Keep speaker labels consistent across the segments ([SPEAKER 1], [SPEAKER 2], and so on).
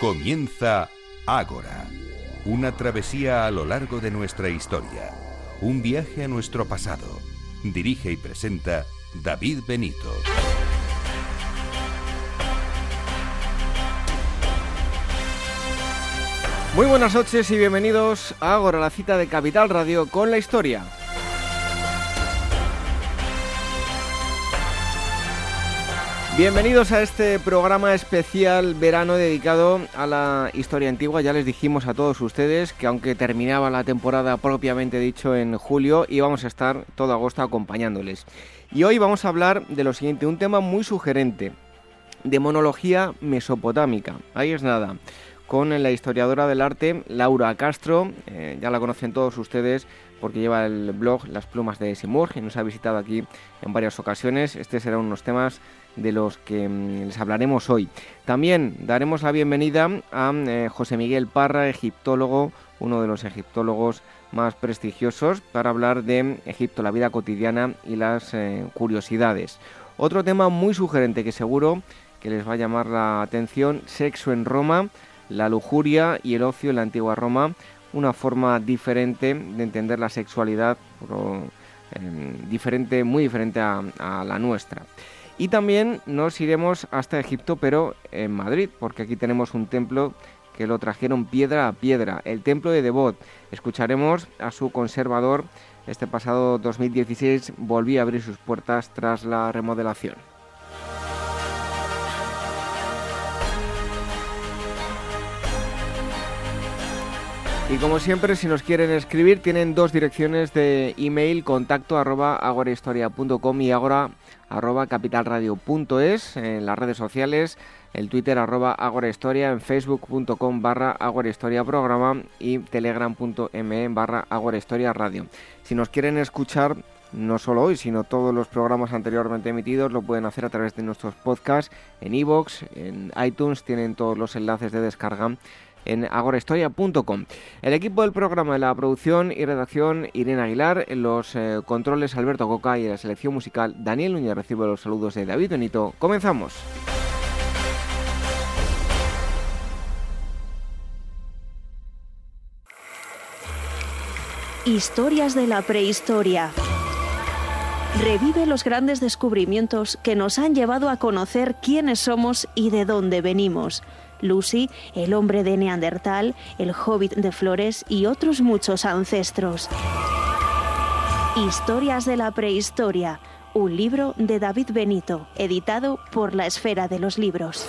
[SPEAKER 1] Comienza Ágora, una travesía a lo largo de nuestra historia, un viaje a nuestro pasado. Dirige y presenta David Benito.
[SPEAKER 2] Muy buenas noches y bienvenidos a Ágora, la cita de Capital Radio con la historia. Bienvenidos a este programa especial verano dedicado a la historia antigua. Ya les dijimos a todos ustedes que aunque terminaba la temporada propiamente dicho en julio, íbamos a estar todo agosto acompañándoles. Y hoy vamos a hablar de lo siguiente, un tema muy sugerente, de monología mesopotámica. Ahí es nada con la historiadora del arte Laura Castro. Eh, ya la conocen todos ustedes porque lleva el blog Las Plumas de Simurg y nos ha visitado aquí en varias ocasiones. Este será unos temas de los que mm, les hablaremos hoy. También daremos la bienvenida a eh, José Miguel Parra, egiptólogo, uno de los egiptólogos más prestigiosos, para hablar de Egipto, la vida cotidiana y las eh, curiosidades. Otro tema muy sugerente que seguro que les va a llamar la atención, sexo en Roma, la lujuria y el ocio en la antigua Roma, una forma diferente de entender la sexualidad, em, diferente, muy diferente a la nuestra. Y también nos iremos hasta Egipto, pero en Madrid, porque aquí tenemos un templo que lo trajeron piedra a piedra, el templo de Devot. Escucharemos a su conservador. Este pasado 2016 volvió a abrir sus puertas tras la remodelación. Y como siempre, si nos quieren escribir, tienen dos direcciones de email, contacto arroba agorahistoria.com y agora arroba capitalradio.es, en las redes sociales, el Twitter arroba agorahistoria, en facebook.com barra agorahistoria programa y telegram.me barra agorahistoria radio. Si nos quieren escuchar, no solo hoy, sino todos los programas anteriormente emitidos, lo pueden hacer a través de nuestros podcasts en iVoox, en iTunes, tienen todos los enlaces de descarga en agorahistoria.com. El equipo del programa de la producción y redacción Irene Aguilar, en los eh, controles Alberto Coca y la selección musical Daniel Núñez recibe los saludos de David Benito. Comenzamos.
[SPEAKER 3] Historias de la prehistoria. Revive los grandes descubrimientos que nos han llevado a conocer quiénes somos y de dónde venimos Lucy, el hombre de Neandertal, el hobbit de Flores y otros muchos ancestros. Historias de la prehistoria, un libro de David Benito, editado por la Esfera de los Libros.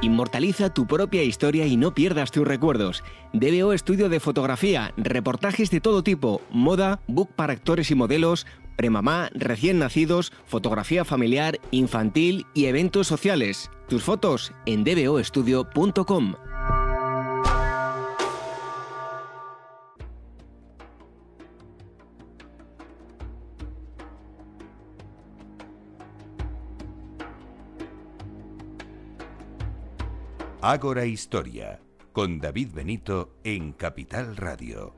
[SPEAKER 2] Inmortaliza tu propia historia y no pierdas tus recuerdos. DBO Estudio de Fotografía, reportajes de todo tipo, moda, book para actores y modelos, premamá, recién nacidos, fotografía familiar, infantil y eventos sociales. Tus fotos en dboestudio.com.
[SPEAKER 1] Ágora Historia, con David Benito en Capital Radio.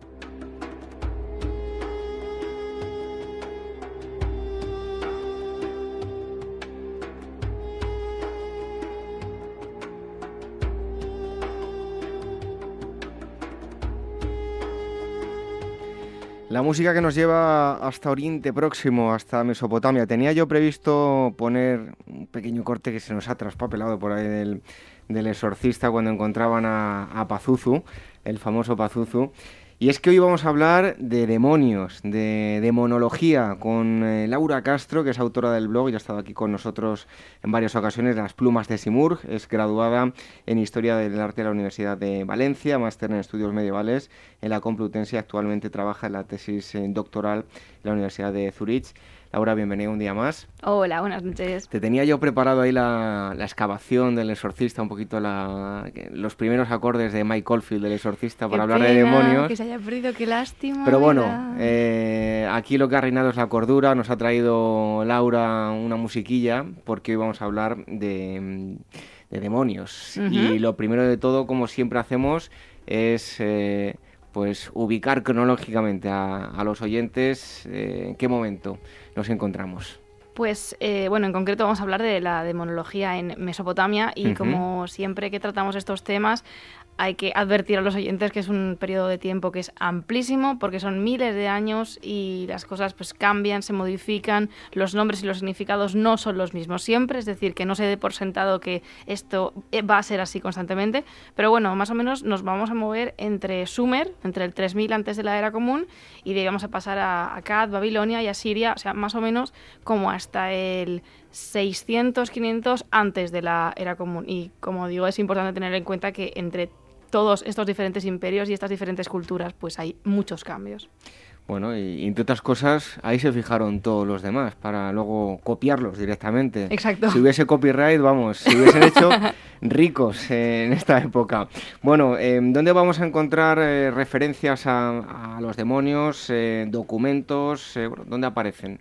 [SPEAKER 2] La música que nos lleva hasta Oriente Próximo, hasta Mesopotamia. Tenía yo previsto poner un pequeño corte que se nos ha traspapelado por ahí del, del exorcista cuando encontraban a, Pazuzu, el famoso Pazuzu. Y es que hoy vamos a hablar de demonios, de demonología, con eh, Laura Castro, que es autora del blog y ha estado aquí con nosotros en varias ocasiones, Las Plumas de Simurg. Es graduada en Historia del Arte de la Universidad de Valencia, máster en Estudios Medievales en la Complutense actualmente trabaja en la tesis eh, doctoral en la Universidad de Zurich. Laura, bienvenida un día más.
[SPEAKER 4] Hola, buenas noches.
[SPEAKER 2] Te tenía yo preparado ahí la, excavación del exorcista, un poquito los primeros acordes de Mike Oldfield del exorcista para hablar de demonios.
[SPEAKER 4] Que se haya perdido, qué lástima.
[SPEAKER 2] Pero bueno, eh, aquí lo que ha reinado es la cordura. Nos ha traído Laura una musiquilla porque hoy vamos a hablar de, demonios. Y lo primero de todo, como siempre hacemos, es... Eh, pues ubicar cronológicamente a, los oyentes, eh, ¿en qué momento nos encontramos?
[SPEAKER 4] Pues eh, bueno, en concreto vamos a hablar de la demonología en Mesopotamia y como siempre que tratamos estos temas hay que advertir a los oyentes que es un periodo de tiempo que es amplísimo porque son miles de años y las cosas pues cambian, se modifican, los nombres y los significados no son los mismos siempre, es decir, que no se dé por sentado que esto eh, va a ser así constantemente, pero bueno, más o menos nos vamos a mover entre Sumer, entre el 3000 antes de la era común y de vamos a pasar a Akkad, Babilonia y Asiria, o sea, más o menos como hasta el 600, 500 antes de la era común. Y como digo, es importante tener en cuenta que entre todos estos diferentes imperios y estas diferentes culturas, pues hay muchos cambios.
[SPEAKER 2] Bueno, y, entre otras cosas, ahí se fijaron todos los demás para luego copiarlos directamente.
[SPEAKER 4] Exacto.
[SPEAKER 2] Si hubiese copyright, vamos, si hubiesen hecho ricos en esta época. Bueno, em, ¿dónde vamos a encontrar eh, referencias a, los demonios, eh, documentos? Eh, ¿Dónde aparecen?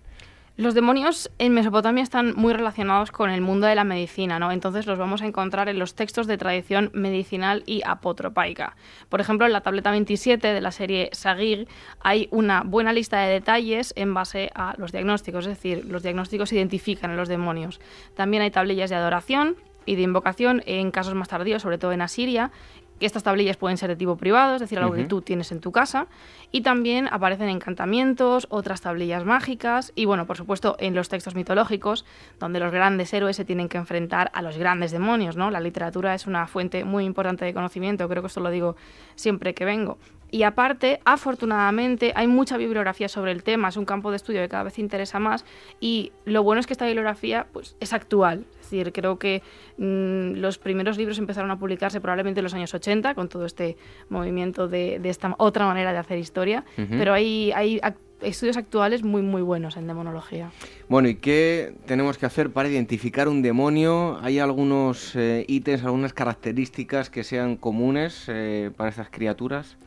[SPEAKER 4] Los demonios en Mesopotamia están muy relacionados con el mundo de la medicina, ¿no? Entonces los vamos a encontrar en los textos de tradición medicinal y apotropaica. Por ejemplo, en la tableta 27 de la serie Sagir hay una buena lista de detalles en base a los diagnósticos, es decir, los diagnósticos identifican a los demonios. También hay tablillas de adoración y de invocación en casos más tardíos, sobre todo en Asiria, que estas tablillas pueden ser de tipo privado, es decir, algo que tú tienes en tu casa, y también aparecen encantamientos, otras tablillas mágicas, y bueno, por supuesto, en los textos mitológicos, donde los grandes héroes se tienen que enfrentar a los grandes demonios, ¿no? La literatura es una fuente muy importante de conocimiento, creo que esto lo digo siempre que vengo. Y aparte, afortunadamente, hay mucha bibliografía sobre el tema, es un campo de estudio que cada vez interesa más y lo bueno es que esta bibliografía pues, es actual. Es decir, creo que mm, los primeros libros empezaron a publicarse probablemente en los años 80 con todo este movimiento de, esta otra manera de hacer historia, pero hay, hay estudios actuales muy muy buenos en demonología.
[SPEAKER 2] Bueno, ¿y qué tenemos que hacer para identificar un demonio? ¿Hay algunos eh, ítems, algunas características que sean comunes eh, para estas criaturas?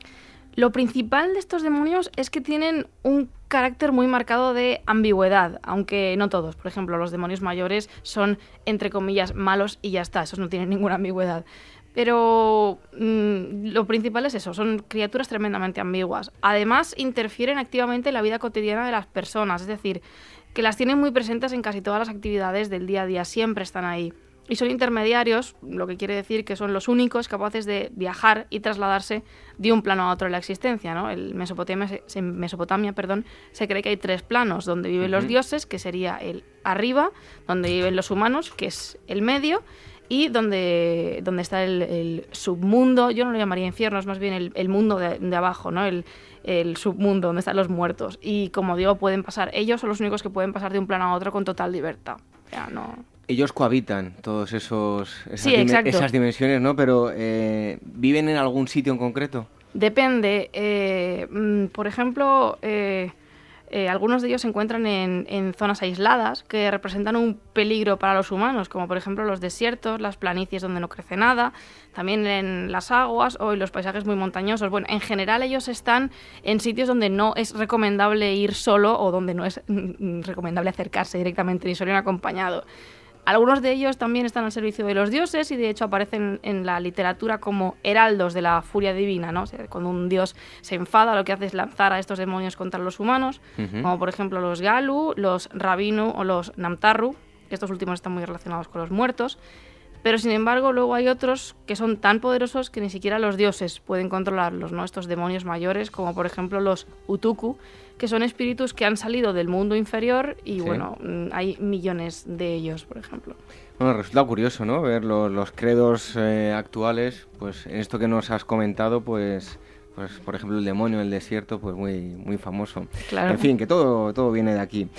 [SPEAKER 4] Lo principal de estos demonios es que tienen un carácter muy marcado de ambigüedad, aunque no todos. Por ejemplo, los demonios mayores son, entre comillas, malos y ya está, esos no tienen ninguna ambigüedad. Pero mm, lo principal es eso, son criaturas tremendamente ambiguas. Además, interfieren activamente en la vida cotidiana de las personas, es decir, que las tienen muy presentes en casi todas las actividades del día a día, siempre están ahí y son intermediarios, lo que quiere decir que son los únicos capaces de viajar y trasladarse de un plano a otro en la existencia. ¿no? El Mesopotamia, en Mesopotamia perdón, se cree que hay tres planos, donde viven los dioses, que sería el arriba, donde viven los humanos, que es el medio, y donde, donde está el, submundo, yo no lo llamaría infierno, es más bien el, mundo de, abajo, ¿no? El, el submundo, donde están los muertos. Y como digo, pueden pasar, ellos son los únicos que pueden pasar de un plano a otro con total libertad. O no
[SPEAKER 2] ellos cohabitan todos esos esas, dimensiones, ¿no? Pero eh, ¿viven en algún sitio en concreto?
[SPEAKER 4] Depende. Eh, mm, por ejemplo, eh, algunos de ellos se encuentran en, en, zonas aisladas que representan un peligro para los humanos, como por ejemplo los desiertos, las planicies donde no crece nada, también en las aguas o en los paisajes muy montañosos. Bueno, en general ellos están en sitios donde no es recomendable ir solo o donde no es mm, recomendable acercarse directamente ni solo acompañado. Algunos de ellos también están al servicio de los dioses y de hecho aparecen en la literatura como heraldos de la furia divina, ¿no? cuando un dios se enfada, lo que hace es lanzar a estos demonios contra los humanos, como por ejemplo los Galu, los Rabinu o los Namtarru, que estos últimos están muy relacionados con los muertos. Pero sin embargo, luego hay otros que son tan poderosos que ni siquiera los dioses pueden controlarlos, ¿no? Estos demonios mayores, como por ejemplo los Utuku, que son espíritus que han salido del mundo inferior y bueno, mm, hay millones de ellos, por ejemplo.
[SPEAKER 2] Bueno, resulta curioso, ¿no? Ver los, credos eh, actuales, pues en esto que nos has comentado, pues pues por ejemplo el demonio del desierto pues muy muy famoso. En fin que todo todo viene de aquí.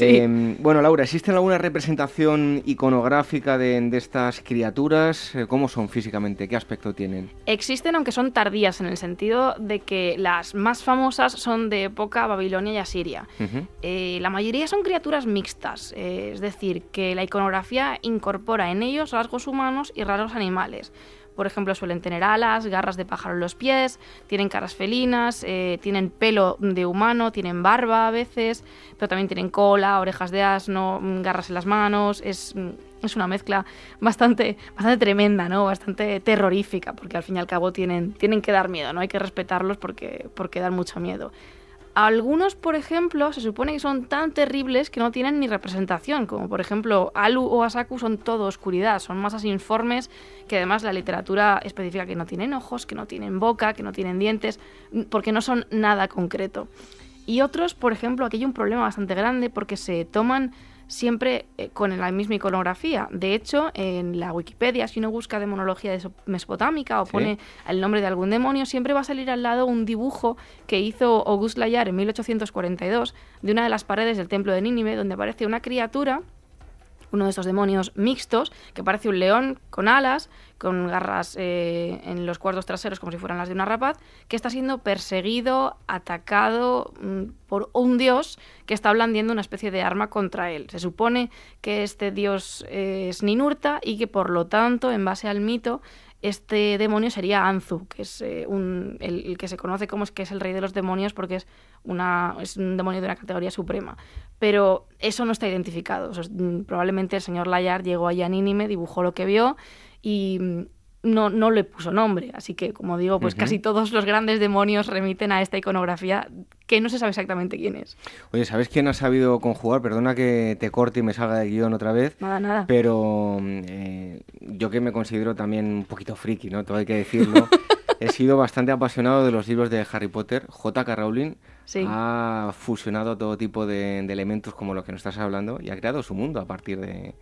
[SPEAKER 2] Em, bueno Laura existe alguna representación iconográfica de, estas criaturas eh, cómo son físicamente qué aspecto tienen
[SPEAKER 4] existen aunque son tardías en el sentido de que las más famosas son de época babilonia y asiria. Eh, la mayoría son criaturas mixtas eh, es decir que la iconografía incorpora en ellos rasgos humanos y raros animales por ejemplo, suelen tener alas, garras de pájaro en los pies, tienen caras felinas, eh, tienen pelo de humano, tienen barba a veces, pero también tienen cola, orejas de asno, mm, garras en las manos. Es, mm, es una mezcla bastante, bastante tremenda, ¿no? Bastante terrorífica, porque al fin y al cabo tienen, tienen que dar miedo, ¿no? Hay que respetarlos porque, porque dan mucho miedo. Algunos, por ejemplo, se supone que son tan terribles que no tienen ni representación, como por ejemplo Alu o Asaku son todo oscuridad, son masas informes que además la literatura especifica que no tienen ojos, que no tienen boca, que no tienen dientes, porque no son nada concreto. Y otros, por ejemplo, aquí hay un problema bastante grande porque se toman siempre eh, con la misma iconografía. De hecho, en la Wikipedia, si uno busca demonología mesopotámica o pone el nombre de algún demonio, siempre va a salir al lado un dibujo que hizo Auguste Layard en 1842 de una de las paredes del templo de Nínive, donde aparece una criatura uno de estos demonios mixtos, que parece un león con alas, con garras eh, en los cuartos traseros como si fueran las de una rapaz, que está siendo perseguido, atacado mm, por un dios que está blandiendo una especie de arma contra él. Se supone que este dios es Ninurta y que por lo tanto, en base al mito, este demonio sería Anzu, que es eh, un, el, que se conoce como es que es el rey de los demonios porque es, una, es un demonio de una categoría suprema. Pero eso no está identificado. Mm, probablemente el señor Layard llegó allá a Nínime, dibujó lo que vio y mm, no, no le puso nombre. Así que, como digo, pues casi todos los grandes demonios remiten a esta iconografía que no se sabe exactamente quién es.
[SPEAKER 2] Oye, ¿sabes quién ha sabido conjugar? Perdona que te corte y me salga de guion otra vez.
[SPEAKER 4] Nada, nada.
[SPEAKER 2] Pero eh, yo que me considero también un poquito friki, ¿no? Todo hay que decirlo. he sido bastante apasionado de los libros de Harry Potter. J.K. Rowling ha fusionado todo tipo de, de elementos como los que nos estás hablando y ha creado su mundo a partir de,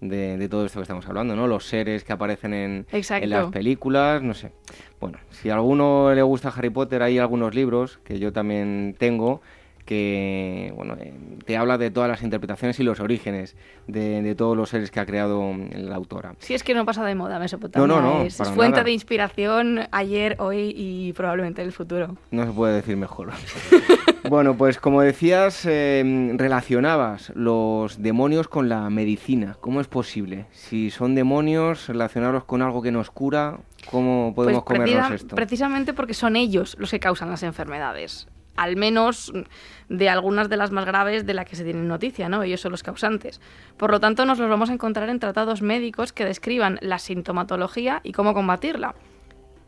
[SPEAKER 2] de, todo esto que estamos hablando, ¿no? Los seres que aparecen en, en, las películas, no sé. Bueno, si a alguno le gusta Harry Potter, hay algunos libros que yo también tengo que bueno, eh, te habla de todas las interpretaciones y los orígenes de, todos los seres que ha creado la autora.
[SPEAKER 4] Sí, es que no pasa de moda Mesopotamia. No, no, no. Es, fuente de inspiración ayer, hoy y probablemente en el futuro.
[SPEAKER 2] No se puede decir mejor. bueno, pues como decías, em, relacionabas los demonios con la medicina. ¿Cómo es posible? Si son demonios, relacionarlos con algo que nos cura, ¿cómo podemos pues comernos esto?
[SPEAKER 4] Precisamente porque son ellos los que causan las enfermedades al menos de algunas de las más graves de las que se tiene noticia, ¿no? Ellos son los causantes. Por lo tanto, nos los vamos a encontrar en tratados médicos que describan la sintomatología y cómo combatirla.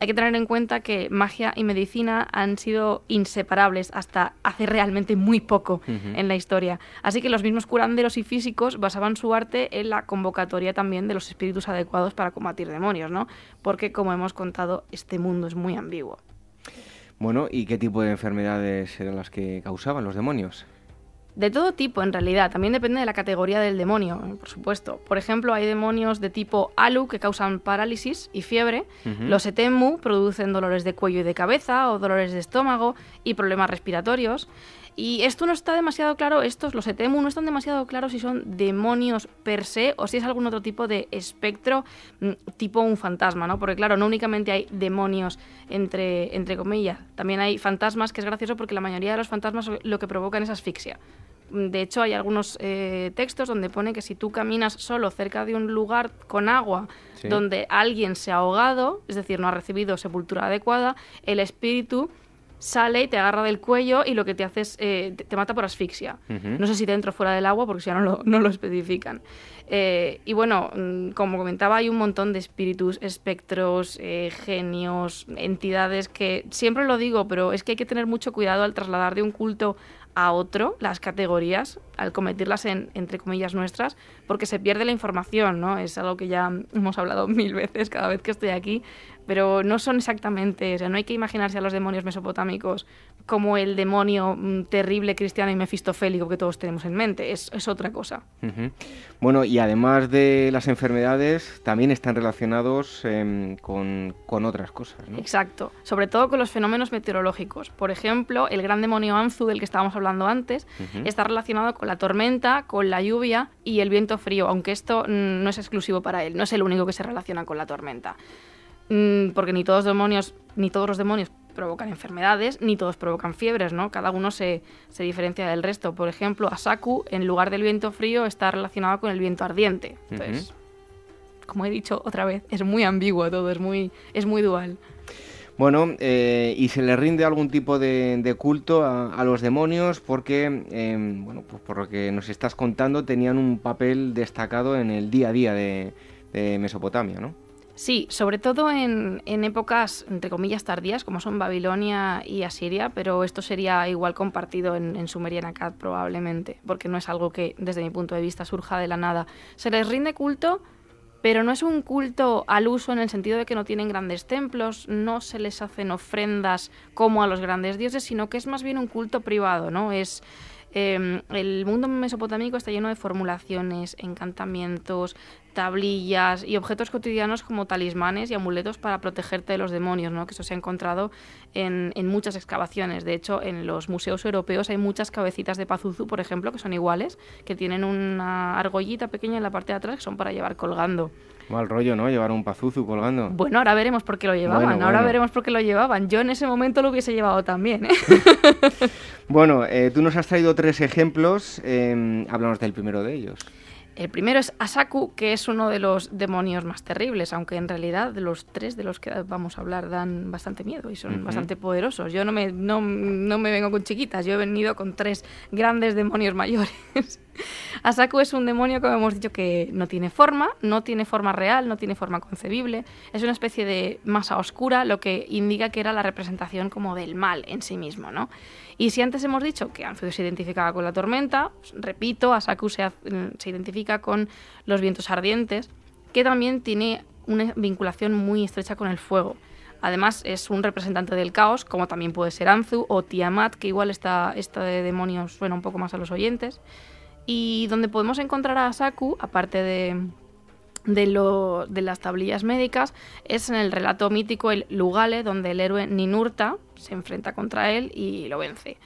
[SPEAKER 4] Hay que tener en cuenta que magia y medicina han sido inseparables hasta hace realmente muy poco en la historia. Así que los mismos curanderos y físicos basaban su arte en la convocatoria también de los espíritus adecuados para combatir demonios, ¿no? Porque, como hemos contado, este mundo es muy ambiguo.
[SPEAKER 2] Bueno, ¿y qué tipo de enfermedades eran las que causaban los demonios?
[SPEAKER 4] De todo tipo, en realidad. También depende de la categoría del demonio, por supuesto. Por ejemplo, hay demonios de tipo Alu que causan parálisis y fiebre. Los Etemu producen dolores de cuello y de cabeza o dolores de estómago y problemas respiratorios. Y esto no está demasiado claro, estos, los Etemu, no están demasiado claros si son demonios per se o si es algún otro tipo de espectro, mm, tipo un fantasma, ¿no? Porque claro, no únicamente hay demonios entre, entre comillas, también hay fantasmas, que es gracioso porque la mayoría de los fantasmas lo que provocan es asfixia. Mm, de hecho, hay algunos eh, textos donde pone que si tú caminas solo cerca de un lugar con agua donde alguien se ha ahogado, es decir, no ha recibido sepultura adecuada, el espíritu sale y te agarra del cuello y lo que te hace es, eh, te, mata por asfixia. No sé si dentro o fuera del agua porque si no lo, no lo especifican. Eh, y bueno, mm, como comentaba, hay un montón de espíritus, espectros, eh, genios, entidades que siempre lo digo, pero es que hay que tener mucho cuidado al trasladar de un culto a otro las categorías, al cometerlas en, entre comillas nuestras, porque se pierde la información, ¿no? Es algo que ya hemos hablado mil veces cada vez que estoy aquí, pero no son exactamente, o sea, no hay que imaginarse a los demonios mesopotámicos como el demonio mm, terrible cristiano y mefistofélico que todos tenemos en mente, es, es otra cosa.
[SPEAKER 2] Bueno, y además de las enfermedades, también están relacionados em, con, con, otras cosas, ¿no?
[SPEAKER 4] Exacto, sobre todo con los fenómenos meteorológicos. Por ejemplo, el gran demonio Anzu, del que estábamos hablando antes, está relacionado con la tormenta, con la lluvia y el viento frío, aunque esto mm, no es exclusivo para él, no es el único que se relaciona con la tormenta. Mm, porque ni todos demonios, ni todos los demonios provocan enfermedades, ni todos provocan fiebres, ¿no? Cada uno se, se, diferencia del resto. Por ejemplo, Asaku, en lugar del viento frío, está relacionado con el viento ardiente. Entonces, como he dicho otra vez, es muy ambiguo todo, es muy, es muy dual.
[SPEAKER 2] Bueno, eh, y se le rinde algún tipo de, culto a, los demonios porque, em, bueno, pues por lo que nos estás contando, tenían un papel destacado en el día a día de, Mesopotamia, ¿no?
[SPEAKER 4] Sí, sobre todo en, épocas, entre comillas, tardías, como son Babilonia y Asiria, pero esto sería igual compartido en, en Sumeria y Akkad probablemente, porque no es algo que, desde mi punto de vista, surja de la nada. Se les rinde culto pero no es un culto al uso en el sentido de que no tienen grandes templos, no se les hacen ofrendas como a los grandes dioses, sino que es más bien un culto privado, ¿no? Es Em, el mundo mesopotámico está lleno de formulaciones, encantamientos, tablillas y objetos cotidianos como talismanes y amuletos para protegerte de los demonios, ¿no? que eso se ha encontrado en, muchas excavaciones. De hecho, en los museos europeos hay muchas cabecitas de Pazuzu, por ejemplo, que son iguales, que tienen una argollita pequeña en la parte de atrás que son para llevar colgando.
[SPEAKER 2] Mal rollo, ¿no? Llevar un pazuzu colgando.
[SPEAKER 4] Bueno, ahora veremos por qué lo llevaban. ahora veremos por qué lo llevaban. Yo en ese momento lo hubiese llevado también. ¿eh?
[SPEAKER 2] bueno, eh, tú nos has traído tres ejemplos. Eh, háblanos del primero de ellos.
[SPEAKER 4] El primero es Asaku, que es uno de los demonios más terribles, aunque en realidad los tres de los que vamos a hablar dan bastante miedo y son bastante poderosos. Yo no me, no, no me vengo con chiquitas, yo he venido con tres grandes demonios mayores. Asaku es un demonio, como hemos dicho, que no tiene forma, no tiene forma real, no tiene forma concebible. Es una especie de masa oscura, lo que indica que era la representación como del mal en sí mismo, ¿no? Y si antes hemos dicho que Anfido se identificaba con la tormenta, pues, repito, Asaku se, se identifica con los vientos ardientes, que también tiene una vinculación muy estrecha con el fuego. Además, es un representante del caos, como también puede ser Anzu o Tiamat, que igual esta, esta de demonios suena un poco más a los oyentes. Y donde podemos encontrar a Asaku, aparte de, de, las tablillas médicas es en el relato mítico el Lugale, donde el héroe Ninurta se enfrenta contra él y lo vence.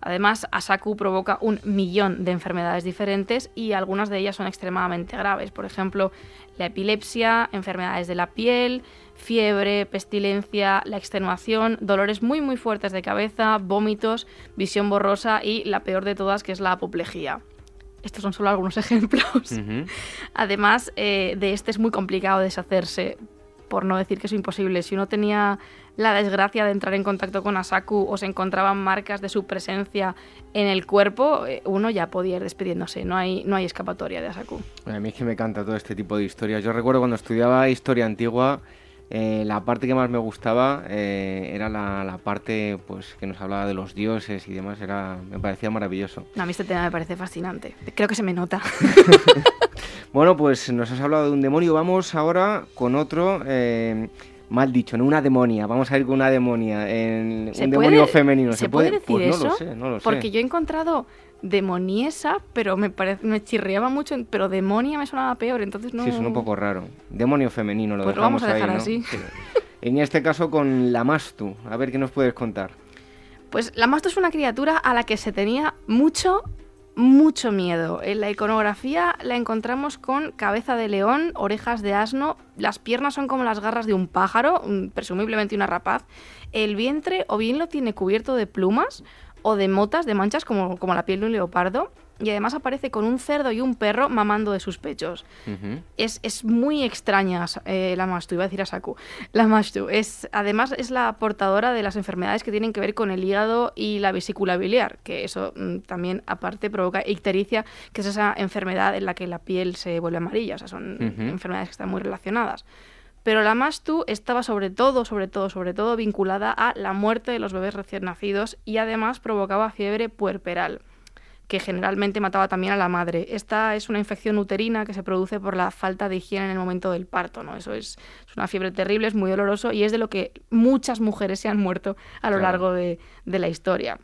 [SPEAKER 4] Además, Asaku provoca un millón de enfermedades diferentes y algunas de ellas son extremadamente graves. Por ejemplo, la epilepsia, enfermedades de la piel, fiebre, pestilencia, la extenuación, dolores muy muy fuertes de cabeza, vómitos, visión borrosa y la peor de todas que es la apoplejía. Estos son solo algunos ejemplos. Además, eh, de este es muy complicado deshacerse, por no decir que es imposible. Si uno tenía la desgracia de entrar en contacto con Asaku o se encontraban marcas de su presencia en el cuerpo, eh, uno ya podía ir despidiéndose. No hay, no hay escapatoria de Asaku.
[SPEAKER 2] A mí es que me encanta todo este tipo de historias. Yo recuerdo cuando estudiaba historia antigua eh, la parte que más me gustaba eh, era la, parte pues que nos hablaba de los dioses y demás, era me parecía maravilloso.
[SPEAKER 4] a mí este tema me parece fascinante, creo que se me nota.
[SPEAKER 2] bueno, pues nos has hablado de un demonio, vamos ahora con otro... Eh, mal dicho, no una demonia. Vamos a ir con una demonia, en un demonio femenino.
[SPEAKER 4] ¿Se, puede, decir pues eso? No lo sé, no lo sé. Porque yo he encontrado demoniesa, pero me parece, me chirriaba mucho, pero demonia me sonaba peor, entonces no...
[SPEAKER 2] Sí, es un poco raro. Demonio femenino, lo
[SPEAKER 4] pues
[SPEAKER 2] dejamos
[SPEAKER 4] lo vamos a dejar así.
[SPEAKER 2] En este caso con la Mastu, a ver qué nos puedes contar.
[SPEAKER 4] Pues la Mastu es una criatura a la que se tenía mucho, mucho miedo. En la iconografía la encontramos con cabeza de león, orejas de asno, las piernas son como las garras de un pájaro, presumiblemente una rapaz, el vientre o bien lo tiene cubierto de plumas, o de motas, de manchas como, como la piel de un leopardo. Y además aparece con un cerdo y un perro mamando de sus pechos. es, es, muy extraña eh, la Mastu, iba a decir a Saku. La Mastu es, además es la portadora de las enfermedades que tienen que ver con el hígado y la vesícula biliar, que eso mm, también aparte provoca ictericia, que es esa enfermedad en la que la piel se vuelve amarilla. O sea, son enfermedades que están muy relacionadas. Pero la Mastu estaba sobre todo, sobre todo, sobre todo vinculada a la muerte de los bebés recién nacidos y además provocaba fiebre puerperal que generalmente mataba también a la madre. Esta es una infección uterina que se produce por la falta de higiene en el momento del parto, ¿no? Eso es, una fiebre terrible, es muy doloroso y es de lo que muchas mujeres se han muerto a lo largo de, de la historia.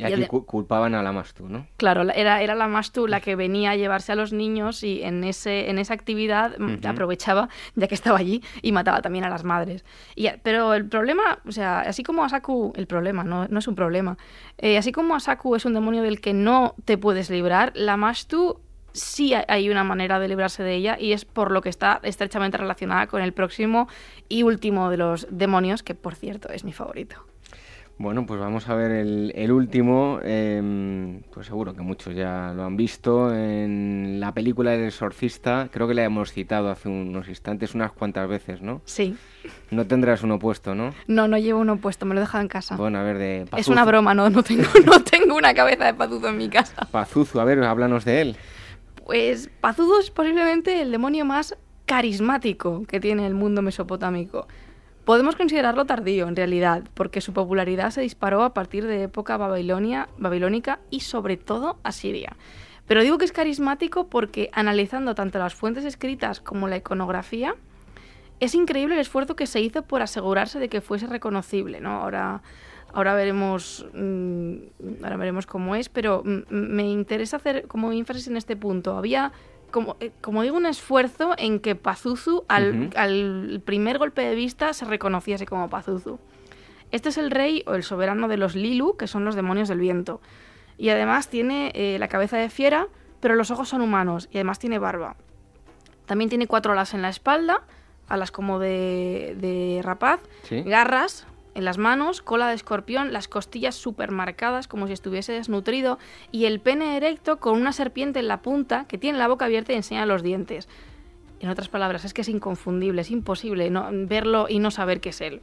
[SPEAKER 2] Y aquí culpaban a la Mastu, ¿no?
[SPEAKER 4] Claro, era, era la Mastu la que venía a llevarse a los niños y en, ese, en esa actividad mm, aprovechaba, ya que estaba allí, y mataba también a las madres. Y, pero el problema, o sea, así como Asaku, el problema, no, no es un problema, eh, así como Asaku es un demonio del que no te puedes librar, la Mastu sí hay una manera de librarse de ella y es por lo que está estrechamente relacionada con el próximo y último de los demonios, que por cierto es mi favorito.
[SPEAKER 2] Bueno, pues vamos a ver el, último. Em, pues seguro que muchos ya lo han visto en la película El Exorcista. Creo que la hemos citado hace unos instantes unas cuantas veces, ¿no?
[SPEAKER 4] Sí.
[SPEAKER 2] No tendrás uno puesto, ¿no?
[SPEAKER 4] No, no llevo uno puesto, me lo he dejado en casa.
[SPEAKER 2] Bueno, a ver, de
[SPEAKER 4] Es una broma, no, no, tengo, no tengo una cabeza de Pazuzu en mi casa.
[SPEAKER 2] Pazuzu, a ver, háblanos de él.
[SPEAKER 4] Pues Pazuzu es posiblemente el demonio más carismático que tiene el mundo mesopotámico. Podemos considerarlo tardío, en realidad, porque su popularidad se disparó a partir de época babilonia, babilónica y sobre todo asiria. Pero digo que es carismático porque analizando tanto las fuentes escritas como la iconografía, es increíble el esfuerzo que se hizo por asegurarse de que fuese reconocible, ¿no? Ahora, ahora veremos, mm, ahora veremos cómo es, pero me interesa hacer como énfasis en este punto. Había como, eh, como digo, un esfuerzo en que Pazuzu, al, primer golpe de vista, se reconociese como Pazuzu. Este es el rey o el soberano de los Lilu, que son los demonios del viento. Y además tiene eh, la cabeza de fiera, pero los ojos son humanos y además tiene barba. También tiene cuatro alas en la espalda, alas como de, de rapaz, garras, en las manos, cola de escorpión, las costillas súper marcadas como si estuviese desnutrido y el pene erecto con una serpiente en la punta que tiene la boca abierta y enseña los dientes. En otras palabras, es que es inconfundible, es imposible no, verlo y no saber qué es él.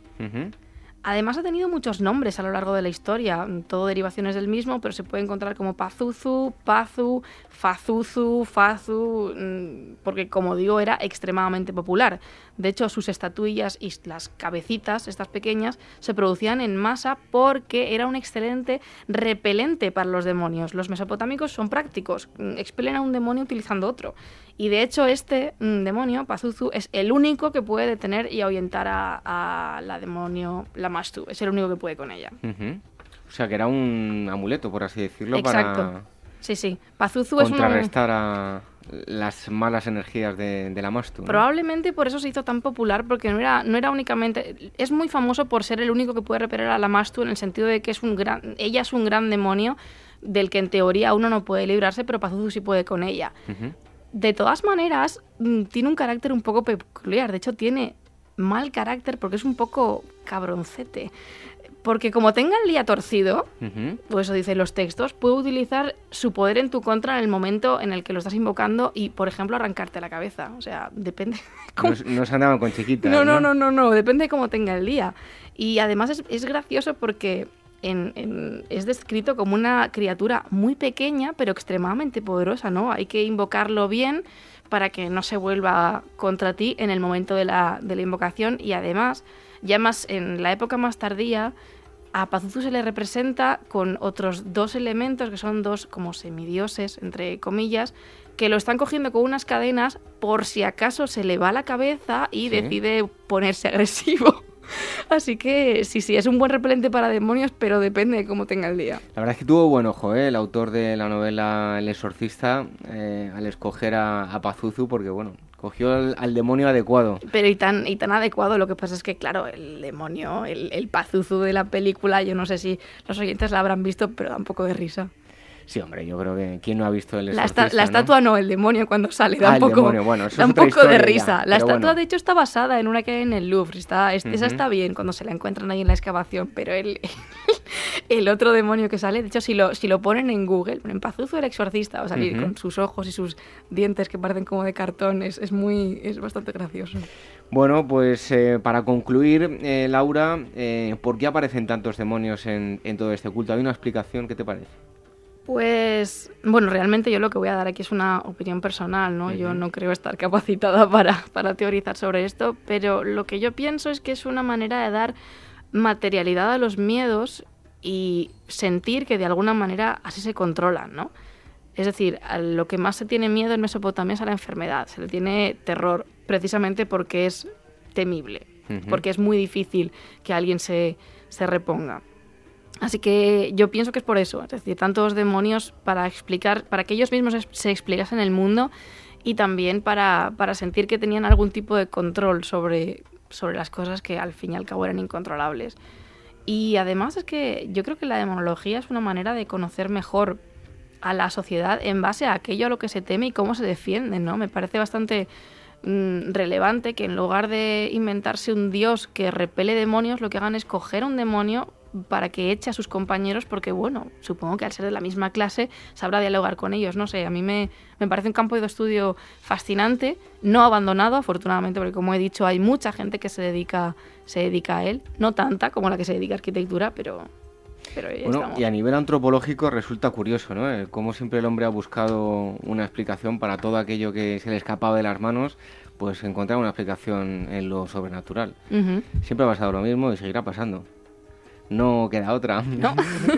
[SPEAKER 4] Además ha tenido muchos nombres a lo largo de la historia, todo derivaciones del mismo, pero se puede encontrar como Pazuzu, Pazu, Fazuzu, Fazu, mm, porque como digo era extremadamente popular. De hecho, sus estatuillas y las cabecitas, estas pequeñas, se producían en masa porque era un excelente repelente para los demonios. Los mesopotámicos son prácticos, mm, expelen a un demonio utilizando otro. Y de hecho este mm, demonio, Pazuzu, es el único que puede detener y ahuyentar a, la demonio, la Mastu. Es el único que puede con ella.
[SPEAKER 2] O sea que era un amuleto, por así decirlo,
[SPEAKER 4] Exacto. Sí, sí. Pazuzu
[SPEAKER 2] es contrarrestar a las malas energías de, la Mastu.
[SPEAKER 4] Probablemente por eso se hizo tan popular, porque no era, no era únicamente... Es muy famoso por ser el único que puede repeler a la Mastu en el sentido de que es un gran, ella es un gran demonio del que en teoría uno no puede librarse, pero Pazuzu sí puede con ella de todas maneras, mm, tiene un carácter un poco peculiar. De hecho, tiene mal carácter porque es un poco cabroncete. Porque como tenga el día torcido, pues eso dicen los textos, puede utilizar su poder en tu contra en el momento en el que lo estás invocando y, por ejemplo, arrancarte la cabeza. O sea, depende.
[SPEAKER 2] No, se andaban con chiquitas.
[SPEAKER 4] No, no, no, no, no, depende de cómo tenga el día. Y además es, es gracioso porque es descrito como una criatura muy pequeña pero extremadamente poderosa, ¿no? Hay que invocarlo bien para que no se vuelva contra ti en el momento de la, de la invocación y además, ya más en la época más tardía, a Pazuzu se le representa con otros dos elementos que son dos como semidioses, entre comillas, que lo están cogiendo con unas cadenas por si acaso se le va la cabeza y decide ponerse agresivo. Así que sí, sí, es un buen repelente para demonios, pero depende de cómo tenga el día.
[SPEAKER 2] La verdad es que tuvo buen ojo, ¿eh? el autor de la novela El Exorcista, eh, al escoger a, Pazuzu, porque bueno, cogió al, demonio adecuado.
[SPEAKER 4] Pero y tan, y tan adecuado, lo que pasa es que, claro, el demonio, el, el Pazuzu de la película, yo no sé si los oyentes la habrán visto, pero da un poco de risa.
[SPEAKER 2] Sí, hombre, yo creo que ¿quién no ha visto el
[SPEAKER 4] la, la estatua no, el demonio cuando sale, da un poco, da un poco de risa. la estatua, de hecho, está basada en una que hay en el Louvre. Está, Esa está bien cuando se la encuentran ahí en la excavación, pero el, el otro demonio que sale, de hecho, si lo, si lo ponen en Google, en Pazuzu el exorcista, va a salir con sus ojos y sus dientes que parecen como de cartón, es, muy, es bastante gracioso.
[SPEAKER 2] Bueno, pues eh, para concluir, eh, Laura, eh, ¿por qué aparecen tantos demonios en, en todo este culto? ¿Hay una explicación? ¿Qué te parece?
[SPEAKER 4] Pues, bueno, realmente yo lo que voy a dar aquí es una opinión personal, ¿no? Yo no creo estar capacitada para, para teorizar sobre esto, pero lo que yo pienso es que es una manera de dar materialidad a los miedos y sentir que de alguna manera así se controlan, ¿no? Es decir, a lo que más se tiene miedo en Mesopotamia es a la enfermedad, se le tiene terror precisamente porque es temible, porque es muy difícil que alguien se, se reponga. Así que yo pienso que es por eso, es decir, tantos demonios para explicar, para que ellos mismos se explicasen el mundo y también para, para sentir que tenían algún tipo de control sobre, sobre las cosas que al fin y al cabo eran incontrolables. Y además es que yo creo que la demonología es una manera de conocer mejor a la sociedad en base a aquello a lo que se teme y cómo se defiende, ¿no? Me parece bastante mm, relevante que en lugar de inventarse un dios que repele demonios, lo que hagan es coger un demonio, para que eche a sus compañeros porque, bueno, supongo que al ser de la misma clase sabrá dialogar con ellos. No sé, a mí me, me parece un campo de estudio fascinante, no abandonado, afortunadamente, porque como he dicho, hay mucha gente que se dedica, se dedica a él. No tanta como la que se dedica a arquitectura, pero, pero
[SPEAKER 2] bueno, y a nivel antropológico resulta curioso, ¿no? Cómo siempre el hombre ha buscado una explicación para todo aquello que se le escapaba de las manos, pues encontrar una explicación en lo sobrenatural. Siempre ha pasado lo mismo y seguirá pasando. No queda otra.
[SPEAKER 4] No.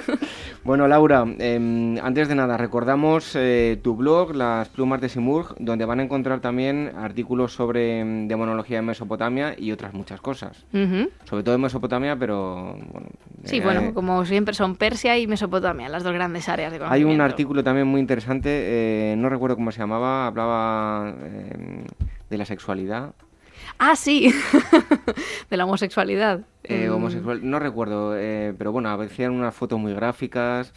[SPEAKER 2] bueno, Laura, em, antes de nada, recordamos eh, tu blog, Las Plumas de Simurg, donde van a encontrar también artículos sobre em, demonología en Mesopotamia y otras muchas cosas. Sobre todo en Mesopotamia, pero... Bueno,
[SPEAKER 4] sí, eh, bueno, como siempre son Persia y Mesopotamia, las dos grandes áreas de conocimiento.
[SPEAKER 2] Hay un artículo también muy interesante, eh, no recuerdo cómo se llamaba, hablaba em, de la sexualidad.
[SPEAKER 4] Ah, sí, de la homosexualidad.
[SPEAKER 2] Eh, mm. homosexual, no recuerdo, eh, pero bueno, aparecían unas fotos muy gráficas.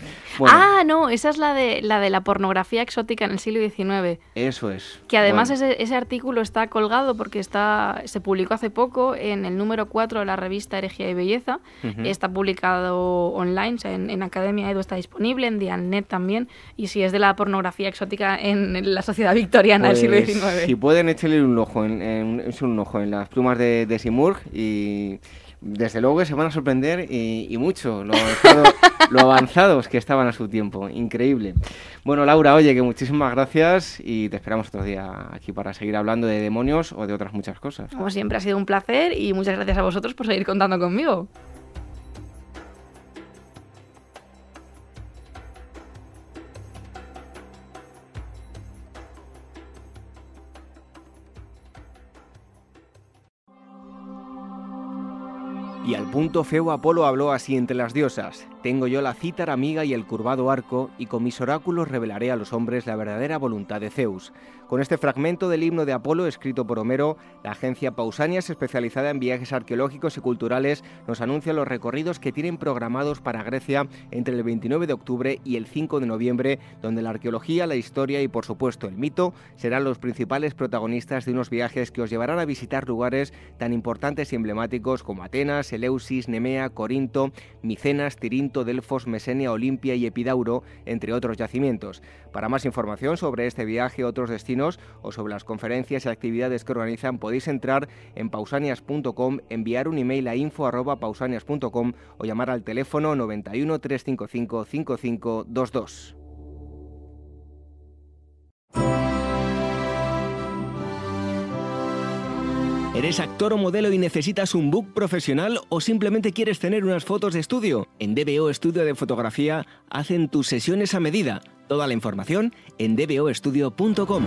[SPEAKER 4] Ah, no, esa es la de la de la pornografía exótica en el siglo XIX.
[SPEAKER 2] Eso es.
[SPEAKER 4] Que además ese, ese, artículo está colgado porque está se publicó hace poco en el número 4 de la revista Herejía y Belleza. Está publicado online, o sea, en, Academia Edu está disponible, en Dianet también. Y si es de la pornografía exótica en, la sociedad victoriana del siglo XIX.
[SPEAKER 2] Pues, si pueden, echarle un ojo en, un ojo en las plumas de, de Simurg y desde luego que se van a sorprender y, mucho lo, avanzados que estaban a su tiempo. Increíble. Bueno, Laura, oye, que muchísimas gracias y te esperamos otro día aquí para seguir hablando de demonios o de otras muchas cosas.
[SPEAKER 4] Como siempre, ha sido un placer y muchas gracias a vosotros por seguir contando conmigo.
[SPEAKER 2] Y al punto feo Apolo habló así entre las diosas. Tengo yo la cítara amiga y el curvado arco, y con mis oráculos revelaré a los hombres la verdadera voluntad de Zeus. Con este fragmento del himno de Apolo escrito por Homero, la agencia Pausanias, especializada en viajes arqueológicos y culturales, nos anuncia los recorridos que tienen programados para Grecia entre el 29 de octubre y el 5 de noviembre, donde la arqueología, la historia y por supuesto el mito serán los principales protagonistas de unos viajes que os llevarán a visitar lugares tan importantes y emblemáticos como Atenas, Eleusis, Nemea, Corinto, Micenas, Tirinto, Delfos, Mesenia, Olimpia y Epidauro, entre otros yacimientos. Para más información sobre este viaje, otros destinos o sobre las conferencias y actividades que organizan, podéis entrar en pausanias.com, enviar un email a info.pausanias.com o llamar al teléfono 91 355 5522. ¿Eres actor o modelo y necesitas un book profesional o simplemente quieres tener unas fotos de estudio? En DBO Estudio de Fotografía hacen tus sesiones a medida. Toda la información en dboestudio.com.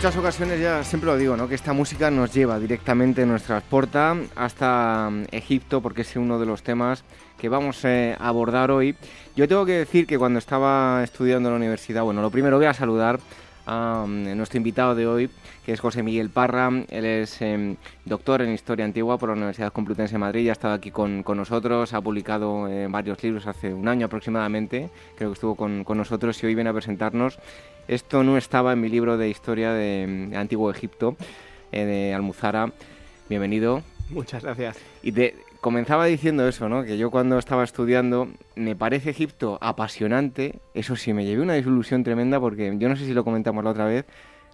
[SPEAKER 2] muchas ocasiones ya siempre lo digo, ¿no? Que esta música nos lleva directamente, nos transporta hasta mm, Egipto, porque es uno de los temas que vamos eh, a abordar hoy. Yo tengo que decir que cuando estaba estudiando en la universidad, bueno, lo primero voy a saludar a nuestro invitado de hoy, que es José Miguel Parra. Él es em, doctor en Historia Antigua por la Universidad Complutense de Madrid, ya ha estado aquí con, nosotros, ha publicado eh, varios libros hace un año aproximadamente, creo que estuvo con, con nosotros y hoy viene a presentarnos esto no estaba en mi libro de historia de, Antiguo Egipto, eh, de Almuzara. Bienvenido.
[SPEAKER 5] Muchas gracias.
[SPEAKER 2] Y te comenzaba diciendo eso, ¿no? Que yo cuando estaba estudiando me parece Egipto apasionante. Eso sí, me llevé una desilusión tremenda porque yo no sé si lo comentamos la otra vez,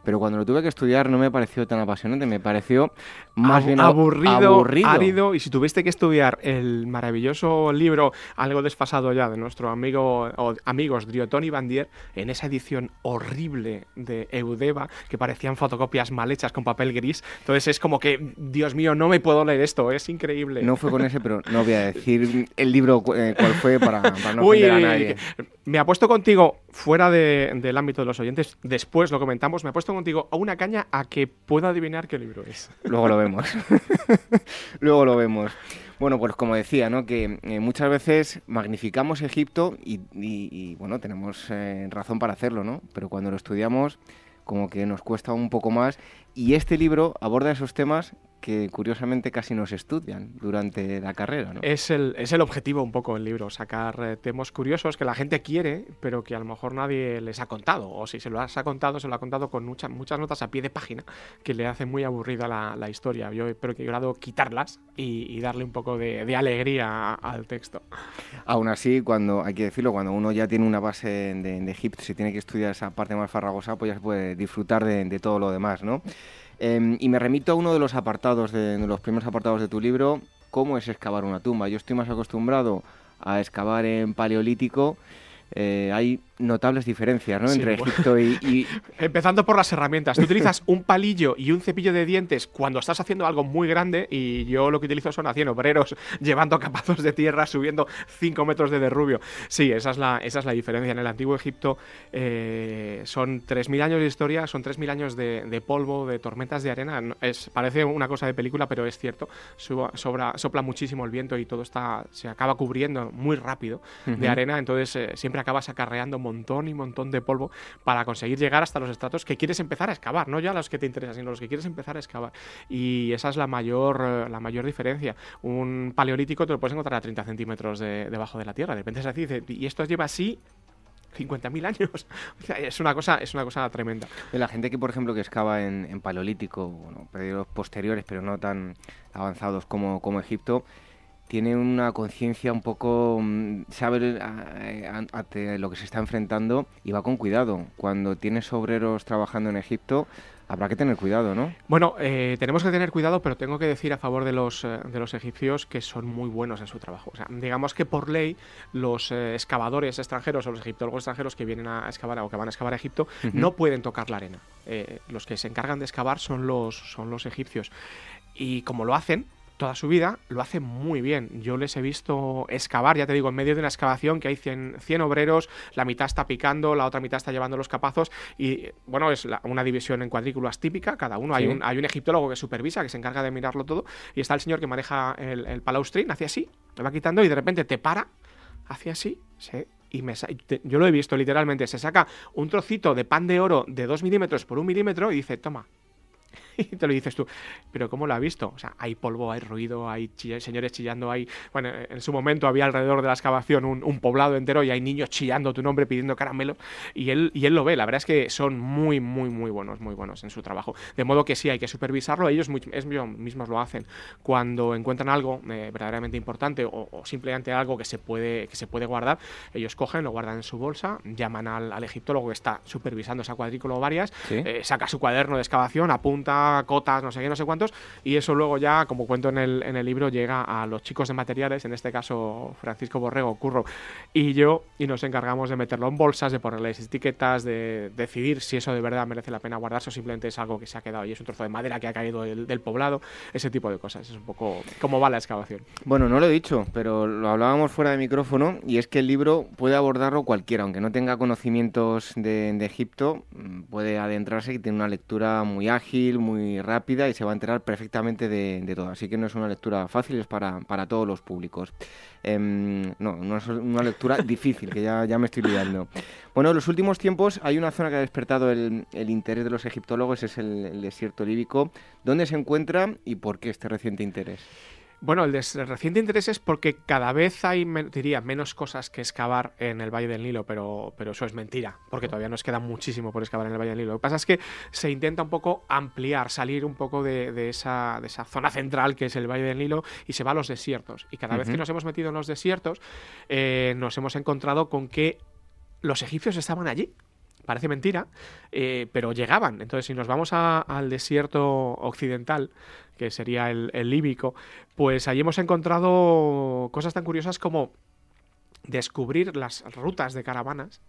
[SPEAKER 2] pero cuando lo tuve que estudiar no me pareció tan apasionante, me pareció más bien
[SPEAKER 5] aburrido, árido. Y si tuviste que estudiar el maravilloso libro, algo desfasado ya, de nuestro amigo o amigos Driotón y Bandier, en esa edición horrible de Eudeva, que parecían fotocopias mal hechas con papel gris, entonces es como que, Dios mío, no me puedo leer esto, es increíble.
[SPEAKER 2] No fue con ese, pero no voy a decir el libro eh, cuál fue para, no Uy, a nadie.
[SPEAKER 5] Me apuesto contigo, fuera del ámbito de los oyentes, después lo comentamos, me apuesto contigo a una caña a que pueda adivinar qué libro es.
[SPEAKER 2] Luego lo vemos. Luego lo vemos. Bueno, pues como decía, ¿no? que eh, muchas veces magnificamos Egipto y, bueno, tenemos eh, razón para hacerlo, ¿no? Pero cuando lo estudiamos como que nos cuesta un poco más y este libro aborda esos temas que curiosamente casi nos estudian durante la carrera. ¿no?
[SPEAKER 5] Es, el, es el objetivo un poco del libro, sacar eh, temas curiosos que la gente quiere, pero que a lo mejor nadie les ha contado. O si se lo ha contado, se lo ha contado con muchas muchas notas a pie de página, que le hace muy aburrida la, la historia. Yo espero que he logrado quitarlas y, darle un poco de, de alegría al texto.
[SPEAKER 2] Aún así, cuando hay que decirlo, cuando uno ya tiene una base de, de Egipto, si tiene que estudiar esa parte más farragosa, pues ya se puede disfrutar de, de todo lo demás, ¿no? Em, y me remito a uno de los apartados, de, los primeros apartados de tu libro, cómo es excavar una tumba. Yo estoy más acostumbrado a excavar en paleolítico. Eh, hay notables diferencias ¿no? entre Egipto y,
[SPEAKER 5] Empezando por las herramientas. Tú utilizas un palillo y un cepillo de dientes cuando estás haciendo algo muy grande y yo lo que utilizo son haciendo obreros llevando capazos de tierra, subiendo 5 metros de derrubio. Sí, esa es la, esa es la diferencia. En el Antiguo Egipto eh, son 3.000 años de historia, son 3.000 años de, polvo, de tormentas de arena. Es, parece una cosa de película, pero es cierto. sobra, sopla muchísimo el viento y todo está, se acaba cubriendo muy rápido de arena, entonces eh, siempre acabas acarreando montón y montón de polvo para conseguir llegar hasta los estratos que quieres empezar a excavar, no ya los que te interesan, sino los que quieres empezar a excavar. Y esa es la mayor, eh, la mayor diferencia. Un paleolítico te lo puedes encontrar a 30 centímetros debajo de la tierra. De repente es así, y esto lleva así 50.000 años. es una cosa, es una cosa tremenda.
[SPEAKER 2] La gente que, por ejemplo, que excava en, paleolítico, bueno, periodos posteriores, pero no tan avanzados como, como Egipto, tiene una conciencia un poco, mm, sabe ante lo que se está enfrentando y va con cuidado. Cuando tienes obreros trabajando en Egipto, habrá que tener cuidado, ¿no?
[SPEAKER 5] Bueno, eh, tenemos que tener cuidado, pero tengo que decir a favor de los, eh, de los egipcios que son muy buenos en su trabajo. O sea, digamos que por ley los eh, excavadores extranjeros o los egiptólogos extranjeros que vienen a excavar o que van a excavar a Egipto no pueden tocar la arena. los que se encargan de excavar son los, son los egipcios. Y como lo hacen, toda su vida, lo hace muy bien. Yo les he visto excavar, ya te digo, en medio de una excavación que hay 100, 100 obreros, la mitad está picando, la otra mitad está llevando los capazos y, bueno, es una división en cuadrículas típica, cada uno. Hay, un, hay un egiptólogo que supervisa, que se encarga de mirarlo todo y está el señor que maneja el, el palaustrín, hace así, lo va quitando y de repente te para, hace así, y me yo lo he visto literalmente, se saca un trocito de pan de oro de 2 milímetros por un milímetro y dice, toma, y te lo dices tú, pero ¿cómo lo ha visto? O sea, hay polvo, hay ruido, hay señores chillando, hay... Bueno, en su momento había alrededor de la excavación un, poblado entero y hay niños chillando tu nombre pidiendo caramelo y él, y él lo ve. La verdad es que son muy, muy, muy buenos, muy buenos en su trabajo. De modo que sí, hay que supervisarlo. Ellos mismos lo hacen. Cuando encuentran algo eh, verdaderamente importante o, simplemente algo que se, puede, que se puede guardar, ellos cogen, lo guardan en su bolsa, llaman al, egiptólogo que está supervisando esa cuadrícula o varias, eh, saca su cuaderno de excavación, apunta cotas, no sé qué, no sé cuántos, y eso luego ya, como cuento en el, en el libro, llega a los chicos de materiales, en este caso Francisco Borrego, Curro y yo, y nos encargamos de meterlo en bolsas, de ponerles etiquetas, de decidir si eso de verdad merece la pena guardarse o simplemente es algo que se ha quedado y es un trozo de madera que ha caído del, poblado, ese tipo de cosas. Es un poco cómo va la excavación.
[SPEAKER 2] Bueno, no lo he dicho, pero lo hablábamos fuera de micrófono y es que el libro puede abordarlo cualquiera, aunque no tenga conocimientos de, de Egipto, mm, puede adentrarse y tiene una lectura muy ágil, muy rápida y se va a enterar perfectamente de, todo. Así que no es una lectura fácil, es para, para todos los públicos. Em, no, no es una lectura difícil, que ya, ya me estoy liando. Bueno, en los últimos tiempos hay una zona que ha despertado el, interés de los egiptólogos, es el desierto líbico. ¿Dónde se encuentra y por qué este reciente interés?
[SPEAKER 5] Bueno, el, reciente interés es porque cada vez hay, diría, menos cosas que excavar en el Valle del Nilo, pero, pero eso es mentira, porque todavía nos queda muchísimo por excavar en el Valle del Nilo. Lo que pasa es que se intenta un poco ampliar, salir un poco de, esa, de esa, zona central que es el Valle del Nilo y se va a los desiertos. Y cada vez que nos hemos metido en los desiertos, eh, nos hemos encontrado con que los egipcios estaban allí parece mentira, eh, pero llegaban. Entonces, si nos vamos al desierto occidental, que sería el, el líbico, pues allí hemos encontrado cosas tan curiosas como descubrir las rutas de caravanas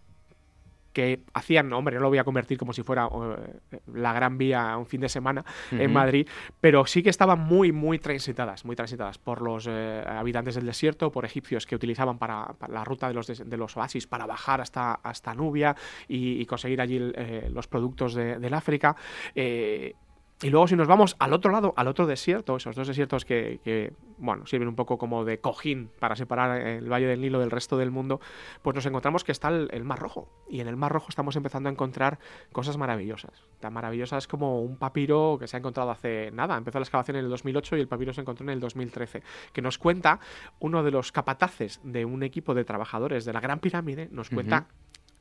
[SPEAKER 5] que hacían, hombre, no lo voy a convertir como si fuera eh, la gran vía un fin de semana en Madrid, pero sí que estaban muy, muy transitadas, muy transitadas por los eh, habitantes del desierto, por egipcios que utilizaban para, la ruta de los, de los oasis para bajar hasta, hasta Nubia y, conseguir allí eh, los productos del África Y luego si nos vamos al otro lado, al otro desierto, esos dos desiertos que, bueno, sirven un poco como de cojín para separar el Valle del Nilo del resto del mundo, pues nos encontramos que está el, Mar Rojo. Y en el Mar Rojo estamos empezando a encontrar cosas maravillosas. Tan maravillosas como un papiro que se ha encontrado hace nada. Empezó la excavación en el 2008 y el papiro se encontró en el 2013. Que nos cuenta uno de los capataces de un equipo de trabajadores de la Gran Pirámide, nos cuenta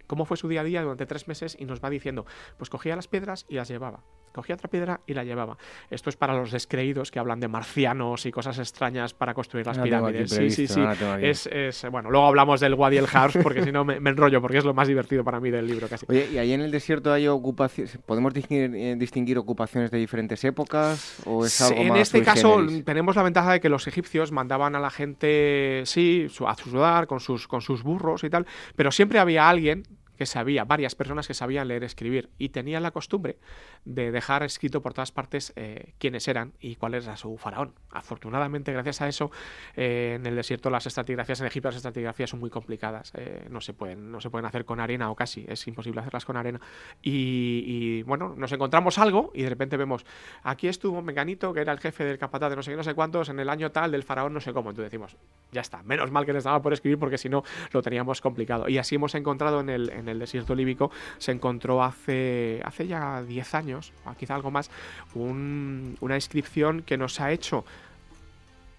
[SPEAKER 5] cómo fue su día a día durante tres meses y nos va diciendo, pues cogía las piedras y las llevaba cogía otra piedra y la llevaba. Esto es para los descreídos que hablan de marcianos y cosas extrañas para construir las pirámides. Sí, sí, sí. Es, es, bueno, luego hablamos del Wadi el porque si no me, enrollo, porque es lo más divertido para mí del libro casi.
[SPEAKER 2] Oye, ¿y ahí en el desierto hay ocupaciones? ¿Podemos distinguir, eh, distinguir ocupaciones de diferentes épocas? ¿O es algo
[SPEAKER 5] en este caso tenemos la ventaja de que los egipcios mandaban a la gente, sí, a su hogar con sus, con sus burros y tal, pero siempre había alguien que sabía, varias personas que sabían leer escribir y tenían la costumbre de dejar escrito por todas partes eh, quiénes eran y cuál era su faraón. Afortunadamente, gracias a eso, eh, en el desierto las estratigrafías, en Egipto las estratigrafías son muy complicadas, eh, no, se pueden, no se pueden hacer con arena o casi, es imposible hacerlas con arena. Y, bueno, nos encontramos algo y de repente vemos, aquí estuvo Meganito, que era el jefe del capataz de no sé qué, no sé cuántos, en el año tal del faraón, no sé cómo. Entonces decimos, ya está, menos mal que les daba por escribir porque si no lo teníamos complicado. Y así hemos encontrado en el el desierto líbico, se encontró hace, hace ya 10 años, o quizá algo más, una inscripción que nos ha hecho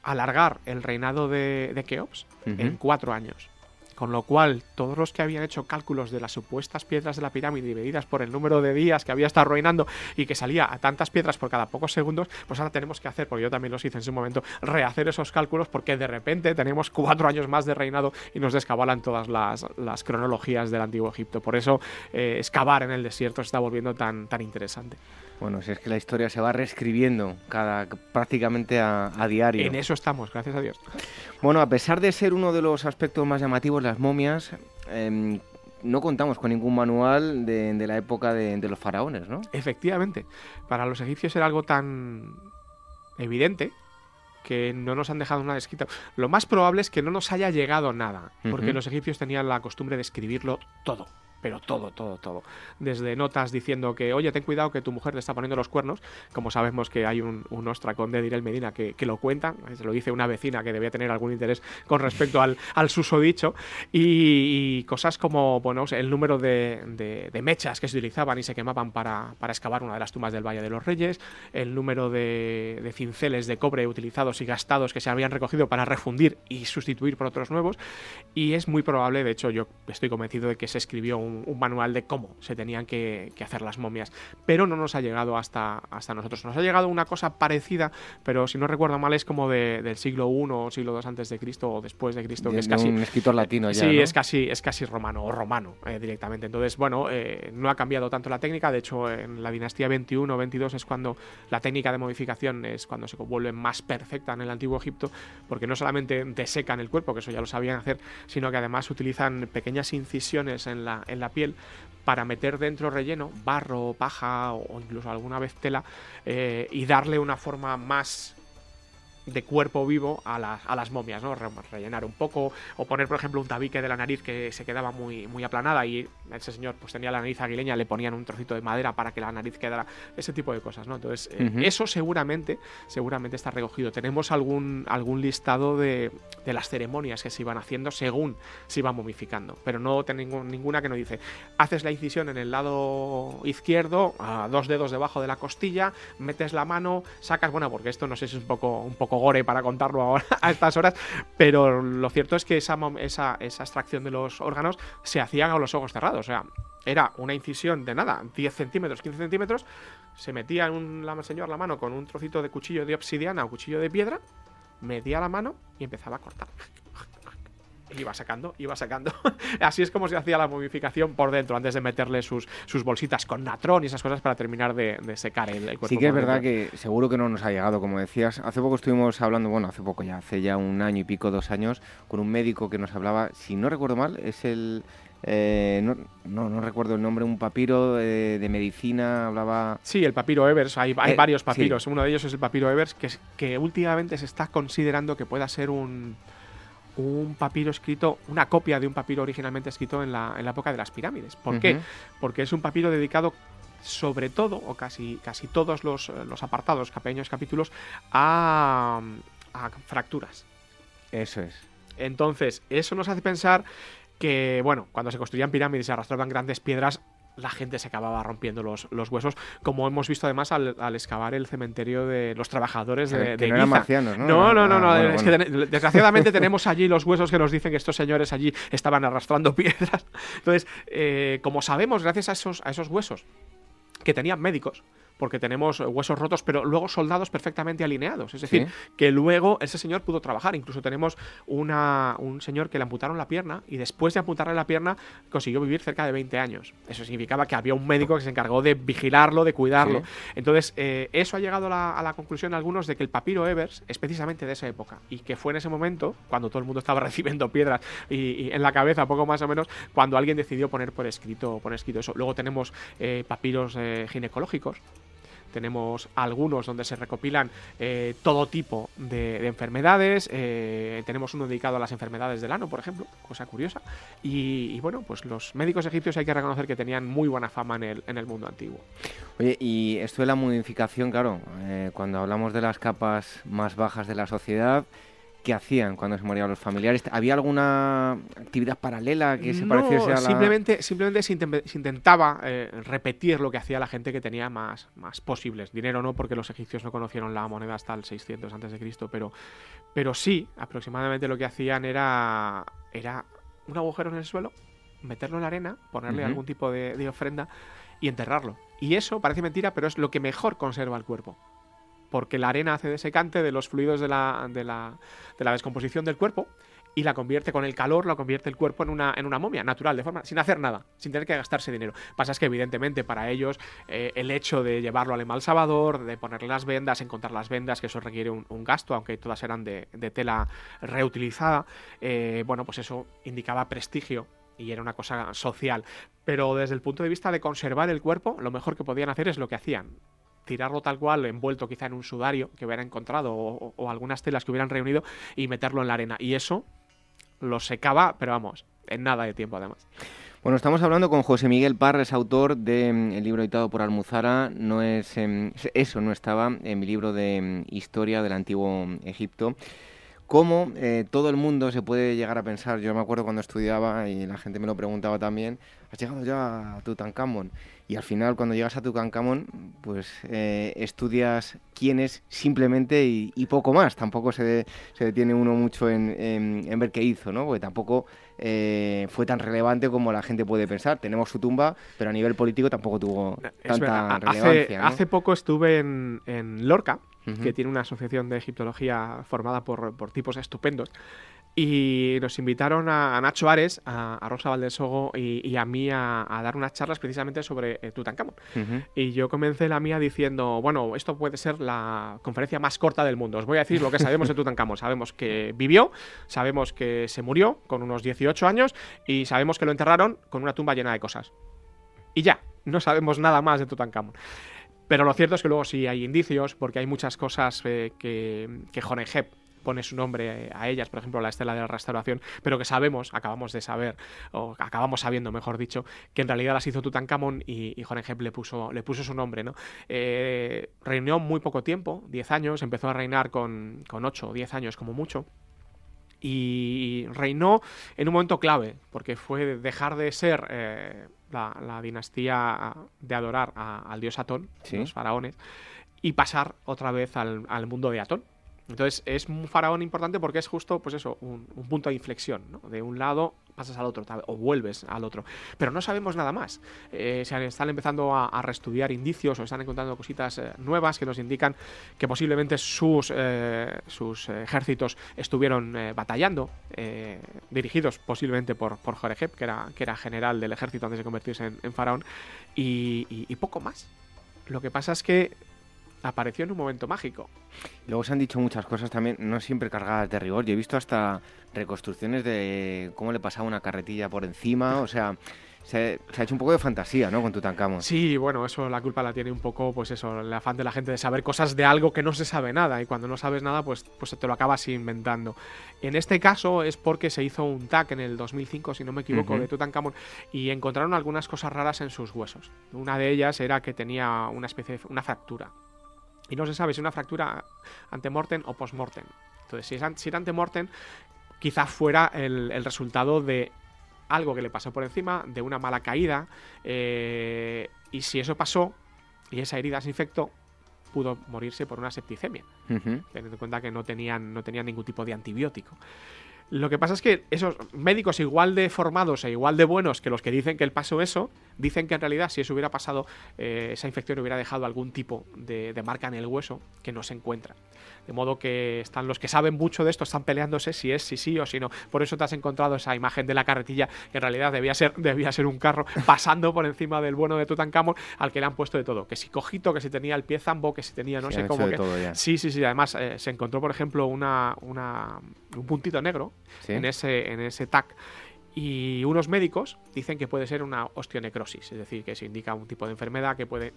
[SPEAKER 5] alargar el reinado de, Keops en cuatro años. Con lo cual, todos los que habían hecho cálculos de las supuestas piedras de la pirámide medidas por el número de días que había estado reinando y que salía a tantas piedras por cada pocos segundos, pues ahora tenemos que hacer, porque yo también los hice en su momento, rehacer esos cálculos porque de repente tenemos cuatro años más de reinado y nos descabalan todas las, cronologías del antiguo Egipto. Por eso, eh, excavar en el desierto se está volviendo tan, tan interesante.
[SPEAKER 2] Bueno, si es que la historia se va reescribiendo cada, prácticamente a, diario.
[SPEAKER 5] En eso estamos, gracias a Dios.
[SPEAKER 2] Bueno, a pesar de ser uno de los aspectos más llamativos, las momias, em, no contamos con ningún manual de, la época de, los faraones, ¿no?
[SPEAKER 5] Efectivamente. Para los egipcios era algo tan evidente que no nos han dejado nada escrito. Lo más probable es que no nos haya llegado nada, porque los egipcios tenían la costumbre de escribirlo todo pero todo, todo, todo. Desde notas diciendo que, oye, ten cuidado que tu mujer te está poniendo los cuernos, como sabemos que hay un, un ostracón de Direl Medina que, que, lo cuenta, se lo dice una vecina que debía tener algún interés con respecto al, al susodicho, y, y, cosas como, bueno, el número de, de, mechas que se utilizaban y se quemaban para, para, excavar una de las tumbas del Valle de los Reyes, el número de, de cinceles de cobre utilizados y gastados que se habían recogido para refundir y sustituir por otros nuevos, y es muy probable, de hecho yo estoy convencido de que se escribió un un, manual de cómo se tenían que, hacer las momias, pero no nos ha llegado hasta, hasta nosotros. Nos ha llegado una cosa parecida, pero si no recuerdo mal es como del siglo I o siglo II antes de Cristo o después de Cristo, que es casi...
[SPEAKER 2] Un escritor latino ya,
[SPEAKER 5] Sí, es, casi, es casi romano o romano eh, directamente. Entonces, bueno, eh, no ha cambiado tanto la técnica, de hecho en la dinastía 21 o 22 es cuando la técnica de modificación es cuando se vuelve más perfecta en el antiguo Egipto, porque no solamente desecan el cuerpo, que eso ya lo sabían hacer, sino que además utilizan pequeñas incisiones en la, en la piel para meter dentro relleno, barro, paja o incluso alguna vez tela eh, y darle una forma más de cuerpo vivo a las, a las momias, ¿no? rellenar un poco o poner, por ejemplo, un tabique de la nariz que se quedaba muy, muy aplanada y ese señor pues tenía la nariz aguileña, le ponían un trocito de madera para que la nariz quedara, ese tipo de cosas, ¿no? Entonces, eh, eso seguramente, seguramente está recogido. Tenemos algún, algún listado de, de, las ceremonias que se iban haciendo según se iban momificando, pero no tengo ninguna que nos dice, haces la incisión en el lado izquierdo, a dos dedos debajo de la costilla, metes la mano, sacas, bueno, porque esto no sé si es un poco, un poco gore para contarlo ahora a estas horas, pero lo cierto es que esa, extracción de los órganos se hacía con los ojos cerrados. O sea, era una incisión de nada, 10 centímetros, 15 centímetros, se metía un la, señor la mano con un trocito de cuchillo de obsidiana o cuchillo de piedra, metía la mano y empezaba a cortar iba sacando, iba sacando. Así es como se hacía la momificación por dentro, antes de meterle sus, sus bolsitas con natrón y esas cosas para terminar de, secar el, cuerpo.
[SPEAKER 2] Sí que es verdad que seguro que no nos ha llegado, como decías. Hace poco estuvimos hablando, bueno, hace poco ya, hace ya un año y pico, dos años, con un médico que nos hablaba, si no recuerdo mal, es el... Eh, no, no, recuerdo el nombre, un papiro de, medicina, hablaba...
[SPEAKER 5] Sí, el papiro Evers, hay, hay eh, varios papiros, uno de ellos es el papiro Evers, que, que últimamente se está considerando que pueda ser un un papiro escrito, una copia de un papiro originalmente escrito en la, en la época de las pirámides. ¿Por qué? Porque es un papiro dedicado sobre todo, o casi, casi todos los, los apartados, pequeños capítulos, a, a fracturas.
[SPEAKER 2] Eso es.
[SPEAKER 5] Entonces, eso nos hace pensar que, bueno, cuando se construían pirámides y se arrastraban grandes piedras, la gente se acababa rompiendo los, los huesos, como hemos visto además al, excavar el cementerio de los trabajadores de,
[SPEAKER 2] que no eran marcianos, ¿no?
[SPEAKER 5] No, no, no, ah, es que desgraciadamente tenemos allí los huesos que nos dicen que estos señores allí estaban arrastrando piedras. Entonces, eh, como sabemos, gracias a esos, a esos huesos que tenían médicos, porque tenemos huesos rotos, pero luego soldados perfectamente alineados. Es decir, que luego ese señor pudo trabajar. Incluso tenemos una, un señor que le amputaron la pierna y después de amputarle la pierna consiguió vivir cerca de 20 años. Eso significaba que había un médico que se encargó de vigilarlo, de cuidarlo. Entonces, eh, eso ha llegado a la, conclusión de algunos de que el papiro Evers es precisamente de esa época y que fue en ese momento, cuando todo el mundo estaba recibiendo piedras y, en la cabeza, poco más o menos, cuando alguien decidió poner por escrito, por escrito eso. Luego tenemos eh, papiros eh, ginecológicos tenemos algunos donde se recopilan eh, todo tipo de, enfermedades. Eh, tenemos uno dedicado a las enfermedades del ano, por ejemplo, cosa curiosa. Y, bueno, pues los médicos egipcios hay que reconocer que tenían muy buena fama en el, en el mundo antiguo.
[SPEAKER 2] Oye, y esto de la modificación, claro, eh, cuando hablamos de las capas más bajas de la sociedad, ¿Qué hacían cuando se morían los familiares? ¿Había alguna actividad paralela que se pareciese a la...?
[SPEAKER 5] Simplemente, simplemente se, intentaba eh, repetir lo que hacía la gente que tenía más, más posibles. Dinero no, porque los egipcios no conocieron la moneda hasta el 600 a.C., pero, pero sí, aproximadamente lo que hacían era, era un agujero en el suelo, meterlo en la arena, ponerle algún tipo de ofrenda y enterrarlo. Y eso parece mentira, pero es lo que mejor conserva el cuerpo porque la arena hace de secante de los fluidos de la, de la, de la descomposición del cuerpo y la convierte con el calor, la convierte el cuerpo en una, en una momia natural, de forma, sin hacer nada, sin tener que gastarse dinero. Pasa es que evidentemente para ellos eh, el hecho de llevarlo al embalsamador, de ponerle las vendas, encontrar las vendas, que eso requiere un, gasto, aunque todas eran de, tela reutilizada, eh, bueno, pues eso indicaba prestigio y era una cosa social. Pero desde el punto de vista de conservar el cuerpo, lo mejor que podían hacer es lo que hacían tirarlo tal cual, envuelto quizá en un sudario que hubiera encontrado o, algunas telas que hubieran reunido y meterlo en la arena. Y eso lo secaba, pero vamos, en nada de tiempo además.
[SPEAKER 2] Bueno, estamos hablando con José Miguel Parres, autor del mm, libro editado por Almuzara. No es em, eso no estaba en mi libro de mm, historia del antiguo Egipto cómo eh, todo el mundo se puede llegar a pensar. Yo me acuerdo cuando estudiaba y la gente me lo preguntaba también, ¿has llegado ya a Tutankamón? Y al final, cuando llegas a Tutankamón, pues eh, estudias quién es simplemente y, poco más. Tampoco se, se detiene uno mucho en, en, ver qué hizo, ¿no? Porque tampoco eh, fue tan relevante como la gente puede pensar. Tenemos su tumba, pero a nivel político tampoco tuvo tanta relevancia.
[SPEAKER 5] Hace, hace poco estuve en, en Lorca que tiene una asociación de egiptología formada por, tipos estupendos. Y nos invitaron a, Nacho Ares, a, Rosa Valdesogo y, y a mí a, dar unas charlas precisamente sobre eh, Tutankamón. Y yo comencé la mía diciendo, bueno, esto puede ser la conferencia más corta del mundo. Os voy a decir lo que sabemos de Tutankamón. Sabemos que vivió, sabemos que se murió con unos 18 años y sabemos que lo enterraron con una tumba llena de cosas. Y ya, no sabemos nada más de Tutankamón. Pero lo cierto es que luego sí hay indicios, porque hay muchas cosas eh, que, que Honegep pone su nombre a ellas, por ejemplo la estela de la restauración, pero que sabemos, acabamos de saber, o acabamos sabiendo, mejor dicho, que en realidad las hizo Tutankamón y, y le puso, le puso su nombre. ¿no? Eh, reinó muy poco tiempo, 10 años, empezó a reinar con, con 8 o 10 años como mucho, y reinó en un momento clave, porque fue dejar de ser eh, la, dinastía de adorar al dios Atón, los faraones, y pasar otra vez al, al mundo de Atón, entonces es un faraón importante porque es justo, pues eso, un, punto de inflexión, ¿no? De un lado pasas al otro o vuelves al otro. Pero no sabemos nada más. Eh, se están empezando a, reestudiar indicios o están encontrando cositas eh, nuevas que nos indican que posiblemente sus, eh, sus ejércitos estuvieron batallando, dirigidos posiblemente por, por Jorejep, que era, que era general del ejército antes de convertirse en, faraón, y poco más. Lo que pasa es que apareció en un momento mágico.
[SPEAKER 2] Luego se han dicho muchas cosas también, no siempre cargadas de rigor. Yo he visto hasta reconstrucciones de cómo le pasaba una carretilla por encima, o sea, se, ha hecho un poco de fantasía, ¿no? Con Tutankamón.
[SPEAKER 5] Sí, bueno, eso la culpa la tiene un poco, pues eso, el afán de la gente de saber cosas de algo que no se sabe nada y cuando no sabes nada, pues, pues te lo acabas inventando. En este caso es porque se hizo un TAC en el 2005, si no me equivoco, de Tutankamón y encontraron algunas cosas raras en sus huesos. Una de ellas era que tenía una especie de una fractura. Y no se sabe si una fractura antemortem o postmortem. Entonces, si, es, si era antemortem, quizá fuera el resultado de algo que le pasó por encima, de una mala caída, eh, y si eso pasó y esa herida se infectó, pudo morirse por una septicemia, teniendo en cuenta que no tenían, no tenían ningún tipo de antibiótico. Lo que pasa es que esos médicos igual de formados e igual de buenos que los que dicen que él pasó eso, dicen que en realidad si eso hubiera pasado, eh, esa infección hubiera dejado algún tipo de, marca en el hueso que no se encuentra. De modo que están los que saben mucho de esto, están peleándose si es, si sí o si no. Por eso te has encontrado esa imagen de la carretilla, que en realidad debía ser, debía ser un carro pasando por encima del bueno de Tutankamón, al que le han puesto de todo. Que si cojito, que si tenía el pie zambo, que si tenía no sé cómo. Que... Sí, sí, sí. Además, eh, se encontró, por ejemplo, una, una, un puntito negro en ese, en ese TAC. Y unos médicos dicen que puede ser una osteonecrosis, es decir, que se indica un tipo de enfermedad que puede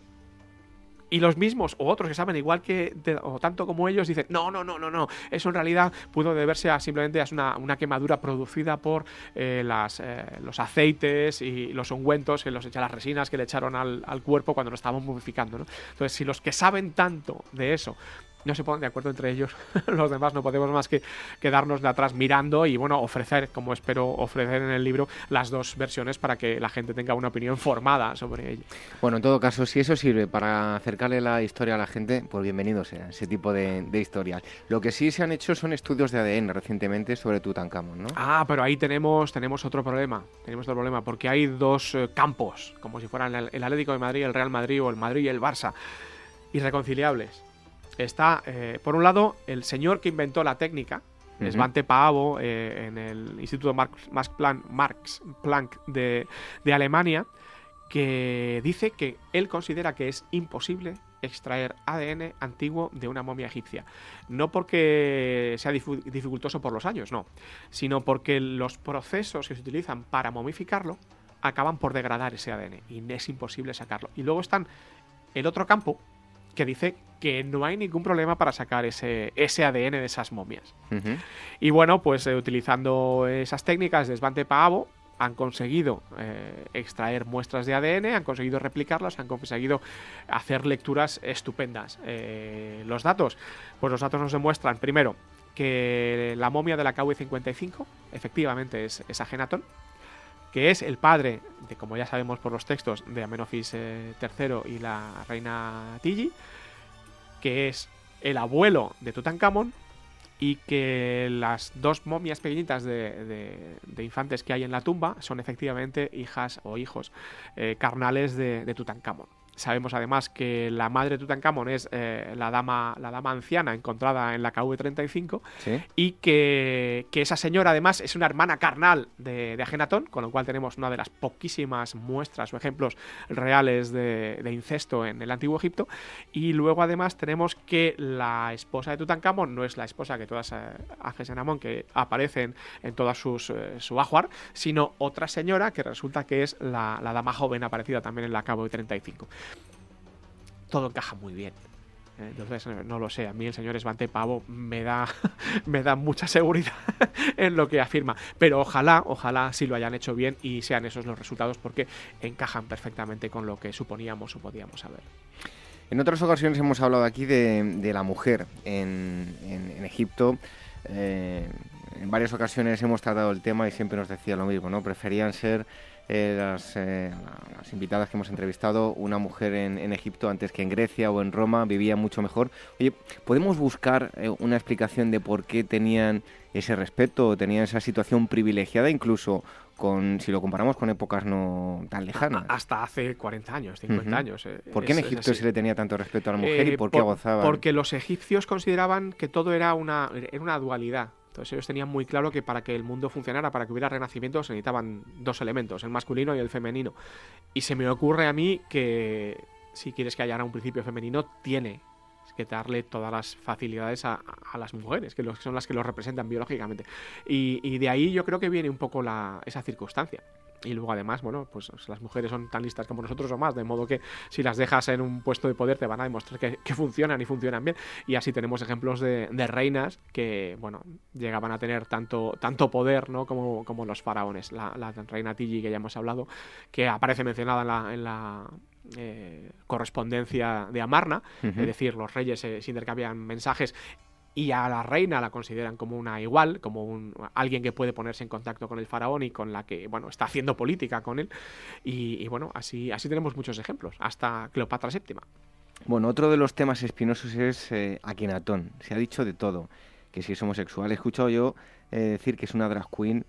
[SPEAKER 5] y los mismos o otros que saben igual que o tanto como ellos dicen no no no no no eso en realidad pudo deberse a simplemente a una, una quemadura producida por eh, eh, los aceites y los ungüentos que los echa las resinas que le echaron al, cuerpo cuando lo estaban momificando ¿no? entonces si los que saben tanto de eso no se ponen de acuerdo entre ellos, los demás no podemos más que quedarnos de atrás mirando y bueno, ofrecer, como espero ofrecer en el libro, las dos versiones para que la gente tenga una opinión formada sobre ello.
[SPEAKER 2] Bueno, en todo caso, si eso sirve para acercarle la historia a la gente, pues bienvenido sea ese tipo de, historias. Lo que sí se han hecho son estudios de ADN recientemente sobre Tutankamón, ¿no?
[SPEAKER 5] Ah, pero ahí tenemos, tenemos otro problema, tenemos otro problema, porque hay dos eh, campos, como si fueran el, el Atlético de Madrid, el Real Madrid o el Madrid y el Barça, irreconciliables está, eh, por un lado, el señor que inventó la técnica, Svante Paavo, eh, en el Instituto Max, Planck, de, Alemania, que dice que él considera que es imposible extraer ADN antiguo de una momia egipcia. No porque sea dificultoso por los años, no, sino porque los procesos que se utilizan para momificarlo acaban por degradar ese ADN y es imposible sacarlo. Y luego están el otro campo, que dice que no hay ningún problema para sacar ese, ese ADN de esas momias. Y bueno, pues eh, utilizando esas técnicas de Svante Paavo, han conseguido eh, extraer muestras de ADN, han conseguido replicarlas, han conseguido hacer lecturas estupendas. Eh, los datos, pues los datos nos demuestran, primero, que la momia de la KV-55 efectivamente es, es Agenatón, que es el padre de, como ya sabemos por los textos, de Amenofis III y la reina Tigi, que es el abuelo de Tutankamón y que las dos momias pequeñitas de, infantes que hay en la tumba son efectivamente hijas o hijos eh, carnales de, de Tutankamón. Sabemos además que la madre de Tutankamón es eh, la, dama, la dama anciana encontrada en la KV-35 y que, esa señora además es una hermana carnal de, de, Agenatón, con lo cual tenemos una de las poquísimas muestras o ejemplos reales de, incesto en el antiguo Egipto. Y luego además tenemos que la esposa de Tutankamón no es la esposa que todas eh, que aparecen en todas sus eh, su ajuar, sino otra señora que resulta que es la, la dama joven aparecida también en la KV-35 todo encaja muy bien. Eh, entonces, eh, no lo sé, a mí el señor Esbante Pavo me da, me da mucha seguridad en lo que afirma. Pero ojalá, ojalá sí lo hayan hecho bien y sean esos los resultados porque encajan perfectamente con lo que suponíamos o podíamos saber.
[SPEAKER 2] En otras ocasiones hemos hablado aquí de, la mujer en, Egipto. Eh, en varias ocasiones hemos tratado el tema y siempre nos decía lo mismo, ¿no? Preferían ser eh, las, eh, las, invitadas que hemos entrevistado, una mujer en, Egipto antes que en Grecia o en Roma vivía mucho mejor. Oye, ¿podemos buscar eh, una explicación de por qué tenían ese respeto o tenían esa situación privilegiada incluso con, si lo comparamos con épocas no tan lejanas.
[SPEAKER 5] Hasta hace 40 años, 50 años.
[SPEAKER 2] ¿Por qué en Egipto se le tenía tanto respeto a la mujer y por qué gozaban?
[SPEAKER 5] Porque los egipcios consideraban que todo era una, era una dualidad. Entonces ellos tenían muy claro que para que el mundo funcionara, para que hubiera renacimiento, se necesitaban dos elementos, el masculino y el femenino. Y se me ocurre a mí que si quieres que haya un principio femenino, tiene que darle todas las facilidades a, las mujeres, que son las que lo representan biológicamente. Y, de ahí yo creo que viene un poco la, esa circunstancia. Y luego además, bueno, pues las mujeres son tan listas como nosotros o más, de modo que si las dejas en un puesto de poder te van a demostrar que, funcionan y funcionan bien. Y así tenemos ejemplos de, reinas que, bueno, llegaban a tener tanto, tanto poder, ¿no? Como, como los faraones. La, reina Tigi, que ya hemos hablado, que aparece mencionada en la, eh, correspondencia de Amarna, es decir, los reyes se intercambian mensajes y a la reina la consideran como una igual, como un, alguien que puede ponerse en contacto con el faraón y con la que, bueno, está haciendo política con él. Y, bueno, así, así tenemos muchos ejemplos, hasta Cleopatra VII.
[SPEAKER 2] Bueno, otro de los temas espinosos es eh. Se ha dicho de todo, que si es homosexual. He escuchado yo eh, decir que es una drag queen,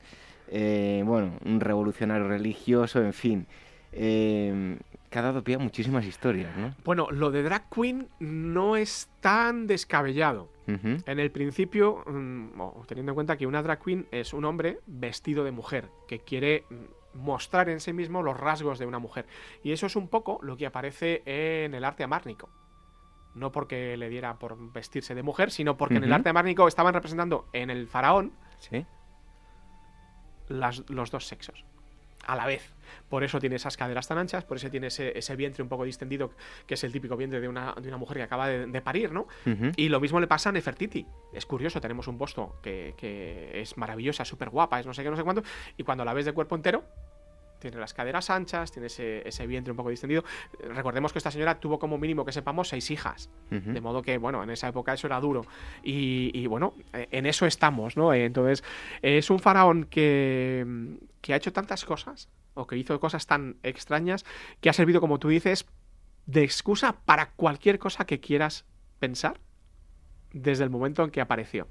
[SPEAKER 2] eh, bueno, un revolucionario religioso, en fin. Eh, que ha dado pie a muchísimas historias, ¿no?
[SPEAKER 5] Bueno, lo de drag queen no es tan descabellado. En el principio, mm, teniendo en cuenta que una drag queen es un hombre vestido de mujer, que quiere mm, mostrar en sí mismo los rasgos de una mujer. Y eso es un poco lo que aparece en el arte amárnico. No porque le diera por vestirse de mujer, sino porque en el arte amárnico estaban representando en el faraón los dos sexos a la vez. Por eso tiene esas caderas tan anchas, por eso tiene ese, vientre un poco distendido, que es el típico vientre de una, de una mujer que acaba de, parir, ¿no? Y lo mismo le pasa a Nefertiti. Es curioso, tenemos un bosto que, que es maravillosa, súper guapa, es no sé qué, no sé cuánto, y cuando la ves de cuerpo entero, tiene las caderas anchas, tiene ese, vientre un poco distendido. Recordemos que esta señora tuvo como mínimo que sepamos seis hijas, de modo que, bueno, en esa época eso era duro. Y, bueno, en eso estamos, ¿no? Entonces, es un faraón que, que ha hecho tantas cosas, o que hizo cosas tan extrañas, que ha servido, como tú dices, de excusa para cualquier cosa que quieras pensar desde el momento en que apareció.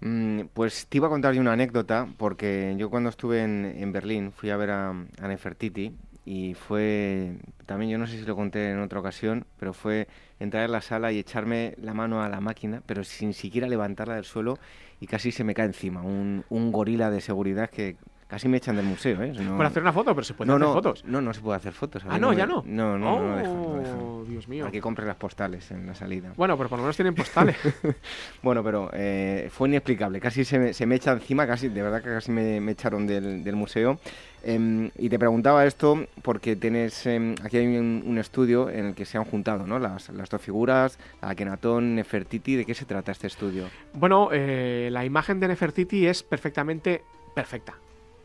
[SPEAKER 2] Mm, pues te iba a contar yo una anécdota, porque yo cuando estuve en, Berlín fui a ver a, a, Nefertiti y fue, también yo no sé si lo conté en otra ocasión, pero fue entrar en la sala y echarme la mano a la máquina, pero sin siquiera levantarla del suelo y casi se me cae encima. Un, un gorila de seguridad que Casi me echan del museo, ¿eh?
[SPEAKER 5] Por hacer una foto, pero se pueden hacer fotos.
[SPEAKER 2] No, no se puede hacer fotos.
[SPEAKER 5] Ah, no, ya no.
[SPEAKER 2] No, no, no,
[SPEAKER 5] no, oh, Dios mío.
[SPEAKER 2] Para que las postales en la salida.
[SPEAKER 5] Bueno, pero por lo menos tienen postales.
[SPEAKER 2] bueno, pero eh, fue inexplicable. Casi se me, se me, echa encima, casi, de verdad que casi me, me echaron del, del museo. Em, y te preguntaba esto porque tienes em, aquí hay un, estudio en el que se han juntado ¿no? las, las dos figuras, Akenatón, Nefertiti. ¿De qué se trata este estudio?
[SPEAKER 5] Bueno, eh, la imagen de Nefertiti es perfectamente perfecta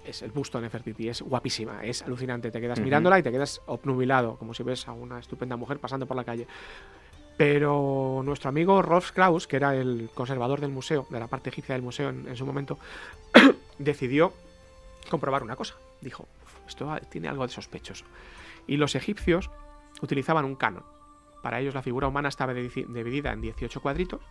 [SPEAKER 5] es el busto de Nefertiti, es guapísima, es alucinante. Te quedas mirándola y te quedas obnubilado, como si ves a una estupenda mujer pasando por la calle. Pero nuestro amigo Rolf Kraus, que era el conservador del museo, de la parte egipcia del museo en, su momento, decidió comprobar una cosa. Dijo, esto tiene algo de sospechoso. Y los egipcios utilizaban un canon. Para ellos la figura humana estaba dividida en 18 cuadritos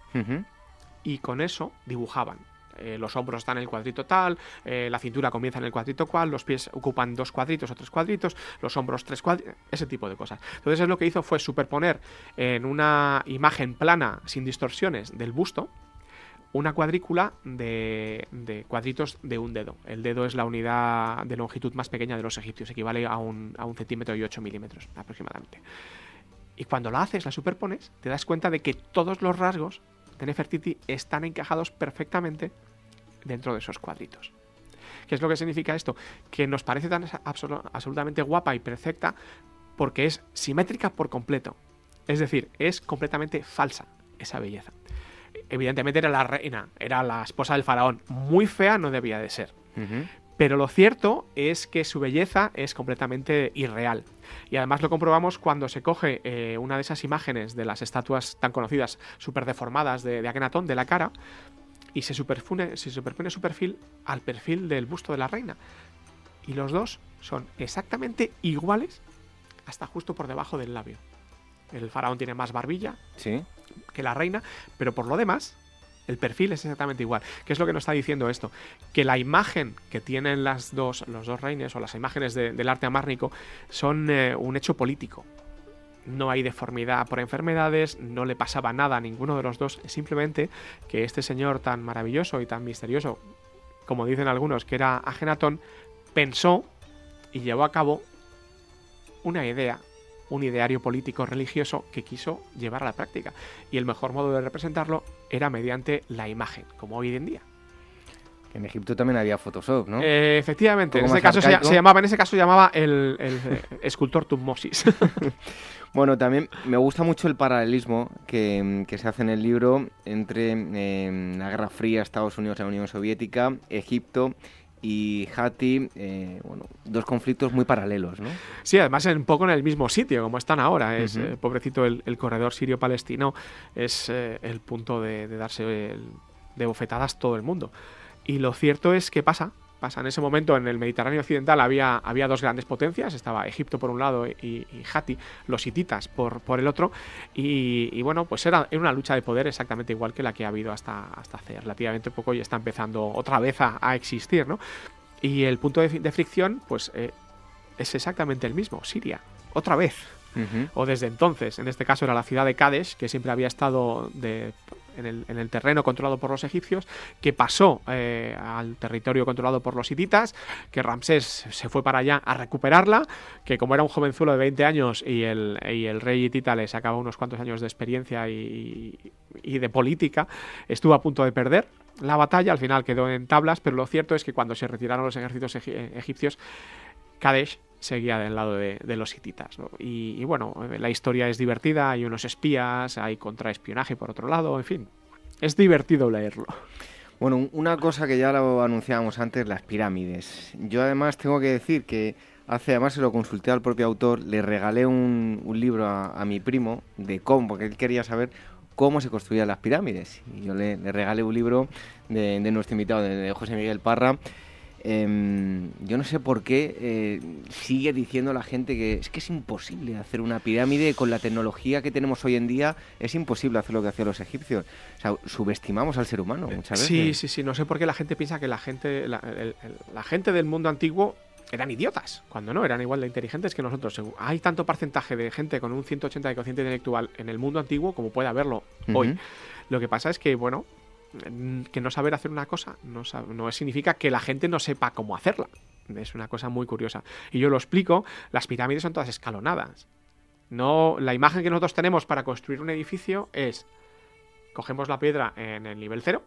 [SPEAKER 5] y con eso dibujaban eh, los hombros están en el cuadrito tal, eh, la cintura comienza en el cuadrito cual, los pies ocupan dos cuadritos o tres cuadritos, los hombros tres cuadritos, ese tipo de cosas. Entonces lo que hizo fue superponer en una imagen plana sin distorsiones del busto una cuadrícula de, cuadritos de un dedo. El dedo es la unidad de longitud más pequeña de los egipcios, equivale a un, a un centímetro y ocho milímetros aproximadamente. Y cuando la haces, la superpones, te das cuenta de que todos los rasgos de Nefertiti están encajados perfectamente dentro de esos cuadritos. ¿Qué es lo que significa esto? Que nos parece tan absolutamente guapa y perfecta porque es simétrica por completo. Es decir, es completamente falsa esa belleza. Evidentemente era la reina, era la esposa del faraón. Muy fea no debía de ser. Pero lo cierto es que su belleza es completamente irreal. Y además lo comprobamos cuando se coge eh, una de esas imágenes de las estatuas tan conocidas, súper deformadas de, de Akenatón, de la cara, y se, superpone, se superpone su perfil al perfil del busto de la reina. Y los dos son exactamente iguales hasta justo por debajo del labio. El faraón tiene más barbilla que la reina, pero por lo demás el perfil es exactamente igual. ¿Qué es lo que nos está diciendo esto? Que la imagen que tienen las dos, los dos reines o las imágenes del arte amárnico son eh, un hecho político. No hay deformidad por enfermedades, no le pasaba nada a ninguno de los dos, simplemente que este señor tan maravilloso y tan misterioso, como dicen algunos, que era Agenatón, pensó y llevó a cabo una idea un ideario político religioso que quiso llevar a la práctica. Y el mejor modo de representarlo era mediante la imagen, como hoy en día.
[SPEAKER 2] En Egipto también había Photoshop, ¿no?
[SPEAKER 5] Eh, efectivamente, en ese caso se, llamaba, en ese caso llamaba el, eh, escultor Tutmosis.
[SPEAKER 2] bueno, también me gusta mucho el paralelismo que, se hace en el libro entre em, la Guerra Fría, Estados Unidos la Unión Soviética, Egipto y Hati, eh, bueno, dos conflictos muy paralelos, ¿no?
[SPEAKER 5] Sí, además un poco en el mismo sitio, como están ahora. Es, pobrecito, el, corredor sirio-palestino es el punto de, de darse de bofetadas todo el mundo. Y lo cierto es que pasa, pasa. En ese momento en el Mediterráneo occidental había, había dos grandes potencias, estaba Egipto por un lado y, y Hati, los hititas por, por el otro, y, bueno, pues era, una lucha de poder exactamente igual que la que ha habido hasta, hasta hace relativamente poco y está empezando otra vez a, existir, ¿no? Y el punto de, fricción, pues eh, es exactamente el mismo, Siria, otra vez. O desde entonces, en este caso era la ciudad de Kadesh, que siempre había estado de en el, terreno controlado por los egipcios, que pasó eh, al territorio controlado por los hititas, que Ramsés se fue para allá a recuperarla, que como era un jovenzuelo de 20 años y el, rey hitita le sacaba unos cuantos años de experiencia y, y de política, estuvo a punto de perder la batalla, al final quedó en tablas, pero lo cierto es que cuando se retiraron los ejércitos egipcios, Kadesh seguía del lado de, los hititas. Y, bueno, la historia es divertida, hay unos espías, hay contraespionaje por otro lado, en fin, es divertido leerlo.
[SPEAKER 2] Bueno, una cosa que ya lo anunciábamos antes, las pirámides. Yo además tengo que decir que hace, además se lo consulté al propio autor, le regalé un, libro a, mi primo de cómo, porque él quería saber cómo se construían las pirámides. Y yo le, regalé un libro de, nuestro invitado, de José Miguel Parra, Em, yo no sé por qué eh, sigue diciendo la gente que es que es imposible hacer una pirámide con la tecnología que tenemos hoy en día. Es imposible hacer lo que hacían los egipcios. O sea, subestimamos al ser humano muchas veces.
[SPEAKER 5] Sí, sí, sí. No sé por qué la gente piensa que la gente, la, gente del mundo antiguo eran idiotas, cuando no, eran igual de inteligentes que nosotros. Hay tanto porcentaje de gente con un 180 de cociente intelectual en el mundo antiguo como puede haberlo hoy. Lo que pasa es que, bueno, que no saber hacer una cosa no, no significa que la gente no sepa cómo hacerla. Es una cosa muy curiosa. Y yo lo explico, las pirámides son todas escalonadas. No, la imagen que nosotros tenemos para construir un edificio es cogemos la piedra en el nivel cero,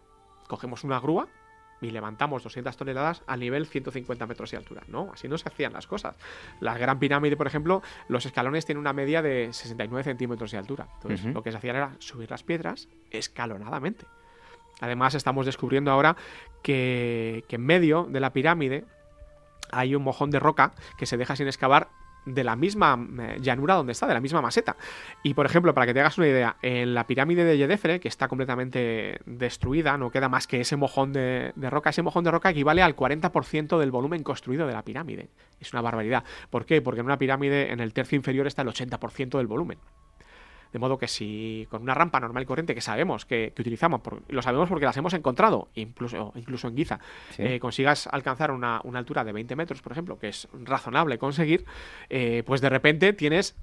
[SPEAKER 5] cogemos una grúa y levantamos 200 toneladas a nivel 150 metros de altura. No, así no se hacían las cosas. La Gran Pirámide, por ejemplo, los escalones tienen una media de 69 centímetros de altura. Entonces, lo que se hacía era subir las piedras escalonadamente. Además, estamos descubriendo ahora que, en medio de la pirámide hay un mojón de roca que se deja sin excavar de la misma eh, llanura donde está, de la misma maseta. Y por ejemplo, para que te hagas una idea, en la pirámide de Yedefre, que está completamente destruida, no queda más que ese mojón de, de roca, ese mojón de roca equivale al 40% del volumen construido de la pirámide. Es una barbaridad. ¿Por qué? Porque en una pirámide en el tercio inferior está el 80% del volumen. De modo que si con una rampa normal y corriente que sabemos que, utilizamos, lo sabemos porque las hemos encontrado, incluso, incluso en Giza, eh, consigas alcanzar una, altura de 20 metros, por ejemplo, que es razonable conseguir, eh, pues de repente tienes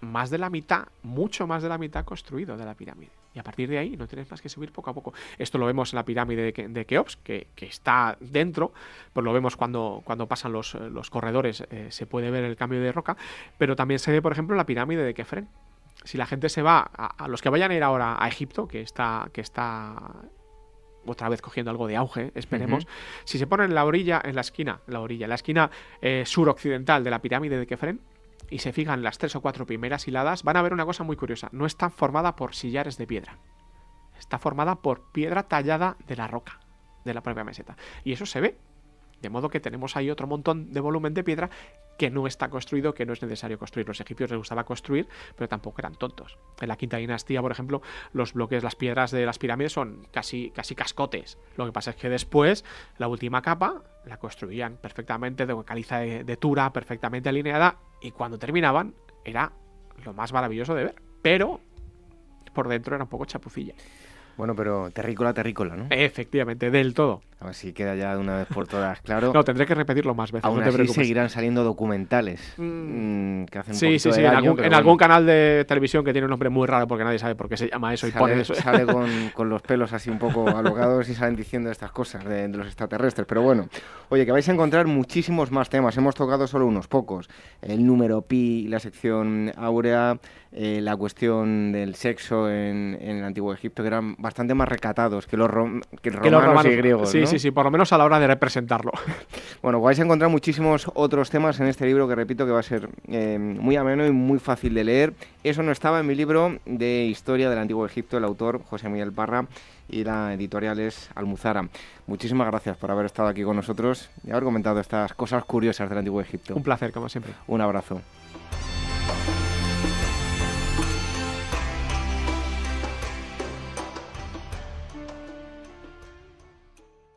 [SPEAKER 5] más de la mitad, mucho más de la mitad construido de la pirámide. Y a partir de ahí no tienes más que subir poco a poco. Esto lo vemos en la pirámide de, Keops, que, está dentro, pues lo vemos cuando, cuando pasan los, corredores, eh, se puede ver el cambio de roca, pero también se ve, por ejemplo, en la pirámide de Kefren, si la gente se va, a, los que vayan a ir ahora a Egipto, que está, que está otra vez cogiendo algo de auge, esperemos, si se ponen en la orilla, en la esquina, la orilla, en la esquina eh, suroccidental de la pirámide de Kefren, y se fijan las tres o cuatro primeras hiladas, van a ver una cosa muy curiosa. No está formada por sillares de piedra. Está formada por piedra tallada de la roca, de la propia meseta. Y eso se ve. De modo que tenemos ahí otro montón de volumen de piedra que no está construido, que no es necesario construir. Los egipcios les gustaba construir, pero tampoco eran tontos. En la quinta dinastía, por ejemplo, los bloques, las piedras de las pirámides son casi, casi cascotes. Lo que pasa es que después, la última capa, la construían perfectamente de caliza de, de tura, perfectamente alineada, y cuando terminaban, era lo más maravilloso de ver. Pero por dentro era un poco chapucilla.
[SPEAKER 2] Bueno, pero terrícola, terrícola, ¿no?
[SPEAKER 5] Efectivamente, del todo.
[SPEAKER 2] A ver si queda ya de una vez por todas claro.
[SPEAKER 5] no, tendré que repetirlo más veces.
[SPEAKER 2] Aún
[SPEAKER 5] no
[SPEAKER 2] así seguirán saliendo documentales mm.
[SPEAKER 5] Mm, que hacen Sí, sí, sí. en, algún, canal de televisión que tiene un nombre muy raro porque nadie sabe por qué se llama eso y
[SPEAKER 2] sale,
[SPEAKER 5] eso.
[SPEAKER 2] Sale con, los pelos así un poco alogados y salen diciendo estas cosas de, los extraterrestres. Pero bueno, oye, que vais a encontrar muchísimos más temas. Hemos tocado solo unos pocos. El número pi, la sección áurea, eh, la cuestión del sexo en, el antiguo Egipto, que eran bastante más recatados que los, romanos, y griegos.
[SPEAKER 5] Sí, sí, sí, por lo menos a la hora de representarlo.
[SPEAKER 2] Bueno, vais a encontrar muchísimos otros temas en este libro que repito que va a ser eh, muy ameno y muy fácil de leer. Eso no estaba en mi libro de historia del Antiguo Egipto, el autor José Miguel Parra y la editorial es Almuzara. Muchísimas gracias por haber estado aquí con nosotros y haber comentado estas cosas curiosas del Antiguo Egipto.
[SPEAKER 5] Un placer, como siempre.
[SPEAKER 2] Un abrazo.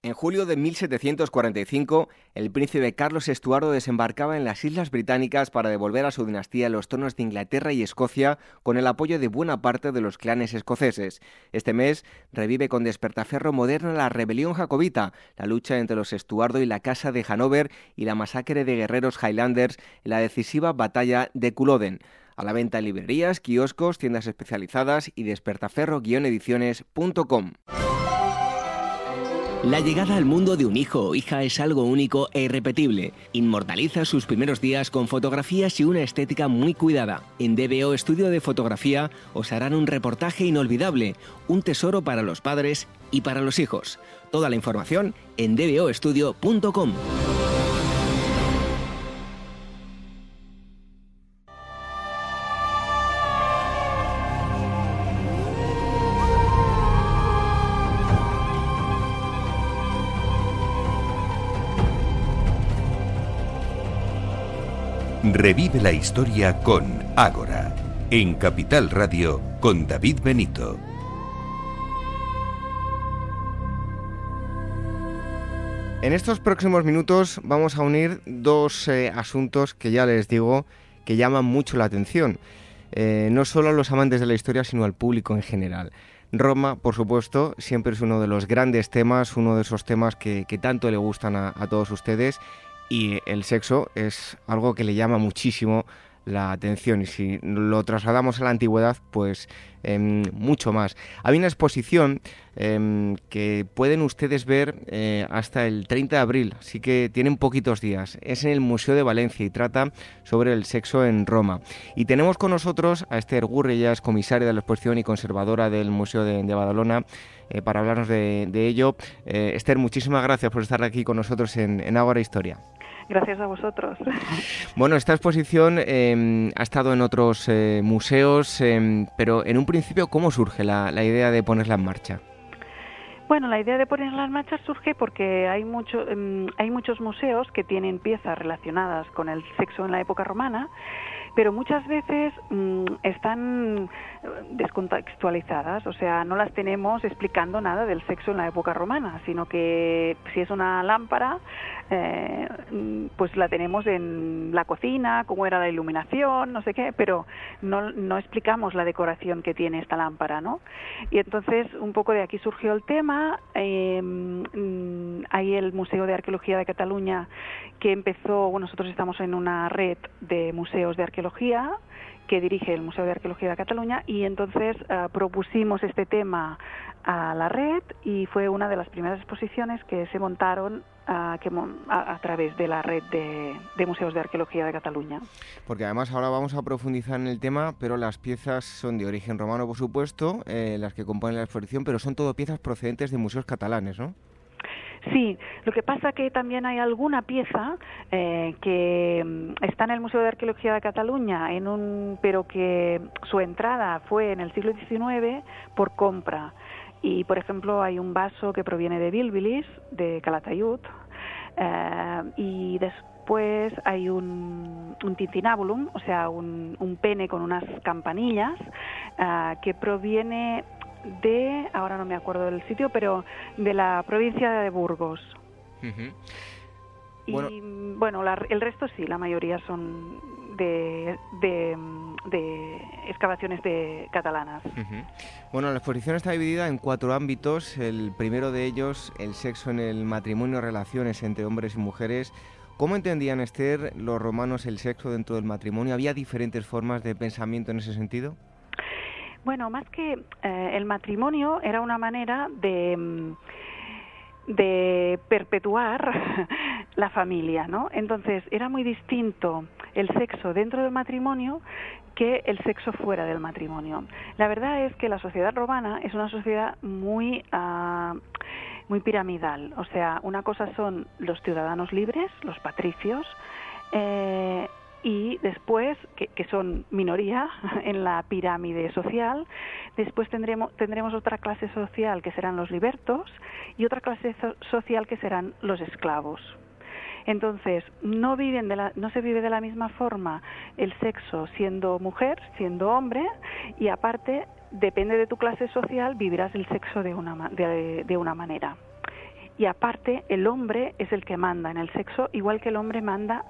[SPEAKER 2] En julio de 1745, el príncipe Carlos Estuardo desembarcaba en las Islas Británicas para devolver a su dinastía los tronos de Inglaterra y Escocia con el apoyo de buena parte de los clanes escoceses. Este mes revive con despertaferro moderno la rebelión jacobita, la lucha entre los Estuardo y la Casa de Hanover y la masacre de guerreros Highlanders en la decisiva batalla de Culloden. A la venta en librerías, kioscos, tiendas especializadas y despertaferro-ediciones.com.
[SPEAKER 6] La llegada al mundo de un hijo o hija es algo único e irrepetible. Inmortaliza sus primeros días con fotografías y una estética muy cuidada. En DBO Estudio de Fotografía os harán un reportaje inolvidable, un tesoro para los padres y para los hijos. Toda la información en dboestudio.com.
[SPEAKER 1] Revive la historia con Ágora, en Capital Radio con David Benito.
[SPEAKER 2] En estos próximos minutos vamos a unir dos eh, asuntos que ya les digo que llaman mucho la atención, eh, no solo a los amantes de la historia, sino al público en general. Roma, por supuesto, siempre es uno de los grandes temas, uno de esos temas que, tanto le gustan a todos ustedes y el sexo es algo que le llama muchísimo la atención y si lo trasladamos a la antigüedad, pues em, mucho más. Hay una exposición em, que pueden ustedes ver eh, hasta el 30 de abril, así que tienen poquitos días. Es en el Museo de Valencia y trata sobre el sexo en Roma. Y tenemos con nosotros a Esther Gurri, ella es comisaria de la exposición y conservadora del Museo de, Badalona. Eh, para hablarnos de, ello. Eh, Esther, muchísimas gracias por estar aquí con nosotros en, en Historia.
[SPEAKER 7] Gracias a vosotros.
[SPEAKER 2] Bueno, esta exposición em, ha estado en otros eh, museos, em, pero en un principio, ¿cómo surge la, idea de ponerla en marcha?
[SPEAKER 7] Bueno, la idea de ponerla en marcha surge porque hay, mucho, em, hay muchos museos que tienen piezas relacionadas con el sexo en la época romana pero muchas veces mm, están eh, descontextualizadas, o sea, no las tenemos explicando nada del sexo en la época romana, sino que si es una lámpara, eh, pues la tenemos en la cocina, cómo era la iluminación, no sé qué, pero no, no explicamos la decoración que tiene esta lámpara, ¿no? Y entonces un poco de aquí surgió el tema, eh, mm, hay el Museo de Arqueología de Cataluña que empezó, bueno, nosotros estamos en una red de museos de arqueología que dirige el Museo de Arqueología de Cataluña y entonces eh, propusimos este tema a la red y fue una de las primeras exposiciones que se montaron eh, a, través de la red de, museos de arqueología de Cataluña.
[SPEAKER 2] Porque además ahora vamos a profundizar en el tema, pero las piezas son de origen romano, por supuesto, eh, las que componen la exposición, pero son todo piezas procedentes de museos catalanes, ¿no?
[SPEAKER 7] Sí, lo que pasa que también hay alguna pieza eh, que mm, está en el Museo de Arqueología de Cataluña, en un, pero que su entrada fue en el siglo XIX por compra. Y, por ejemplo, hay un vaso que proviene de Bilbilis, de Calatayud, eh, y después hay un, un o sea, un, un, pene con unas campanillas, eh, que proviene de, ahora no me acuerdo del sitio, pero de la provincia de Burgos. Y bueno, el resto sí, la mayoría son de, de, excavaciones de catalanas.
[SPEAKER 2] Bueno, la exposición está dividida en cuatro ámbitos. El primero de ellos, el sexo en el matrimonio, relaciones entre hombres y mujeres. ¿Cómo entendían, Esther, los romanos el sexo dentro del matrimonio? ¿Había diferentes formas de pensamiento en ese sentido?
[SPEAKER 7] Bueno, más que eh, el matrimonio era una manera de mm, perpetuar la familia, ¿no? Entonces era muy distinto el sexo dentro del matrimonio que el sexo fuera del matrimonio. La verdad es que la sociedad romana es una sociedad muy ah, muy piramidal. O sea, una cosa son los ciudadanos libres, los patricios, eh, y después, que, son minoría en la pirámide social, después tendremos, tendremos otra clase social que serán los libertos y otra clase social que serán los esclavos. Entonces, no, viven de la, no se vive de la misma forma el sexo siendo mujer, siendo hombre, y aparte, depende de tu clase social, vivirás el sexo de una, de una manera y aparte el hombre es el que manda en el sexo, igual que el hombre manda,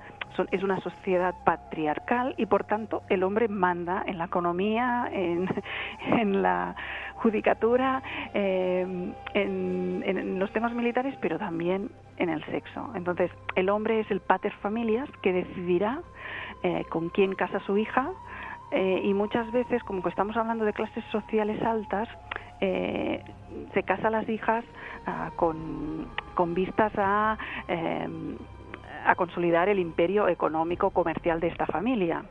[SPEAKER 7] es una sociedad patriarcal y por tanto el hombre manda en la economía, en, la judicatura, eh, en, los temas militares, pero también en el sexo. Entonces el hombre es el pater familias que decidirá eh, con quién casa su hija, eh, y muchas veces, como que estamos hablando de clases sociales altas, se casa las hijas ah, con, vistas a, a consolidar el imperio económico comercial de esta familia.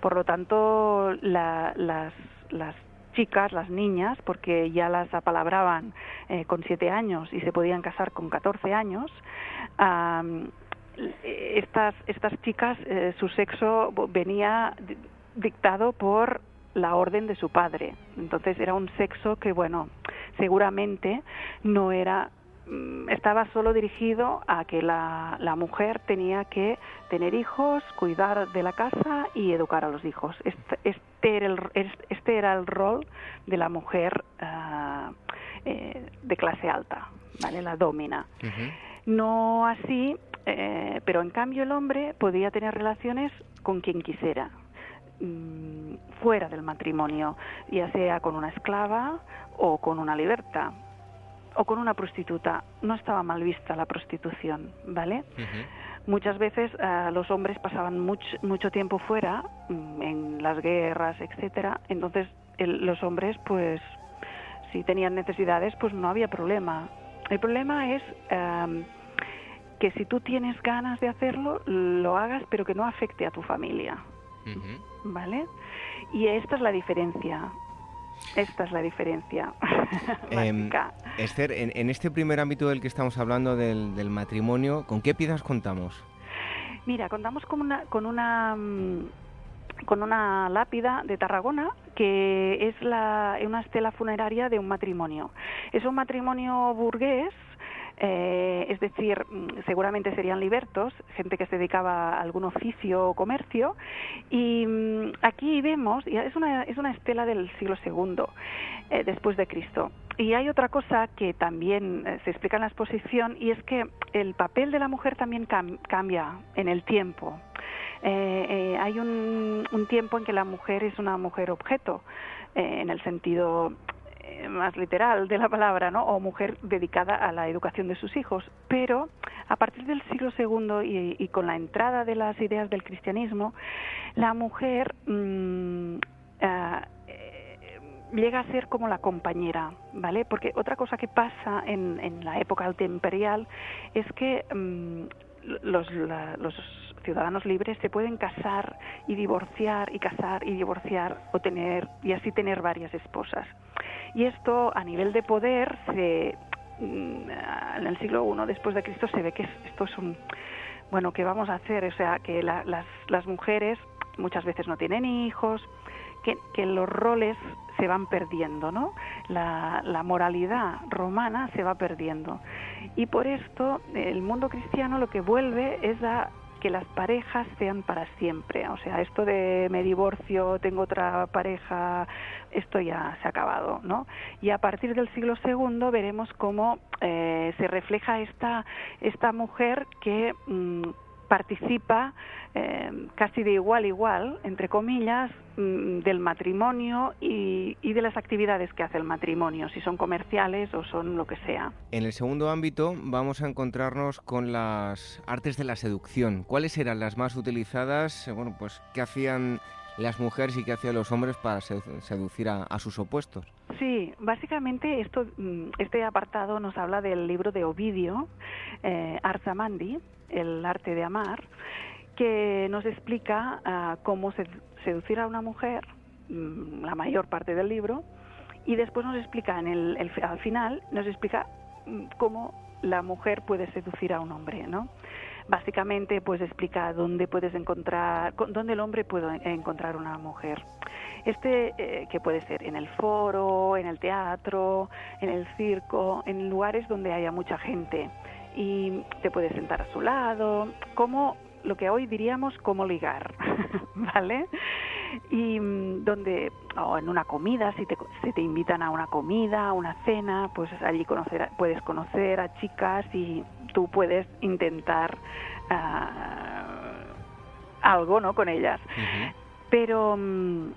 [SPEAKER 7] Por lo tanto, las, las chicas, las niñas, porque ya las apalabraban eh, con siete años y se podían casar con catorce años, estas, estas chicas, eh, su sexo venía dictado por la orden de su padre. Entonces era un sexo que, bueno, seguramente no era estaba solo dirigido a que la, la, mujer tenía que tener hijos, cuidar de la casa y educar a los hijos. Este, este, era, el, este era el rol de la mujer ah, eh, de clase alta, ¿vale? La domina. No así, eh, pero en cambio el hombre podía tener relaciones con quien quisiera. Mm, fuera del matrimonio, ya sea con una esclava o con una liberta o con una prostituta. No estaba mal vista la prostitución, ¿vale? Muchas veces eh, los hombres pasaban mucho, mucho tiempo fuera, mm, en las guerras, etcétera. Entonces los hombres, pues, si tenían necesidades, pues no había problema. El problema es em, que si tú tienes ganas de hacerlo, lo hagas, pero que no afecte a tu familia. ¿Vale? Y esta es la diferencia. Esta es la diferencia.
[SPEAKER 2] eh, Esther, en, este primer ámbito del que estamos hablando del, matrimonio, ¿con qué piezas contamos?
[SPEAKER 7] Mira, contamos con una, con una mm, con una lápida de Tarragona que es la, una estela funeraria de un matrimonio. Es un matrimonio burgués eh, es decir, mm, seguramente serían libertos, gente que se dedicaba a algún oficio o comercio, y mm, aquí vemos, es una, es una estela del siglo II eh, después de Cristo. Y hay otra cosa que también eh, se explica en la exposición, y es que el papel de la mujer también cambia en el tiempo. hay un, tiempo en que la mujer es una mujer objeto, en el sentido más literal de la palabra, ¿no? o mujer dedicada a la educación de sus hijos. Pero a partir del siglo II y, con la entrada de las ideas del cristianismo, la mujer mm, ah, eh, llega a ser como la compañera, ¿vale? Porque otra cosa que pasa en, en la época alta imperial es que mm, los, los ciudadanos libres se pueden casar y divorciar y casar y divorciar o tener y así tener varias esposas. Y esto a nivel de poder se mm, en el siglo I después de Cristo se ve que esto es un bueno, ¿qué vamos a hacer? O sea, que las, las mujeres muchas veces no tienen hijos, que, que, los roles se van perdiendo, ¿no? La, la, moralidad romana se va perdiendo. Y por esto el mundo cristiano lo que vuelve es a que las parejas sean para siempre. O sea, esto de me divorcio, tengo otra pareja, esto ya se ha acabado, ¿no? Y a partir del siglo II veremos cómo eh, se refleja esta, esta mujer que mm, participa eh, casi de igual a igual, entre comillas, mm, del matrimonio y, de las actividades que hace el matrimonio, si son comerciales o son lo que sea.
[SPEAKER 2] En el segundo ámbito vamos a encontrarnos con las artes de la seducción. ¿Cuáles eran las más utilizadas? Eh, bueno, pues ¿qué hacían las mujeres y qué hacían los hombres para seducir a, sus opuestos?
[SPEAKER 7] Sí, básicamente esto, mm, este apartado nos habla del libro de Ovidio, eh, Arzamandi, El arte de amar, que nos explica ah, cómo seducir a una mujer, mm, la mayor parte del libro, y después nos explica en el, al final, nos explica mm, cómo la mujer puede seducir a un hombre, ¿no? Básicamente, pues explica dónde puedes encontrar, dónde el hombre puede encontrar una mujer. Este, eh, que puede ser en el foro, en el teatro, en el circo, en lugares donde haya mucha gente y te puedes sentar a su lado, como lo que hoy diríamos como ligar, ¿vale? Y mm, donde, o en una comida, si te, si te invitan a una comida, a una cena, pues allí conocer, puedes conocer a chicas y tú puedes intentar ah, algo, ¿no? Con ellas. Pero mm,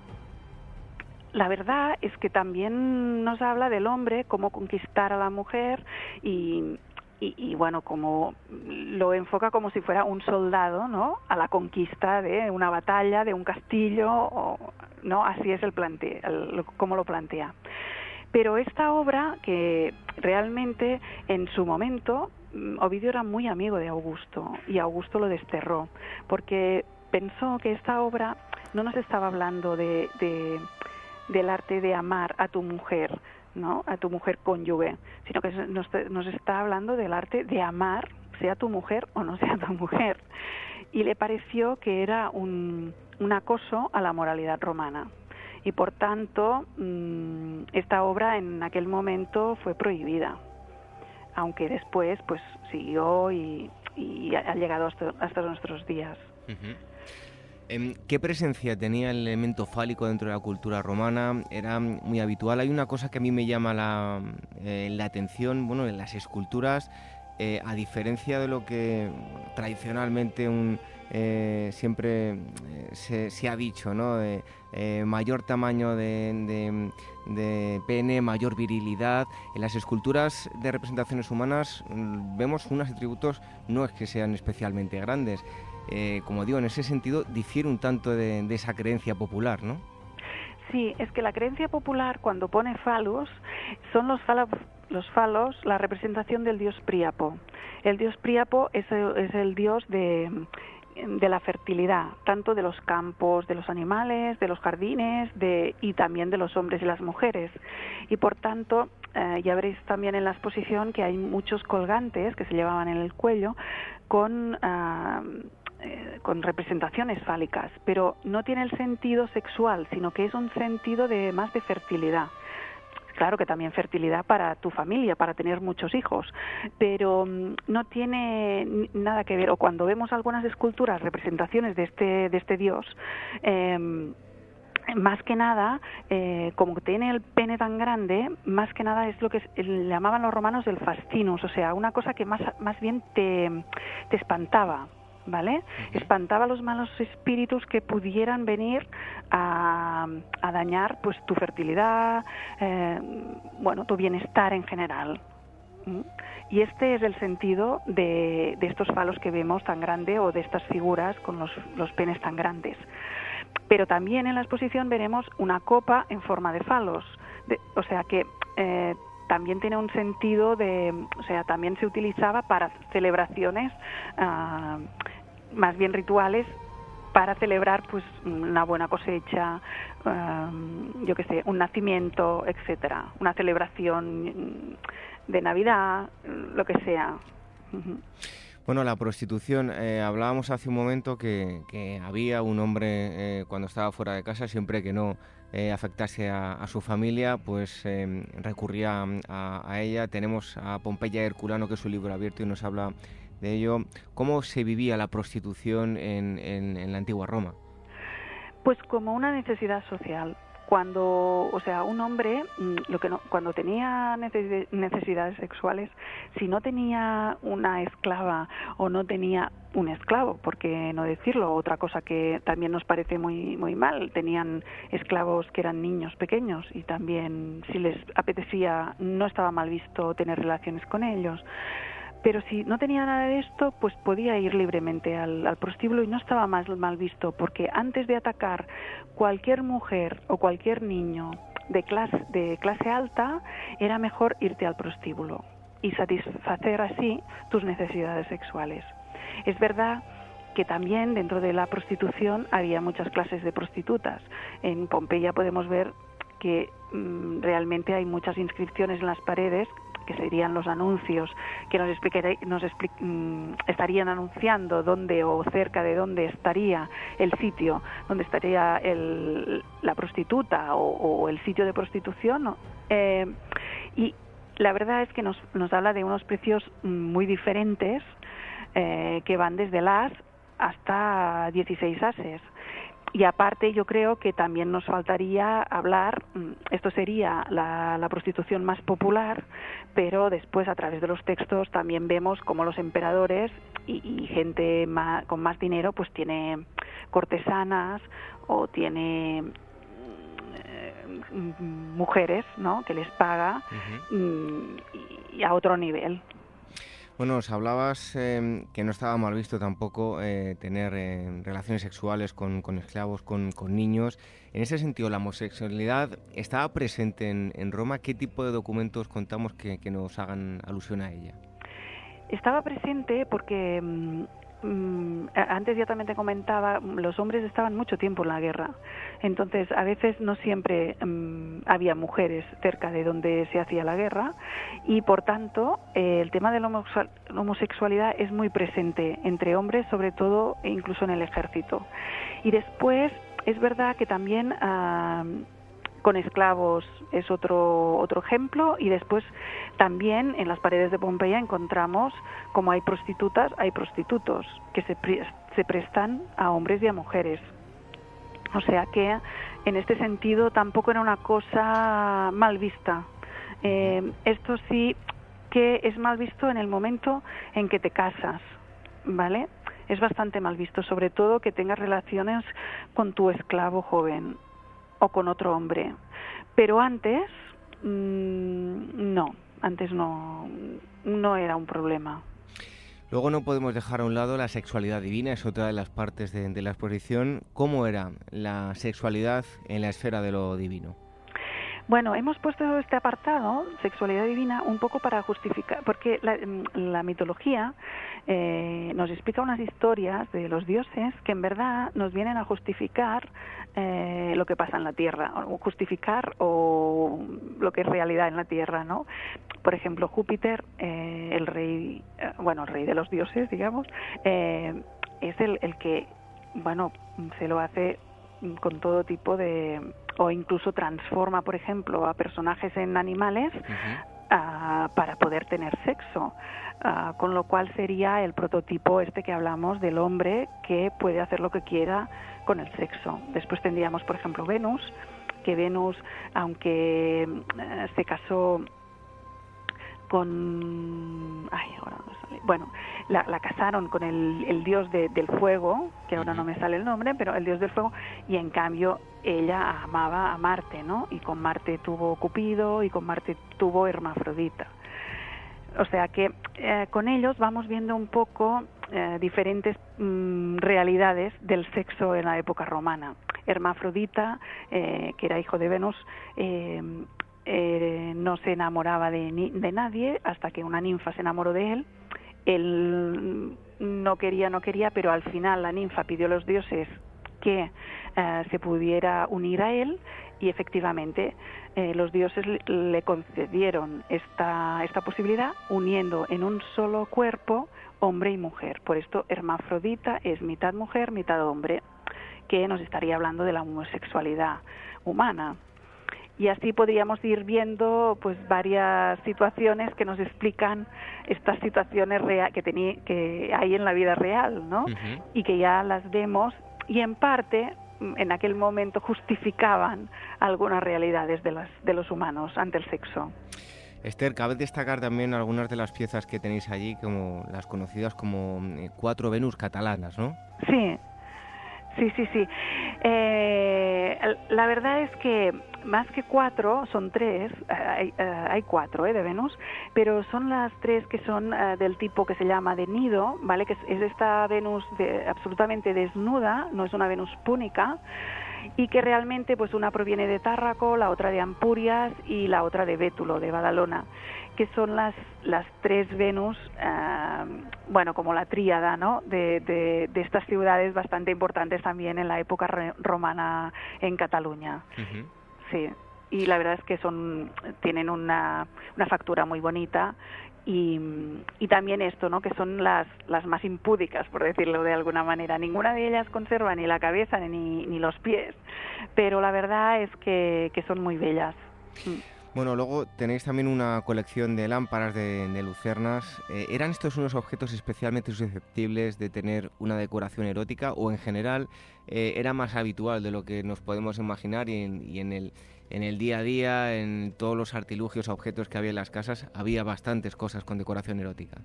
[SPEAKER 7] la verdad es que también nos habla del hombre, cómo conquistar a la mujer y, y, bueno, como lo enfoca como si fuera un soldado, ¿no? A la conquista de una batalla, de un castillo, ¿no? Así es el plante, como lo plantea. Pero esta obra, que realmente en su momento, mm, Ovidio era muy amigo de Augusto y Augusto lo desterró, porque pensó que esta obra no nos estaba hablando de, de del arte de amar a tu mujer, ¿no? a tu mujer cónyuge, sino que nos, está hablando del arte de amar, sea tu mujer o no sea tu mujer. Y le pareció que era un, un acoso a la moralidad romana. Y por tanto, mm, esta obra en aquel momento fue prohibida, aunque después pues siguió y, ha llegado hasta, nuestros días.
[SPEAKER 2] ¿Qué presencia tenía el elemento fálico dentro de la cultura romana? Era muy habitual. Hay una cosa que a mí me llama la, eh, atención, bueno, en las esculturas, eh, a diferencia de lo que tradicionalmente eh, siempre se, ha dicho, ¿no? mayor tamaño de, de, pene, mayor virilidad. En las esculturas de representaciones humanas mm, vemos unos atributos no es que sean especialmente grandes. Eh, como digo, en ese sentido difiere un tanto de, esa creencia popular, ¿no?
[SPEAKER 7] Sí, es que la creencia popular cuando pone falos son los falos, los falos la representación del dios Príapo. El dios Príapo es el, dios de, la fertilidad, tanto de los campos, de los animales, de los jardines de, y también de los hombres y las mujeres. Y por tanto, eh, ya veréis también en la exposición que hay muchos colgantes que se llevaban en el cuello con... Ah, eh, con representaciones fálicas, pero no tiene el sentido sexual, sino que es un sentido de más de fertilidad. Claro que también fertilidad para tu familia, para tener muchos hijos, pero mm, no tiene nada que ver. O cuando vemos algunas esculturas, representaciones de este, de este dios, em, más que nada, eh, como tiene el pene tan grande, más que nada es lo que llamaban los romanos el fastinus, o sea, una cosa que más, más bien te, te espantaba, ¿vale? Espantaba a los malos espíritus que pudieran venir a, dañar pues tu fertilidad, eh, bueno, tu bienestar en general. Y este es el sentido de, estos falos que vemos tan grande o de estas figuras con los, penes tan grandes. Pero también en la exposición veremos una copa en forma de falos, o sea que eh, también tiene un sentido de, o sea, también se utilizaba para celebraciones ah, más bien rituales para celebrar pues una buena cosecha, yo qué sé, un nacimiento, etcétera, una celebración de Navidad, lo que sea.
[SPEAKER 2] Bueno, la prostitución, eh, hablábamos hace un momento que, había un hombre eh, cuando estaba fuera de casa, siempre que no eh, afectase a, su familia, pues recurría a, a, ella. Tenemos a Pompeya Herculano, que es un libro abierto y nos habla de ello. ¿Cómo se vivía la prostitución en, en, la antigua Roma?
[SPEAKER 7] Pues como una necesidad social cuando, o sea, un hombre, mm, lo que no, cuando tenía necesidades sexuales, si no tenía una esclava o no tenía un esclavo, por qué no decirlo, otra cosa que también nos parece muy muy mal, tenían esclavos que eran niños pequeños y también si les apetecía no estaba mal visto tener relaciones con ellos pero si no tenía nada de esto, pues podía ir libremente al, prostíbulo y no estaba más mal visto, porque antes de atacar cualquier mujer o cualquier niño de clase, de clase alta, era mejor irte al prostíbulo y satisfacer así tus necesidades sexuales. Es verdad que también dentro de la prostitución había muchas clases de prostitutas. En Pompeya podemos ver que mm, realmente hay muchas inscripciones en las paredes que serían los anuncios que nos, nos mm, estarían anunciando dónde o cerca de dónde estaría el sitio, dónde estaría la prostituta o, el sitio de prostitución. Eh, y la verdad es que nos, habla de unos precios muy diferentes eh, que van desde las hasta 16 ases. Y aparte yo creo que también nos faltaría hablar, mm, esto sería la, prostitución más popular, pero después a través de los textos también vemos cómo los emperadores y, gente con más dinero pues tiene cortesanas o tiene mm, mujeres ¿no? que les paga mm, y a otro nivel.
[SPEAKER 2] Bueno, os hablabas em, que no estaba mal visto tampoco eh, tener em, relaciones sexuales con, esclavos, con, niños. En ese sentido, ¿la homosexualidad estaba presente en, Roma? ¿Qué tipo de documentos contamos que, nos hagan alusión a ella?
[SPEAKER 7] Estaba presente porque Mm, antes ya también te comentaba, los hombres estaban mucho tiempo en la guerra, entonces a veces no siempre mm, había mujeres cerca de donde se hacía la guerra y por tanto eh, el tema de la homosexualidad es muy presente entre hombres, sobre todo incluso en el ejército. Y después es verdad que también ah, con esclavos es otro, otro ejemplo y después también en las paredes de Pompeya encontramos como hay prostitutas, hay prostitutos que se, se prestan a hombres y a mujeres. O sea que en este sentido tampoco era una cosa mal vista. Eh, esto sí que es mal visto en el momento en que te casas, ¿vale? Es bastante mal visto, sobre todo que tengas relaciones con tu esclavo joven o con otro hombre. Pero antes, mm, no, antes no, no era un problema.
[SPEAKER 2] Luego no podemos dejar a un lado la sexualidad divina, es otra de las partes de, de la exposición. ¿Cómo era la sexualidad en la esfera de lo divino?
[SPEAKER 7] Bueno, hemos puesto este apartado, sexualidad divina, un poco para justificar, porque la, mm, mitología eh, nos explica unas historias de los dioses que en verdad nos vienen a justificar eh, lo que pasa en la tierra, o justificar o lo que es realidad en la tierra, ¿no? Por ejemplo, Júpiter, eh, el rey, bueno, el rey de los dioses, digamos, es el, el que, bueno, se lo hace con todo tipo de o incluso transforma, por ejemplo, a personajes en animales ah, para poder tener sexo, ah, con lo cual sería el prototipo este que hablamos del hombre que puede hacer lo que quiera con el sexo. Después tendríamos, por ejemplo, Venus, que Venus, aunque eh, se casó con ay ahora no sale. Bueno la, casaron con el, dios del fuego que ahora no me sale el nombre pero el dios del fuego y en cambio ella amaba a Marte no y con Marte tuvo Cupido y con Marte tuvo Hermafrodita. O sea que eh, con ellos vamos viendo un poco eh, diferentes mm, realidades del sexo en la época romana. Hermafrodita, eh, que era hijo de Venus, eh, no se enamoraba de, de nadie hasta que una ninfa se enamoró de él. Él no quería, no quería, pero al final la ninfa pidió a los dioses que eh, se pudiera unir a él y efectivamente eh, los dioses le concedieron esta, esta posibilidad uniendo en un solo cuerpo hombre y mujer. Por esto hermafrodita es mitad mujer, mitad hombre, que nos estaría hablando de la homosexualidad humana y así podríamos ir viendo pues varias situaciones que nos explican estas situaciones que, que hay en la vida real, ¿no? Y que ya las vemos y en parte mm, en aquel momento justificaban algunas realidades de, las, de los humanos ante el sexo.
[SPEAKER 2] Esther, cabe destacar también algunas de las piezas que tenéis allí, como las conocidas como eh, cuatro Venus catalanas, ¿no?
[SPEAKER 7] Sí, sí, sí, sí. Eh, la verdad es que más que cuatro, son tres, eh, eh, hay, cuatro eh, de Venus, pero son las tres que son del tipo que se llama de nido, ¿vale? Que es, esta Venus absolutamente desnuda, no es una Venus púnica, y que realmente pues una proviene de Tárraco, la otra de Ampurias y la otra de Bétulo, de Badalona, que son las, las tres Venus, bueno, como la tríada, ¿no? De, de, estas ciudades bastante importantes también en la época romana en Cataluña. Sí. y la verdad es que son tienen una, una factura muy bonita y, y, también esto, ¿no? que son las, las más impúdicas, por decirlo de alguna manera. Ninguna de ellas conserva ni la cabeza ni, ni los pies, pero la verdad es que, que son muy bellas.
[SPEAKER 2] Mm. Bueno, luego tenéis también una colección de lámparas de, lucernas. Eh, ¿Eran estos unos objetos especialmente susceptibles de tener una decoración erótica o en general eh, era más habitual de lo que nos podemos imaginar y en, el, en el día a día, en todos los artilugios, objetos que había en las casas, había bastantes cosas con decoración erótica?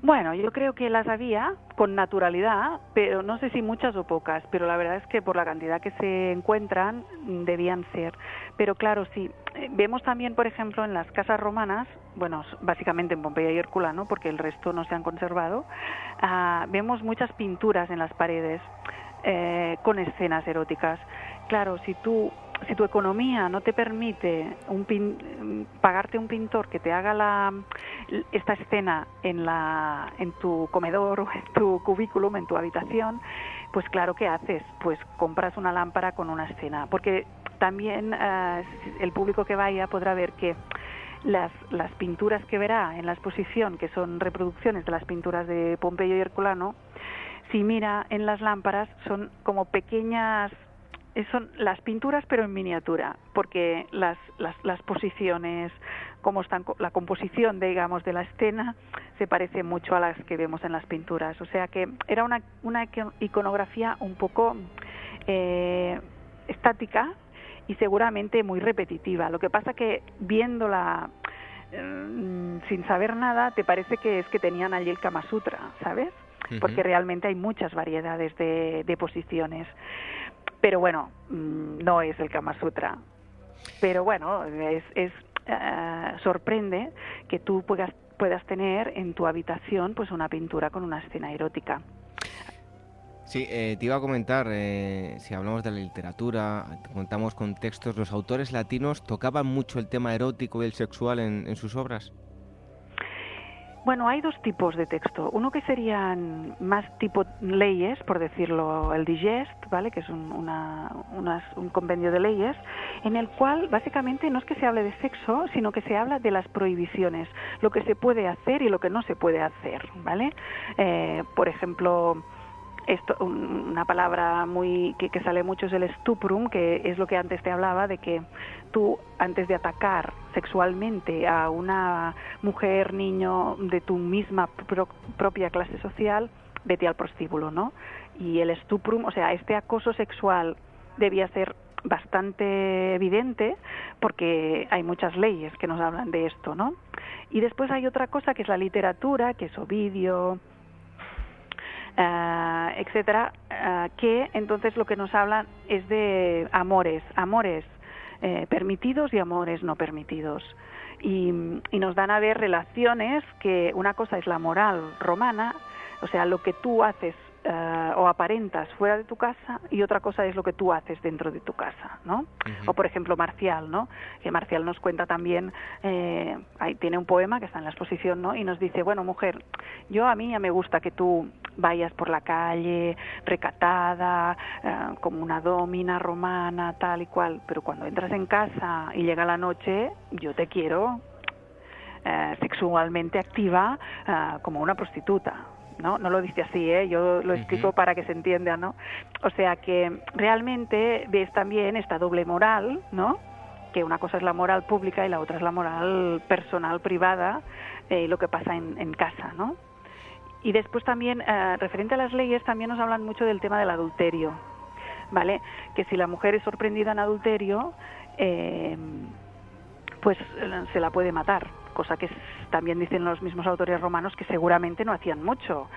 [SPEAKER 7] Bueno, yo creo que las había con naturalidad, pero no sé si muchas o pocas, pero la verdad es que por la cantidad que se encuentran debían ser. Pero claro, sí, eh, vemos también, por ejemplo, en las casas romanas, bueno, básicamente en Pompeya y Hércula, porque el resto no se han conservado, ah, vemos muchas pinturas en las paredes eh, con escenas eróticas. Claro, si tú si tu economía no te permite un pagarte un pintor que te haga la, esta escena en, la, en tu comedor o en tu cubículum, en tu habitación, pues claro, ¿qué haces? Pues compras una lámpara con una escena, porque también eh, el público que vaya podrá ver que las, las pinturas que verá en la exposición, que son reproducciones de las pinturas de Pompeyo y Herculano, si mira en las lámparas son como pequeñas son las pinturas pero en miniatura, porque las, las, las posiciones, como están, la composición, digamos, de la escena se parece mucho a las que vemos en las pinturas. O sea que era una, una iconografía un poco eh, estática y seguramente muy repetitiva. Lo que pasa que viéndola mm, sin saber nada, te parece que es que tenían allí el Kama Sutra, ¿sabes? Porque realmente hay muchas variedades de, de posiciones pero bueno, mm, no es el Kama Sutra. Pero bueno, es, es eh, sorprende que tú puedas, puedas tener en tu habitación pues una pintura con una escena erótica.
[SPEAKER 2] Sí, eh, te iba a comentar, eh, si hablamos de la literatura, contamos con textos, ¿los autores latinos tocaban mucho el tema erótico y el sexual en sus obras?
[SPEAKER 7] Bueno, hay dos tipos de texto. Uno que serían más tipo leyes, por decirlo, el digest, ¿vale? Que es un, un convenio de leyes, en el cual básicamente no es que se hable de sexo, sino que se habla de las prohibiciones, lo que se puede hacer y lo que no se puede hacer, ¿vale? Eh, por ejemplo, esto, una palabra muy que, que, sale mucho es el stuprum, que es lo que antes te hablaba de que tú antes de atacar sexualmente a una mujer, niño de tu misma propia clase social, vete al prostíbulo, ¿no? Y el stuprum, o sea, este acoso sexual debía ser bastante evidente porque hay muchas leyes que nos hablan de esto, ¿no? Y después hay otra cosa que es la literatura, que es Ovidio, uh, etcétera, uh, que entonces lo que nos hablan es de amores, amores eh, permitidos y amores no permitidos. Y, y, nos dan a ver relaciones que una cosa es la moral romana, o sea, lo que tú haces eh, o aparentas fuera de tu casa y otra cosa es lo que tú haces dentro de tu casa, ¿no? O por ejemplo Marcial, ¿no? Que Marcial nos cuenta también, eh, ahí tiene un poema que está en la exposición, ¿no? Y nos dice, bueno mujer, yo a mí ya me gusta que tú vayas por la calle recatada, eh, como una domina romana, tal y cual, pero cuando entras en casa y llega la noche, yo te quiero sexualmente activa como una prostituta, ¿no? No lo dice así, ¿eh? yo lo explico para que se entienda, ¿no? O sea que realmente ves también esta doble moral, ¿no? Que una cosa es la moral pública y la otra es la moral personal, privada, eh, lo que pasa en, casa, ¿no? Y después también, eh, referente a las leyes, también nos hablan mucho del tema del adulterio, ¿vale? Que si la mujer es sorprendida en adulterio, eh, pues se la puede matar, cosa que también dicen los mismos autores romanos que seguramente no hacían mucho.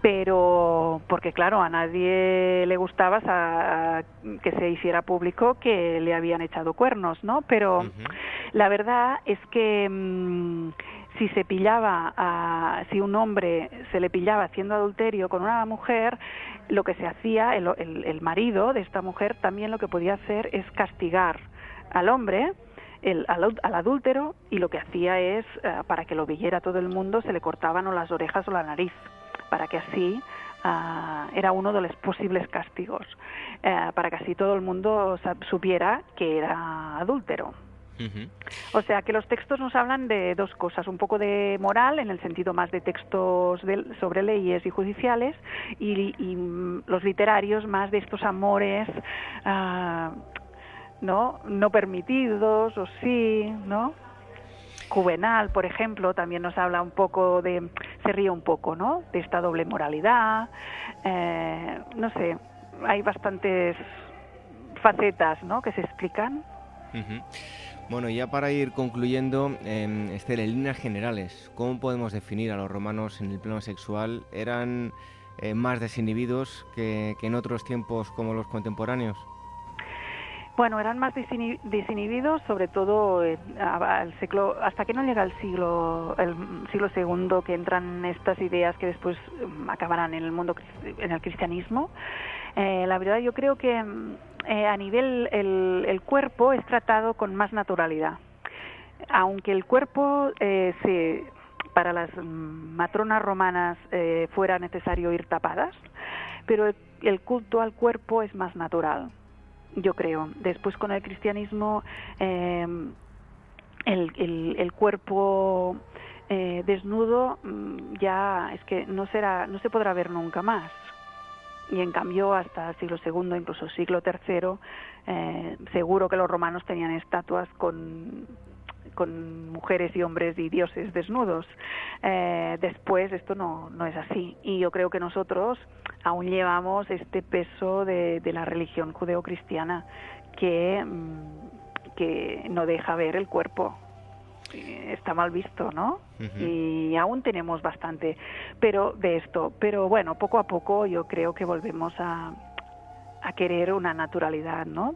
[SPEAKER 7] Pero, porque claro, a nadie le gustaba que se hiciera público que le habían echado cuernos, ¿no? Pero la verdad es que mm, si se pillaba, a, si un hombre se le pillaba haciendo adulterio con una mujer, lo que se hacía, el, el marido de esta mujer también lo que podía hacer es castigar al hombre el, al, adúltero y lo que hacía es, eh, para que lo viera todo el mundo, se le cortaban o las orejas o la nariz, para que así ah, era uno de los posibles castigos eh, para que así todo el mundo supiera que era adúltero. O sea que los textos nos hablan de dos cosas, un poco de moral en el sentido más de textos sobre leyes y judiciales y, mm, los literarios más de estos amores ah, no no permitidos o sí, ¿no? Juvenal, por ejemplo, también nos habla un poco de, se ríe un poco, ¿no? De esta doble moralidad, eh, no sé, hay bastantes facetas, ¿no? Que se explican.
[SPEAKER 2] Bueno, ya para ir concluyendo, eh, Esther, en líneas generales, ¿cómo podemos definir a los romanos en el plano sexual? ¿Eran eh, más desinhibidos que en otros tiempos como los contemporáneos?
[SPEAKER 7] Bueno, eran más desinhibidos, sobre todo al siglo, hasta que no llega el siglo, el siglo segundo, que entran estas ideas que después mm, acabarán en el mundo, en el cristianismo. Eh, la verdad, yo creo que mm, eh, a nivel el, cuerpo es tratado con más naturalidad, aunque el cuerpo eh, para las mm, matronas romanas fuera necesario ir tapadas, pero el culto al cuerpo es más natural yo creo. Después con el cristianismo eh, el, el, cuerpo eh, desnudo mm, ya es que no será, no se podrá ver nunca más. Y en cambio hasta siglo II, incluso siglo III, eh, seguro que los romanos tenían estatuas con con mujeres y hombres y dioses desnudos. Eh, después esto no, no es así. Y yo creo que nosotros aún llevamos este peso de, la religión judeocristiana que, mm, que no deja ver el cuerpo. Está mal visto, ¿no? Y aún tenemos bastante pero de esto. Pero bueno, poco a poco yo creo que volvemos a, a querer una naturalidad, ¿no?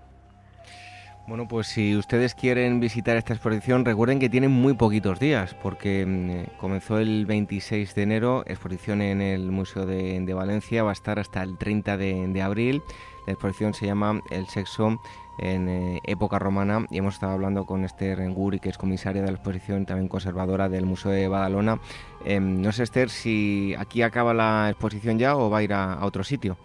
[SPEAKER 2] Bueno, pues si ustedes quieren visitar esta exposición, recuerden que tienen muy poquitos días, porque mm, comenzó el 26 de enero, exposición en el Museo de, Valencia, va a estar hasta el 30 de, abril. La exposición se llama El sexo en eh, época romana y hemos estado hablando con Esther Enguri, que es comisaria de la exposición, también conservadora del Museo de Badalona. Em, no sé, Esther, si aquí acaba la exposición ya o va a ir a otro sitio.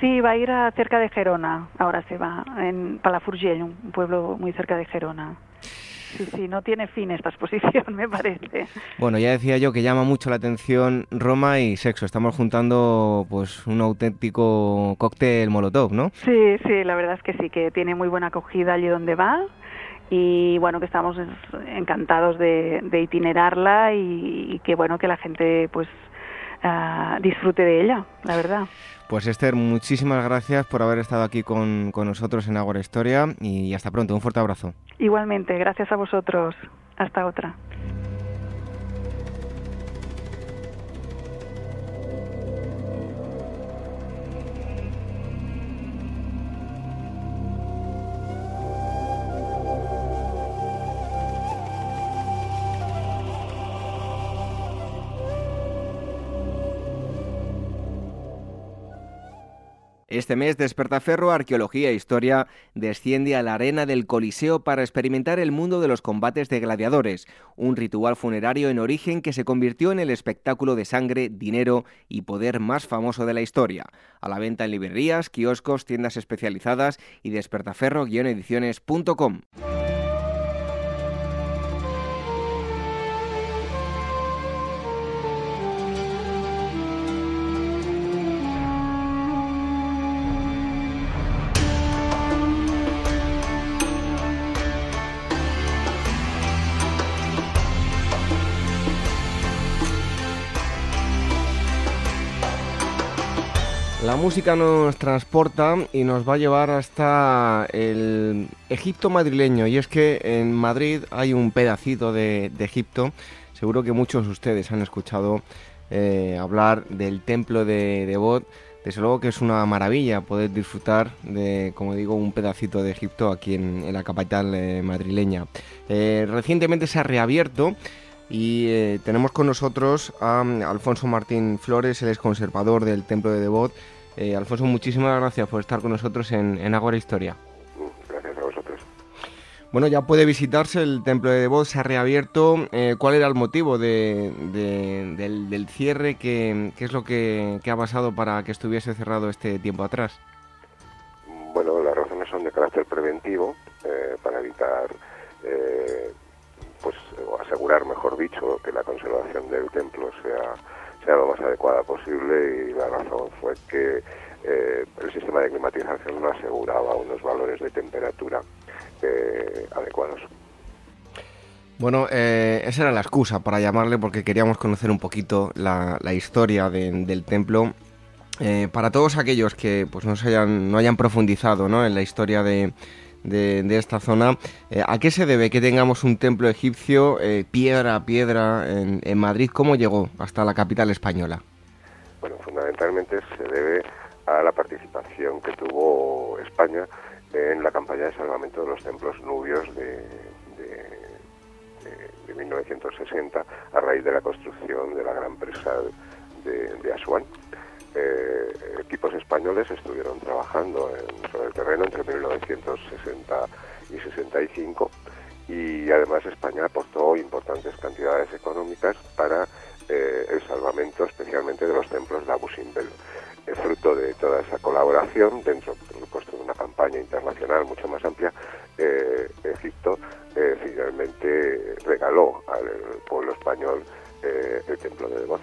[SPEAKER 7] Sí, va a ir a cerca de Gerona, ahora se va, en Palafrugell, un pueblo muy cerca de Gerona. Sí, sí, no tiene fin esta exposición, me parece.
[SPEAKER 2] Bueno, ya decía yo que llama mucho la atención Roma y sexo. Estamos juntando pues un auténtico cóctel molotov, ¿no?
[SPEAKER 7] Sí, sí, la verdad es que sí, que tiene muy buena acogida allí donde va y bueno, que estamos encantados de, itinerarla y, y, que bueno, que la gente pues ah, disfrute de ella, la verdad.
[SPEAKER 2] Pues Esther, muchísimas gracias por haber estado aquí con, con nosotros en Agora Historia y hasta pronto. Un fuerte abrazo.
[SPEAKER 7] Igualmente, gracias a vosotros. Hasta otra.
[SPEAKER 2] Este mes Despertaferro Arqueología e Historia desciende a la arena del Coliseo para experimentar el mundo de los combates de gladiadores, un ritual funerario en origen que se convirtió en el espectáculo de sangre, dinero y poder más famoso de la historia. A la venta en librerías, kioscos, tiendas especializadas y despertaferro-ediciones.com. Música nos transporta y nos va a llevar hasta el Egipto madrileño. Y es que en Madrid hay un pedacito de, Egipto. Seguro que muchos de ustedes han escuchado eh, hablar del templo de Devot. Desde luego que es una maravilla poder disfrutar de, como digo, un pedacito de Egipto aquí en, la capital eh, madrileña. Eh, recientemente se ha reabierto y tenemos con nosotros a Alfonso Martín Flores, el ex conservador del templo de Devot eh, Alfonso, muchísimas gracias por estar con nosotros en, en Agora Historia.
[SPEAKER 8] Gracias a vosotros.
[SPEAKER 2] Bueno, ya puede visitarse el templo de Devot, se ha reabierto. Eh, ¿Cuál era el motivo de, del, cierre? ¿Qué, es lo que, ha pasado para que estuviese cerrado este tiempo atrás?
[SPEAKER 8] Bueno, las razones son de carácter preventivo, eh, para evitar, eh, pues, o asegurar, mejor dicho, que la conservación del templo sea, sea lo más adecuada posible y la razón fue que el sistema de climatización no aseguraba unos valores de temperatura eh, adecuados.
[SPEAKER 2] Bueno, eh, esa era la excusa para llamarle porque queríamos conocer un poquito la, historia del templo. Eh, para todos aquellos que pues, no, hayan, no hayan profundizado ¿no? en la historia de, esta zona, ¿a qué se debe que tengamos un templo egipcio piedra a piedra en, Madrid? ¿Cómo llegó hasta la capital española?
[SPEAKER 8] Bueno, fundamentalmente se debe a la participación que tuvo España en la campaña de salvamento de los templos nubios de, de, 1960 a raíz de la construcción de la gran presa de, de Asuán. Eh, equipos españoles estuvieron trabajando sobre el terreno entre 1960 y 65 y además España aportó importantes cantidades económicas para eh, el salvamento especialmente de los templos de Abu Simbel. fruto de toda esa colaboración dentro, por supuesto, de una campaña internacional mucho más amplia, eh, Egipto eh, finalmente regaló al pueblo español el templo de Debod.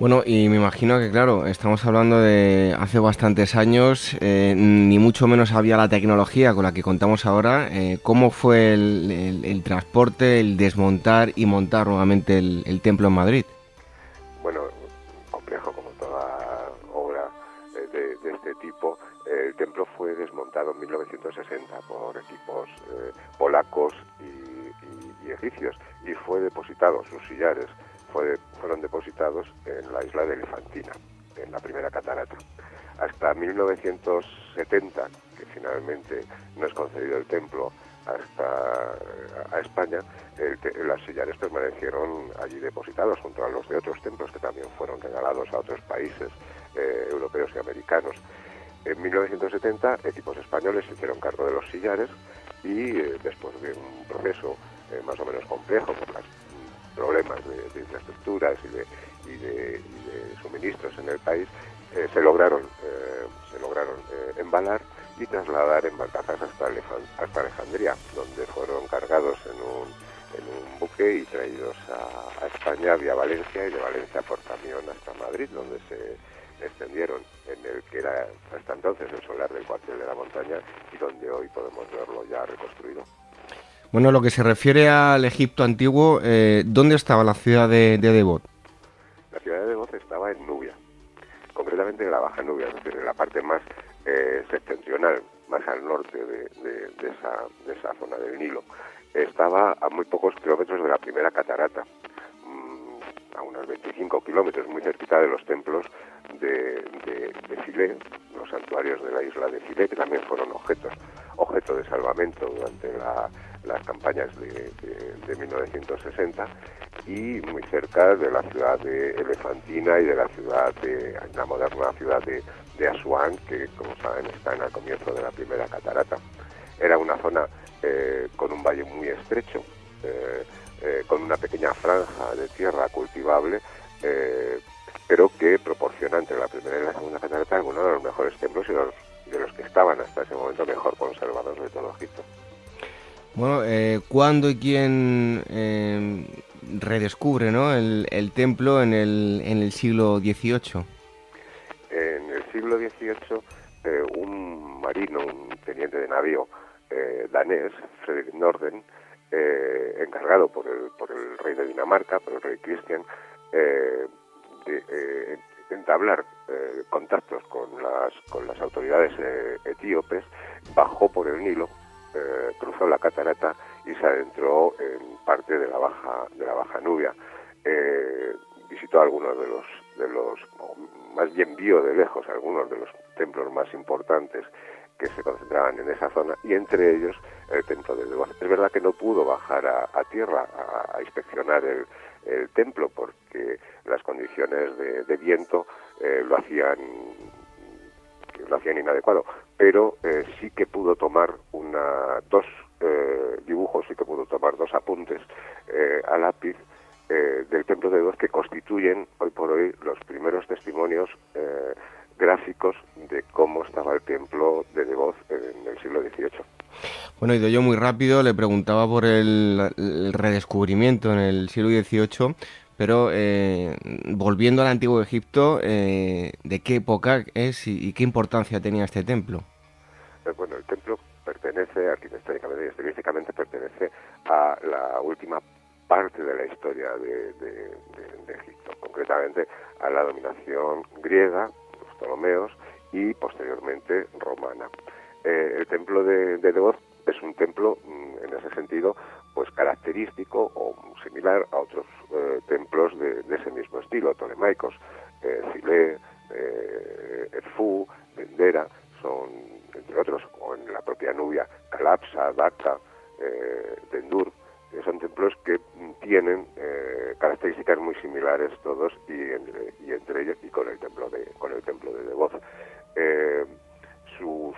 [SPEAKER 2] Bueno, y me imagino que, claro, estamos hablando de hace bastantes años, eh, ni mucho menos había la tecnología con la que contamos ahora. Eh, ¿Cómo fue el, transporte, el desmontar y montar nuevamente el, templo en Madrid?
[SPEAKER 8] Bueno, complejo como toda obra eh, de, este tipo. El templo fue desmontado en 1960 por equipos polacos y, y egipcios y fue depositado sus sillares fueron depositados en la isla de Elefantina, en la primera catarata. Hasta 1970, que finalmente no es concedido el templo hasta a España, las sillares permanecieron allí depositados junto a los de otros templos que también fueron regalados a otros países eh, europeos y americanos. En 1970 equipos españoles se hicieron cargo de los sillares y eh, después de un proceso eh, más o menos complejo por las problemas de, infraestructuras y de, suministros en el país, eh, se lograron, eh, se lograron eh, embalar y trasladar en barcazas hasta, hasta Alejandría, donde fueron cargados en un, en un buque y traídos a, España vía Valencia y de Valencia por camión hasta Madrid, donde se extendieron en el que era hasta entonces el solar del cuartel de la montaña y donde hoy podemos verlo ya reconstruido.
[SPEAKER 2] Bueno, lo que se refiere al Egipto antiguo, eh, ¿dónde estaba la ciudad de, de, Devot?
[SPEAKER 8] La ciudad de Devot estaba en Nubia, concretamente en la Baja Nubia, es decir, en la parte más eh, septentrional, más al norte de, esa, zona del Nilo. Estaba a muy pocos kilómetros de la primera catarata, mm, a unos 25 kilómetros, muy cerquita de los templos de, de, de los santuarios de la isla de Filé, que también fueron objetos, objeto de salvamento durante la las campañas de, 1960 y muy cerca de la ciudad de Elefantina y de la ciudad de la moderna ciudad de, Asuán, que como saben está en el comienzo de la primera catarata. Era una zona eh, con un valle muy estrecho, eh, eh, con una pequeña franja de tierra cultivable, pero que proporciona entre la primera y la segunda catarata uno de los mejores templos y de los que estaban hasta ese momento mejor conservados de todo Egipto.
[SPEAKER 2] Bueno, eh, ¿cuándo y quién eh, redescubre ¿no? el, templo en el, en el siglo XVIII?
[SPEAKER 8] En el siglo XVIII, eh, un marino, un teniente de navío eh, danés, Frederick Norden, encargado por el, por el rey de Dinamarca, por el rey Christian, de entablar contactos con las, con las autoridades etíopes, bajó por el Nilo eh, cruzó la catarata y se adentró en parte de la baja de la baja Nubia. Eh, visitó algunos de los de los más bien vio de lejos algunos de los templos más importantes que se concentraban en esa zona y entre ellos el templo de Devot. Es verdad que no pudo bajar a, tierra a, inspeccionar el, templo porque las condiciones de, viento eh, lo hacían lo hacían inadecuado, pero eh, sí que pudo tomar una, dos eh, dibujos y que pudo tomar dos apuntes eh, a lápiz eh, del templo de Devoz que constituyen hoy por hoy los primeros testimonios gráficos de cómo estaba el templo de Devoz en el siglo XVIII.
[SPEAKER 2] Bueno, y yo muy rápido le preguntaba por el, redescubrimiento en el siglo XVIII, pero volviendo al antiguo Egipto, ¿de qué época es y, qué importancia tenía este templo?
[SPEAKER 8] bueno, el templo pertenece, arquitectónicamente y estilísticamente, pertenece a la última parte de la historia de, Egipto, concretamente a la dominación griega, los Ptolomeos, y posteriormente romana. Eh, el templo de, de es un templo, mm, en ese sentido, pues característico o similar a otros eh, templos de, ese mismo estilo, tolemaicos, eh, Cilé, eh, Dendera, son entre otros, o en la propia Nubia, Calapsa, Dhaka, eh, Dendur, son templos que tienen eh, características muy similares todos y entre, y entre ellos y con el templo de con el templo de Devoz. Sus,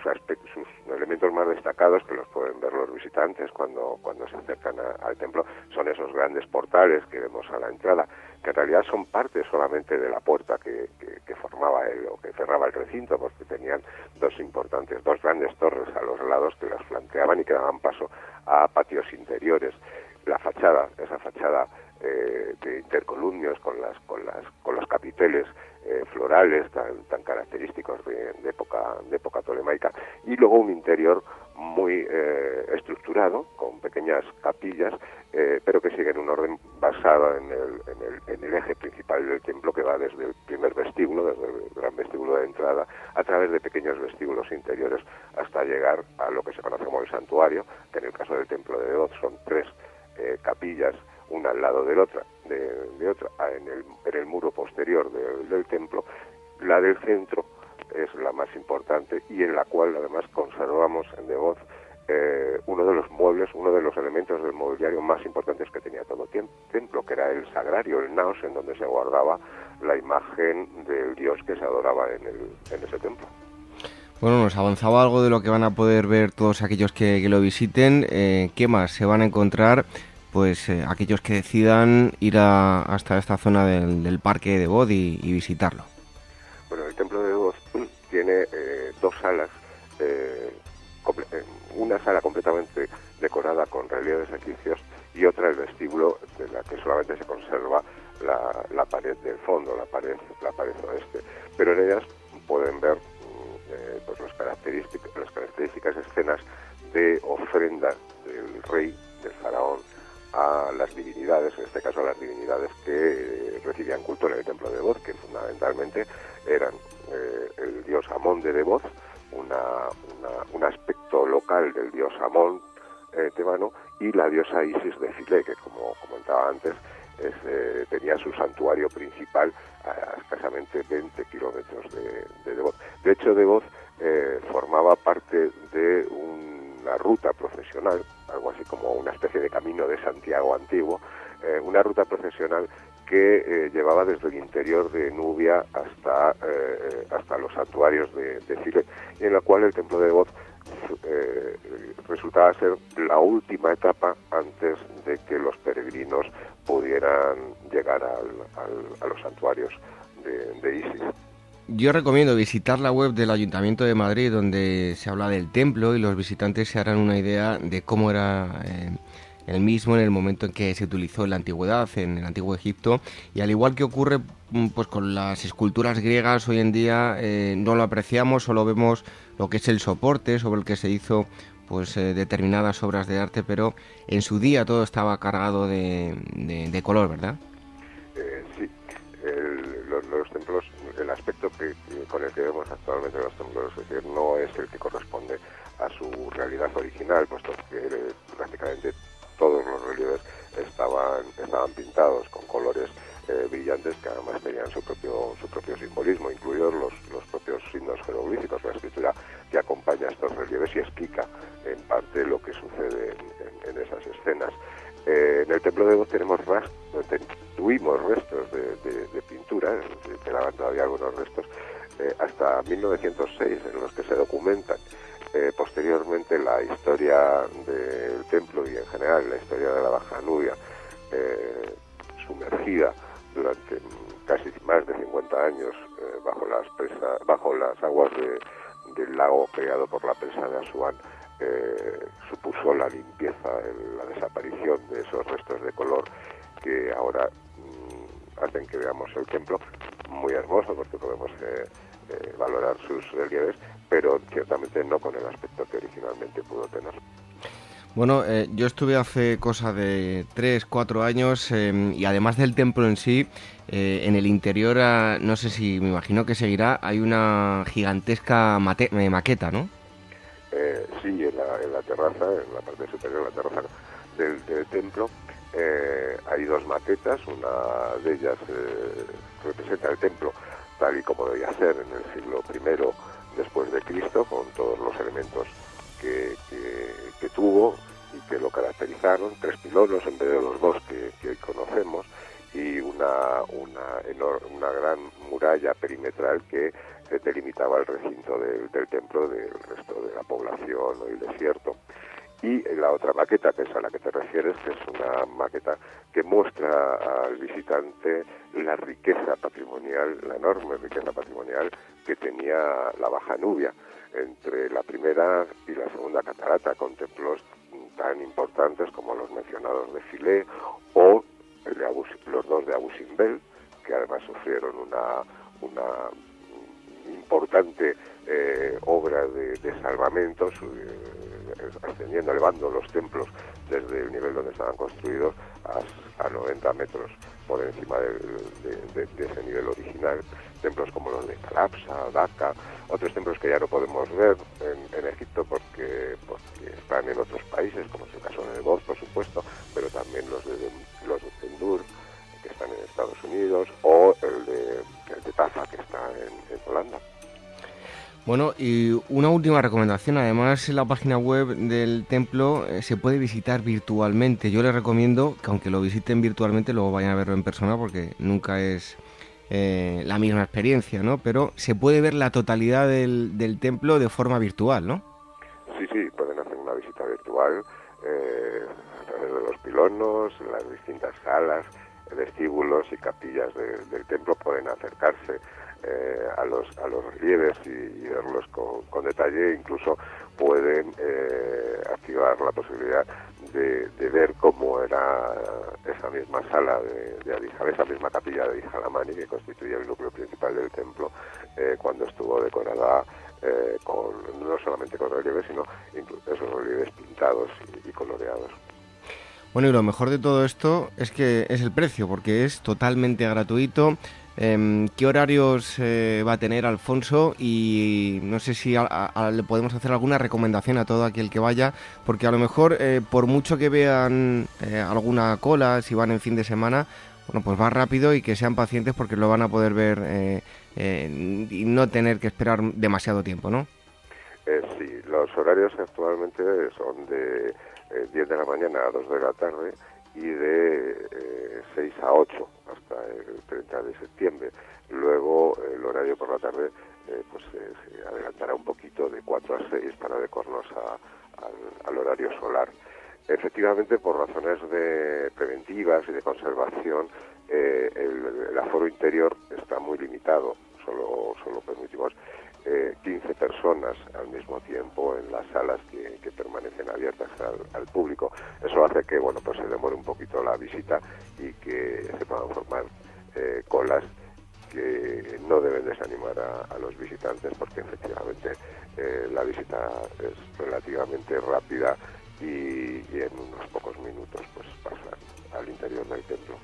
[SPEAKER 8] sus elementos más destacados, que los pueden ver los visitantes cuando, cuando se acercan al templo, son esos grandes portales que vemos a la entrada, que en realidad son parte solamente de la puerta que, que, formaba él o que cerraba el recinto, porque tenían dos importantes, dos grandes torres a los lados que las flanqueaban y que daban paso a patios interiores. La fachada, esa fachada eh, de intercolumnios con las con las con los capiteles eh, florales tan, característicos de, época, de época tolemaica y luego un interior muy eh, estructurado con pequeñas capillas eh, pero que siguen un orden basado en el, en, el, en el eje principal del templo que va desde el primer vestíbulo, desde el gran vestíbulo de entrada, a través de pequeños vestíbulos interiores hasta llegar a lo que se conoce como el santuario, que en el caso del templo de Dod son tres capillas una al lado de otra, de, otra en, el, en el muro posterior del templo. La del centro es la más importante y en la cual además conservamos en Devoz eh, uno de los muebles, uno de los elementos del mobiliario más importantes que tenía todo el templo, que era el sagrario, el naos, en donde se guardaba la imagen del dios que se adoraba en, el, en ese templo.
[SPEAKER 2] Bueno, nos avanzaba algo de lo que van a poder ver todos aquellos que, lo visiten. Eh, ¿Qué más se van a encontrar? Pues eh, aquellos que decidan ir hasta esta zona del, parque de Bod y, visitarlo.
[SPEAKER 8] Bueno, el templo de Bod tiene eh, dos salas, eh, una sala completamente decorada con relieves egipcios y otra el vestíbulo de la que solamente se conserva la, pared del fondo, la pared, la pared oeste. Pero en ellas pueden ver mm, pues los características, las características escenas de ofrenda del rey, del faraón, a las divinidades, en este caso a las divinidades que eh, recibían culto en el templo de Devoz, que fundamentalmente eran eh, el dios Amón de Devoz, un aspecto local del dios Amón eh, tebano, y la diosa Isis de Filé, que como comentaba antes, tenía su santuario principal a escasamente 20 kilómetros de, de. De hecho, Devoz formaba parte de una ruta profesional algo así como una especie de camino de Santiago antiguo, eh, una ruta procesional que eh, llevaba desde el interior de Nubia hasta, eh, hasta los santuarios de, Chile, y en la cual el templo de Voz resultaba ser la última etapa antes de que los peregrinos pudieran llegar a los santuarios de Isis.
[SPEAKER 2] Yo recomiendo visitar la web del Ayuntamiento de Madrid donde se habla del templo y los visitantes se harán una idea de cómo era eh, el mismo en el momento en que se utilizó en la antigüedad, en el antiguo Egipto. Y al igual que ocurre mm, pues con las esculturas griegas hoy en día eh, no lo apreciamos, solo vemos lo que es el soporte sobre el que se hizo pues eh, determinadas obras de arte, pero en su día todo estaba cargado de, color, ¿verdad?
[SPEAKER 8] sí, los el aspecto que, con el que vemos actualmente los templos, es decir, no es el que corresponde a su realidad original, puesto que eh, prácticamente todos los relieves estaban, estaban pintados con colores eh, brillantes que además tenían su propio, su propio simbolismo, incluidos los, los propios signos jeroglíficos, la escritura que acompaña estos relieves y explica en parte lo que sucede en, esas escenas. Eh, en el templo de Dios tenemos tuvimos restos de, de pintura, quedaban todavía algunos restos, eh, hasta 1906 en los que se documentan Eh, posteriormente la historia del templo y en general la historia de la Baja Nubia, sumergida durante casi más de 50 años bajo las aguas del lago creado por la presa de Asuán, supuso la limpieza, la desaparición de esos restos de color que ahora mm, hacen que veamos el templo muy hermoso porque podemos eh, eh, valorar sus relieves, pero ciertamente no con el aspecto que originalmente pudo tener.
[SPEAKER 2] Bueno, eh, yo estuve hace cosa de 3, 4 años y además del templo en sí, en el interior, ah, no sé si me imagino que seguirá, hay una gigantesca maqueta, ¿no?
[SPEAKER 8] Sí, en la, terraza, en la parte superior de la terraza del templo, eh, hay dos maquetas, una de ellas eh, representa el templo tal y como debía ser en el siglo I después de Cristo, con todos los elementos que, tuvo y que lo caracterizaron, tres pilonos en vez de los dos que, hoy conocemos, y una, una, gran muralla perimetral que delimitaba el recinto del, templo del resto de la población o el desierto. Y la otra maqueta, que es a la que te refieres, que es una maqueta que muestra al visitante la riqueza patrimonial, la enorme riqueza patrimonial que tenía la Baja Nubia. Entre la primera y la segunda catarata, con templos tan importantes como los mencionados de Filé o los dos de Abu Simbel, que además sufrieron una importante eh, obra de, de salvamento, ascendiendo, elevando los templos desde el nivel donde estaban construidos a, 90 metros por encima de, ese nivel original. Templos como los de Calapsa, Dhaka, otros templos que ya no podemos ver en, Egipto porque, están en otros países, como es el caso de Nebot, por supuesto, pero también los de, los de Tendur, que están en Estados Unidos, o el de, de Tafa, que está en Holanda.
[SPEAKER 2] Bueno, y una última recomendación, además en la página web del templo eh, se puede visitar virtualmente. Yo les recomiendo que aunque lo visiten virtualmente, luego vayan a verlo en persona porque nunca es eh, la misma experiencia, ¿no? Pero se puede ver la totalidad del, del templo de forma virtual, ¿no?
[SPEAKER 8] Sí, sí, pueden hacer una visita virtual eh, a través de los pilonos, las distintas salas, vestíbulos y capillas del templo pueden acercarse eh, a, los, a los relieves y, verlos con, detalle, incluso pueden eh, activar la posibilidad de, ver cómo era esa misma sala de, de esa misma capilla de Adijalamani que constituye el núcleo principal del templo eh, cuando estuvo decorada con, no solamente con relieves, sino incluso esos relieves pintados y coloreados.
[SPEAKER 2] Bueno, y lo mejor de todo esto es que es el precio, porque es totalmente gratuito. Em, ¿Qué horarios eh, va a tener Alfonso? Y no sé si le podemos hacer alguna recomendación a todo aquel que vaya, porque a lo mejor, eh, por mucho que vean eh, alguna cola, si van en fin de semana, bueno, pues va rápido y que sean pacientes porque lo van a poder ver y no tener que esperar demasiado tiempo, ¿no?
[SPEAKER 8] sí, los horarios actualmente son de 10 de la mañana a 2 de la tarde y de 6 a 8 hasta el 30 de septiembre. Luego el horario por la tarde eh, pues se adelantará un poquito de 4 a 6 para adecuarnos al, horario solar. Efectivamente, por razones de preventivas y de conservación, eh, el, aforo interior está muy limitado. Solo, solo permitimos 15 eh, personas al mismo tiempo en las salas que, permanecen abiertas al, público. Eso hace que bueno pues se demore un poquito la visita y que se puedan formar eh, colas que no deben desanimar a, los visitantes porque efectivamente eh, la visita es relativamente rápida y, y en unos pocos minutos pues pasan al interior del templo.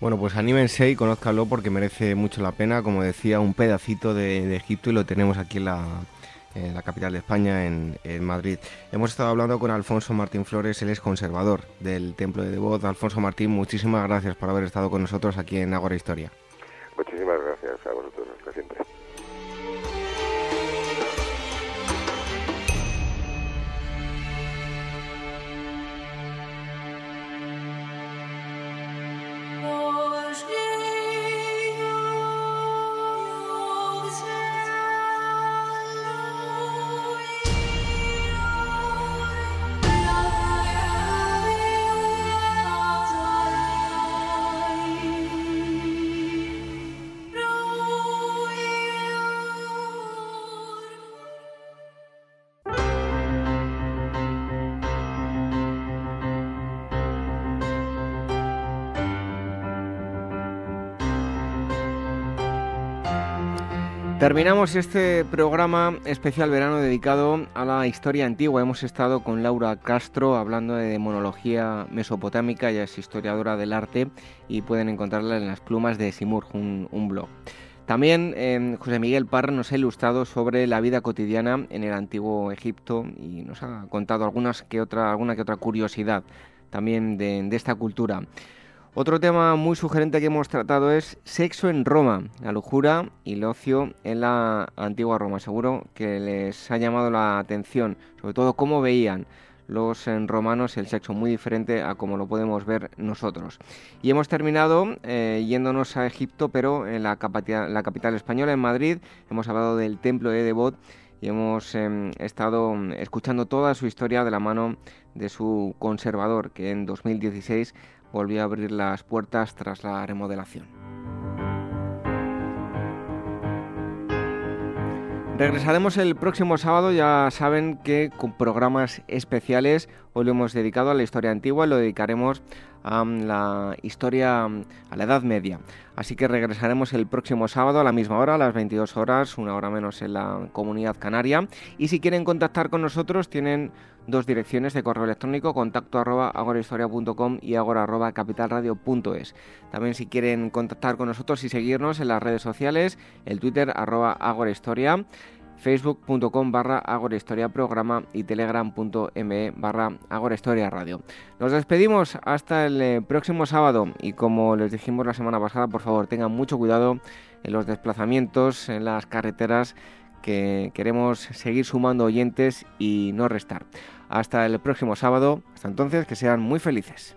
[SPEAKER 2] Bueno, pues anímense y conózcanlo porque merece mucho la pena. Como decía, un pedacito de, Egipto y lo tenemos aquí en la, capital de España, en, Madrid. Hemos estado hablando con Alfonso Martín Flores, él es conservador del Templo de Devot. Alfonso Martín, muchísimas gracias por haber estado con nosotros aquí en Agora Historia.
[SPEAKER 8] Muchísimas gracias a vosotros, siempre.
[SPEAKER 2] Terminamos este programa especial verano dedicado a la historia antigua. Hemos estado con Laura Castro hablando de demonología mesopotámica, ella es historiadora del arte y pueden encontrarla en las plumas de Simurg, un, blog. También eh, José Miguel Parra nos ha ilustrado sobre la vida cotidiana en el antiguo Egipto y nos ha contado algunas que otra, alguna que otra curiosidad también de esta cultura. Otro tema muy sugerente que hemos tratado es sexo en Roma, la lujura y el ocio en la antigua Roma. Seguro que les ha llamado la atención, sobre todo cómo veían los romanos el sexo muy diferente a como lo podemos ver nosotros. Y hemos terminado eh, yéndonos a Egipto, pero en la capital, la capital española, en Madrid. Hemos hablado del templo de Devot y hemos em, estado escuchando toda su historia de la mano de su conservador, que en 2016 volvió a abrir las puertas tras la remodelación. Regresaremos el próximo sábado, ya saben que con programas especiales, hoy lo hemos dedicado a la historia antigua, lo dedicaremos la historia, a la Edad Media. Así que regresaremos el próximo sábado a la misma hora, a las 22 horas, una hora menos en la comunidad canaria. Y si quieren contactar con nosotros, tienen dos direcciones de correo electrónico, contacto arroba agorahistoria.com y agora arroba capitalradio.es. También si quieren contactar con nosotros y seguirnos en las redes sociales, el Twitter arroba agorahistoria facebook.com barra agorahistoria programa y telegram.me barra agorahistoria radio. Nos despedimos hasta el eh, próximo sábado y como les dijimos la semana pasada, por favor tengan mucho cuidado en los desplazamientos, en las carreteras, que queremos seguir sumando oyentes y no restar. Hasta el próximo sábado, hasta entonces que sean muy felices.